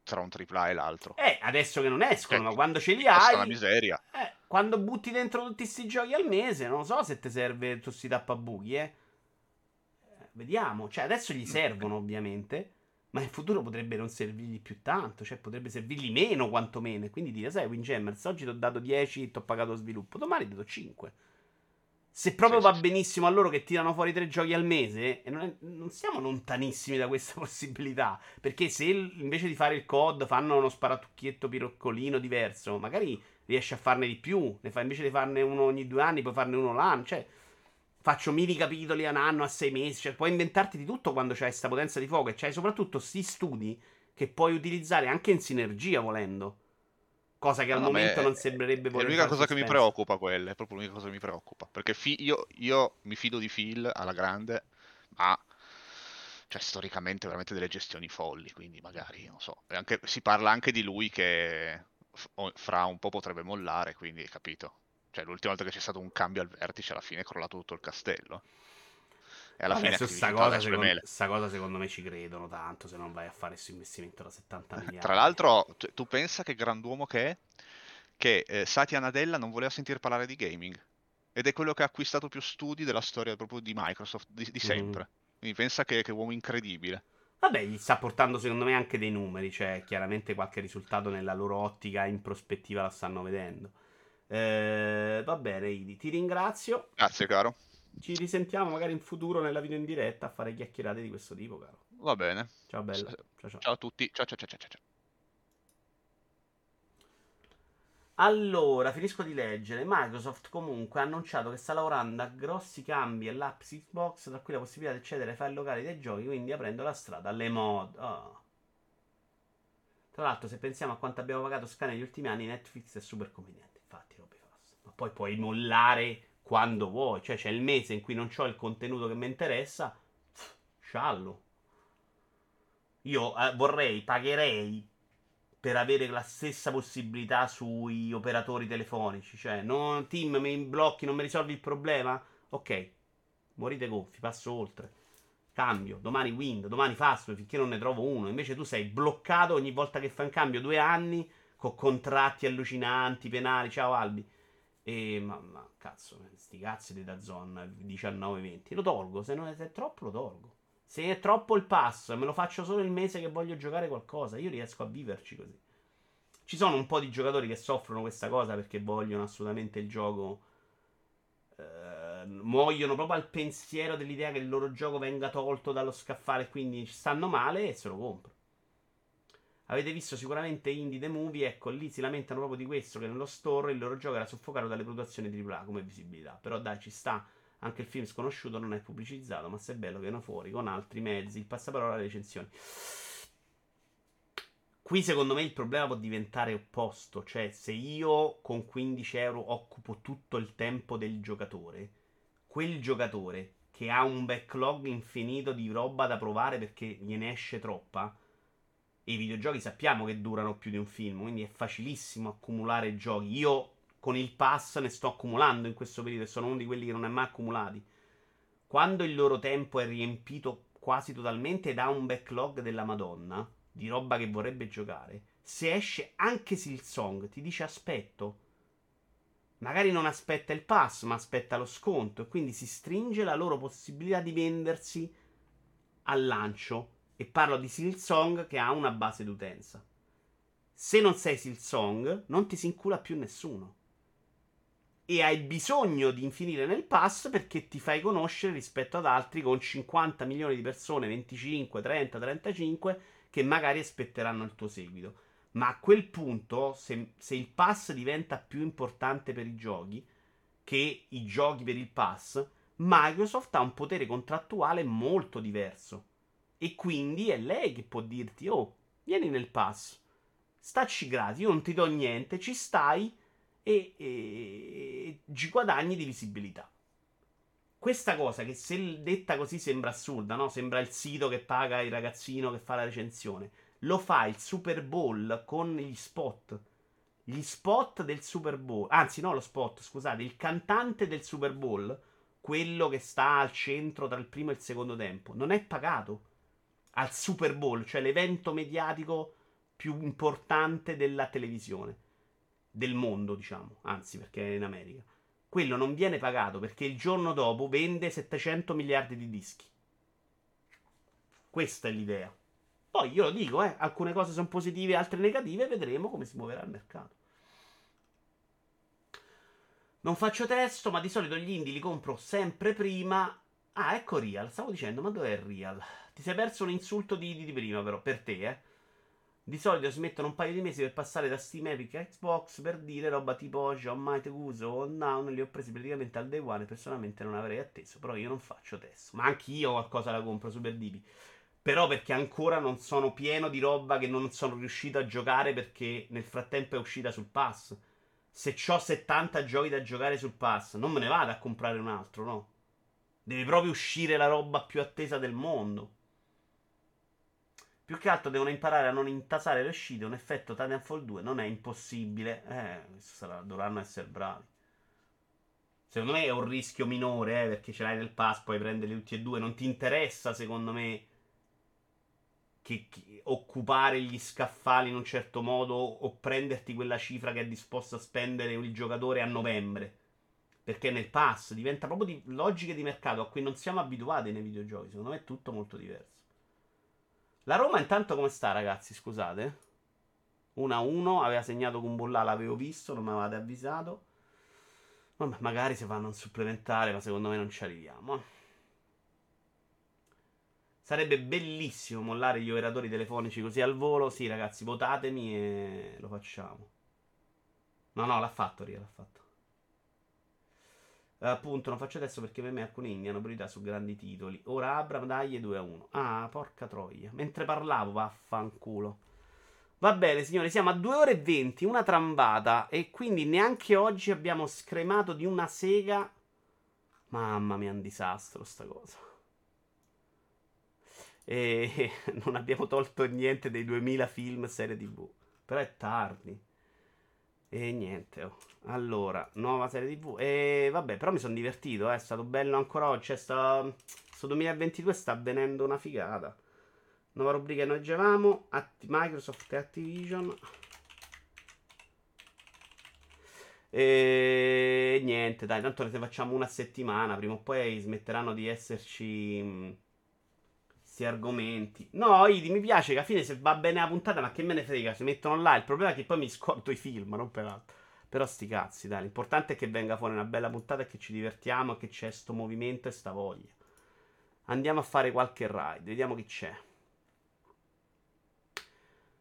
tra un AAA e l'altro. Eh, adesso che non escono, Cioè, ma quando ce li hai... una miseria. Eh, quando butti dentro tutti questi giochi al mese, non so se ti serve tutti questi tappabuchi, eh. Eh, Vediamo, cioè adesso gli servono ovviamente, ma in futuro potrebbe non servirgli più tanto, cioè potrebbe servirgli meno quantomeno, quindi dire, sai, Windjammers, oggi ti ho dato 10, ti ho pagato lo sviluppo, domani ti do 5. Se proprio Sì, va sì, benissimo a loro che tirano fuori tre giochi al mese, non, è- non siamo lontanissimi da questa possibilità. Perché se invece di fare il COD fanno uno sparatucchietto piroccolino diverso, magari riesci a farne di più. Ne fa, invece di farne uno ogni due anni, puoi farne uno l'anno. Cioè, faccio mini capitoli a un anno, a sei mesi. Cioè, puoi inventarti di tutto quando c'hai questa potenza di fuoco. E c'hai soprattutto sti studi che puoi utilizzare anche in sinergia volendo. Cosa che al No, momento è- non sembrerebbe È voler l'unica fare cosa che mi preoccupa quella, è proprio l'unica cosa che mi preoccupa. Perché fi- io, io mi fido di Phil alla grande, ma cioè, storicamente veramente delle gestioni folli, quindi magari, non so. E anche- si parla anche di lui che f- fra un po' potrebbe mollare, quindi capito. Cioè, l'ultima volta che c'è stato un cambio al vertice, alla fine è crollato tutto il castello. E alla fine Adesso sta Activision cosa, secondo, sta cosa secondo me ci credono tanto se non vai a fare questo investimento da 70 miliardi. Tra l'altro, tu, tu pensa che granduomo che è, che eh, Satya Nadella non voleva sentire parlare di gaming. Ed è quello che ha acquistato più studi della storia proprio di Microsoft di, di sempre. Quindi pensa che, che uomo incredibile. Vabbè, gli sta portando secondo me anche dei numeri, cioè chiaramente qualche risultato nella loro ottica in prospettiva la stanno vedendo. Eh, va bene, Idi, ti ringrazio. Grazie, caro. Ci risentiamo magari in futuro nella video in diretta a fare chiacchierate di questo tipo, caro. Va bene. Ciao bella. Ciao ciao. Ciao a tutti. Ciao ciao ciao ciao ciao. Allora, finisco di leggere. Microsoft comunque ha annunciato che sta lavorando a grossi cambi all'app Xbox, tra cui la possibilità di accedere ai file locali dei giochi, quindi aprendo la strada alle mod. Oh. Tra l'altro, se pensiamo a quanto abbiamo pagato Sky negli ultimi anni, Netflix è super conveniente. Infatti, Robby Fast. Ma poi puoi mollare quando vuoi. Cioè, c'è il mese in cui non ho il contenuto che mi interessa. Sciallo. Io eh, vorrei, pagherei per avere la stessa possibilità sui operatori telefonici. Cioè, non, team, mi blocchi, non mi risolvi il problema? Ok, morite gonfi, passo oltre. Cambio, domani Wind, domani Fastway finché non ne trovo uno. Invece tu sei bloccato ogni volta che fai un cambio, due anni, con contratti allucinanti, penali. Ciao Albi. E ma, ma cazzo, sti cazzi di Dazon 19-20. Lo tolgo, se, non è, se è troppo lo tolgo. Se è troppo il pass, me lo faccio solo il mese che voglio giocare qualcosa. Io riesco a viverci così. Ci sono un po' di giocatori che soffrono questa cosa perché vogliono assolutamente il gioco. eh, muoiono proprio al pensiero dell'idea che il loro gioco venga tolto dallo scaffale e quindi stanno male e se lo compro. Avete visto sicuramente Indie The Movie, ecco lì si lamentano proprio di questo, che nello store il loro gioco era soffocato dalle produzioni AAA come visibilità. Però dai, ci sta, anche il film sconosciuto non è pubblicizzato, ma se è bello viene fuori con altri mezzi, il passaparola alle recensioni. Qui secondo me il problema può diventare opposto, cioè se io con 15 euro occupo tutto il tempo del giocatore, quel giocatore che ha un backlog infinito di roba da provare perché gliene esce troppa, e i videogiochi sappiamo che durano più di un film, quindi è facilissimo accumulare giochi. Io con il pass ne sto accumulando in questo periodo e sono uno di quelli che non ha mai accumulati. Quando il loro tempo è riempito quasi totalmente ed ha un backlog della Madonna di roba che vorrebbe giocare, se esce anche Silksong ti dice aspetto. Magari non aspetta il pass, ma aspetta lo sconto e quindi si stringe la loro possibilità di vendersi al lancio. E parlo di Silksong che ha una base d'utenza. Se non sei Silksong, non ti si incula più nessuno. E hai bisogno di infinire nel pass perché ti fai conoscere rispetto ad altri con 50 milioni di persone, 25, 30, 35, che magari aspetteranno il tuo seguito. Ma a quel punto, se, se il pass diventa più importante per i giochi che i giochi per il pass, Microsoft ha un potere contrattuale molto diverso. E quindi è lei che può dirti: Oh, vieni nel pass, stacci gratis, io non ti do niente, ci stai e, e, e ci guadagni di visibilità. Questa cosa che se detta così sembra assurda, no? Sembra il sito che paga il ragazzino che fa la recensione. Lo fa il Super Bowl con gli spot. Gli spot del Super Bowl, anzi, no, lo spot, scusate, il cantante del Super Bowl, quello che sta al centro tra il primo e il secondo tempo, non è pagato al Super Bowl, cioè l'evento mediatico più importante della televisione, del mondo, diciamo, anzi, perché è in America. Quello non viene pagato perché il giorno dopo vende 700 miliardi di dischi. Questa è l'idea. Poi io lo dico, eh, alcune cose sono positive, altre negative, vedremo come si muoverà il mercato. Non faccio testo, ma di solito gli indie li compro sempre prima. Ah, ecco Real, stavo dicendo, ma dov'è Real? Ti sei perso un insulto di, di prima, però, per te, eh. Di solito si mettono un paio di mesi per passare da Steam Epic a Xbox per dire roba tipo oggi ho mai uso o Now, li ho presi praticamente al day one personalmente non avrei atteso, però io non faccio testo. Ma anche io qualcosa la compro Super Dipi. Però perché ancora non sono pieno di roba che non sono riuscito a giocare perché nel frattempo è uscita sul pass. Se ho 70 giochi da giocare sul pass, non me ne vado a comprare un altro, no? Deve proprio uscire la roba più attesa del mondo. Più che altro devono imparare a non intasare le uscite. Un effetto Titanfall 2 non è impossibile. Eh, sarà, dovranno essere bravi. Secondo me è un rischio minore, eh, perché ce l'hai nel pass, puoi prenderli tutti e due. Non ti interessa, secondo me, che, che occupare gli scaffali in un certo modo o prenderti quella cifra che è disposto a spendere il giocatore a novembre. Perché nel pass diventa proprio di logiche di mercato a cui non siamo abituati nei videogiochi. Secondo me è tutto molto diverso. La Roma intanto come sta, ragazzi? Scusate. 1-1, aveva segnato con Bollà, l'avevo visto, non mi avevate avvisato. Vabbè, magari se fanno un supplementare, ma secondo me non ci arriviamo. eh. Sarebbe bellissimo mollare gli operatori telefonici così al volo. Sì, ragazzi, votatemi e lo facciamo. No, no, l'ha fatto, Ria, l'ha fatto. Appunto, non faccio adesso perché per me alcuni indie hanno priorità su grandi titoli. Ora Abram, dai, 2 a 1. Ah, porca troia. Mentre parlavo, vaffanculo. Va bene, signori, siamo a 2 ore e 20, una trambata. E quindi neanche oggi abbiamo scremato di una sega. Mamma mia, un disastro sta cosa. E non abbiamo tolto niente dei 2000 film serie TV. Però è tardi. E niente, oh. Allora, nuova serie TV. E vabbè, però mi sono divertito, eh. È stato bello ancora oggi. Cioè, sta... Sto 2022 sta avvenendo una figata. Nuova rubrica che noi leggevamo. Atti- Microsoft e Activision. E niente, dai, tanto ne facciamo una settimana. Prima o poi smetteranno di esserci. Questi argomenti. No, Idi, mi piace che alla fine se va bene la puntata, ma che me ne frega, si mettono là. Il problema è che poi mi scordo i film, non per altro. Però sti cazzi, dai. L'importante è che venga fuori una bella puntata e che ci divertiamo e che c'è sto movimento e sta voglia. Andiamo a fare qualche ride, vediamo chi c'è.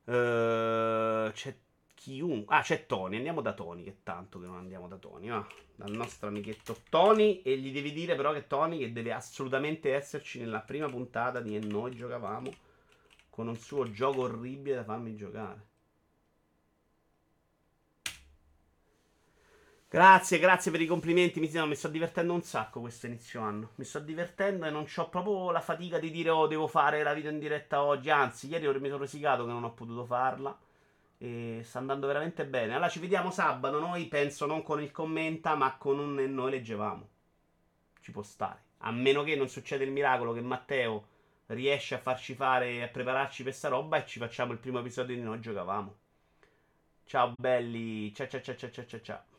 Eh, c'è chiunque. Ah, c'è Tony. Andiamo da Tony. Che tanto che non andiamo da Tony. Va. Dal nostro amichetto Tony. E gli devi dire, però, che Tony che deve assolutamente esserci nella prima puntata di E noi giocavamo. Con un suo gioco orribile da farmi giocare. Grazie, grazie per i complimenti. Mi, sto divertendo un sacco questo inizio anno. Mi sto divertendo e non ho proprio la fatica di dire, oh, devo fare la video in diretta oggi. Anzi, ieri mi sono rosicato che non ho potuto farla. E sta andando veramente bene. Allora ci vediamo sabato. Noi penso non con il commenta, ma con un e noi leggevamo. Ci può stare. A meno che non succeda il miracolo che Matteo riesce a farci fare, a prepararci per sta roba e ci facciamo il primo episodio di noi giocavamo. Ciao belli. Ciao ciao ciao ciao ciao ciao.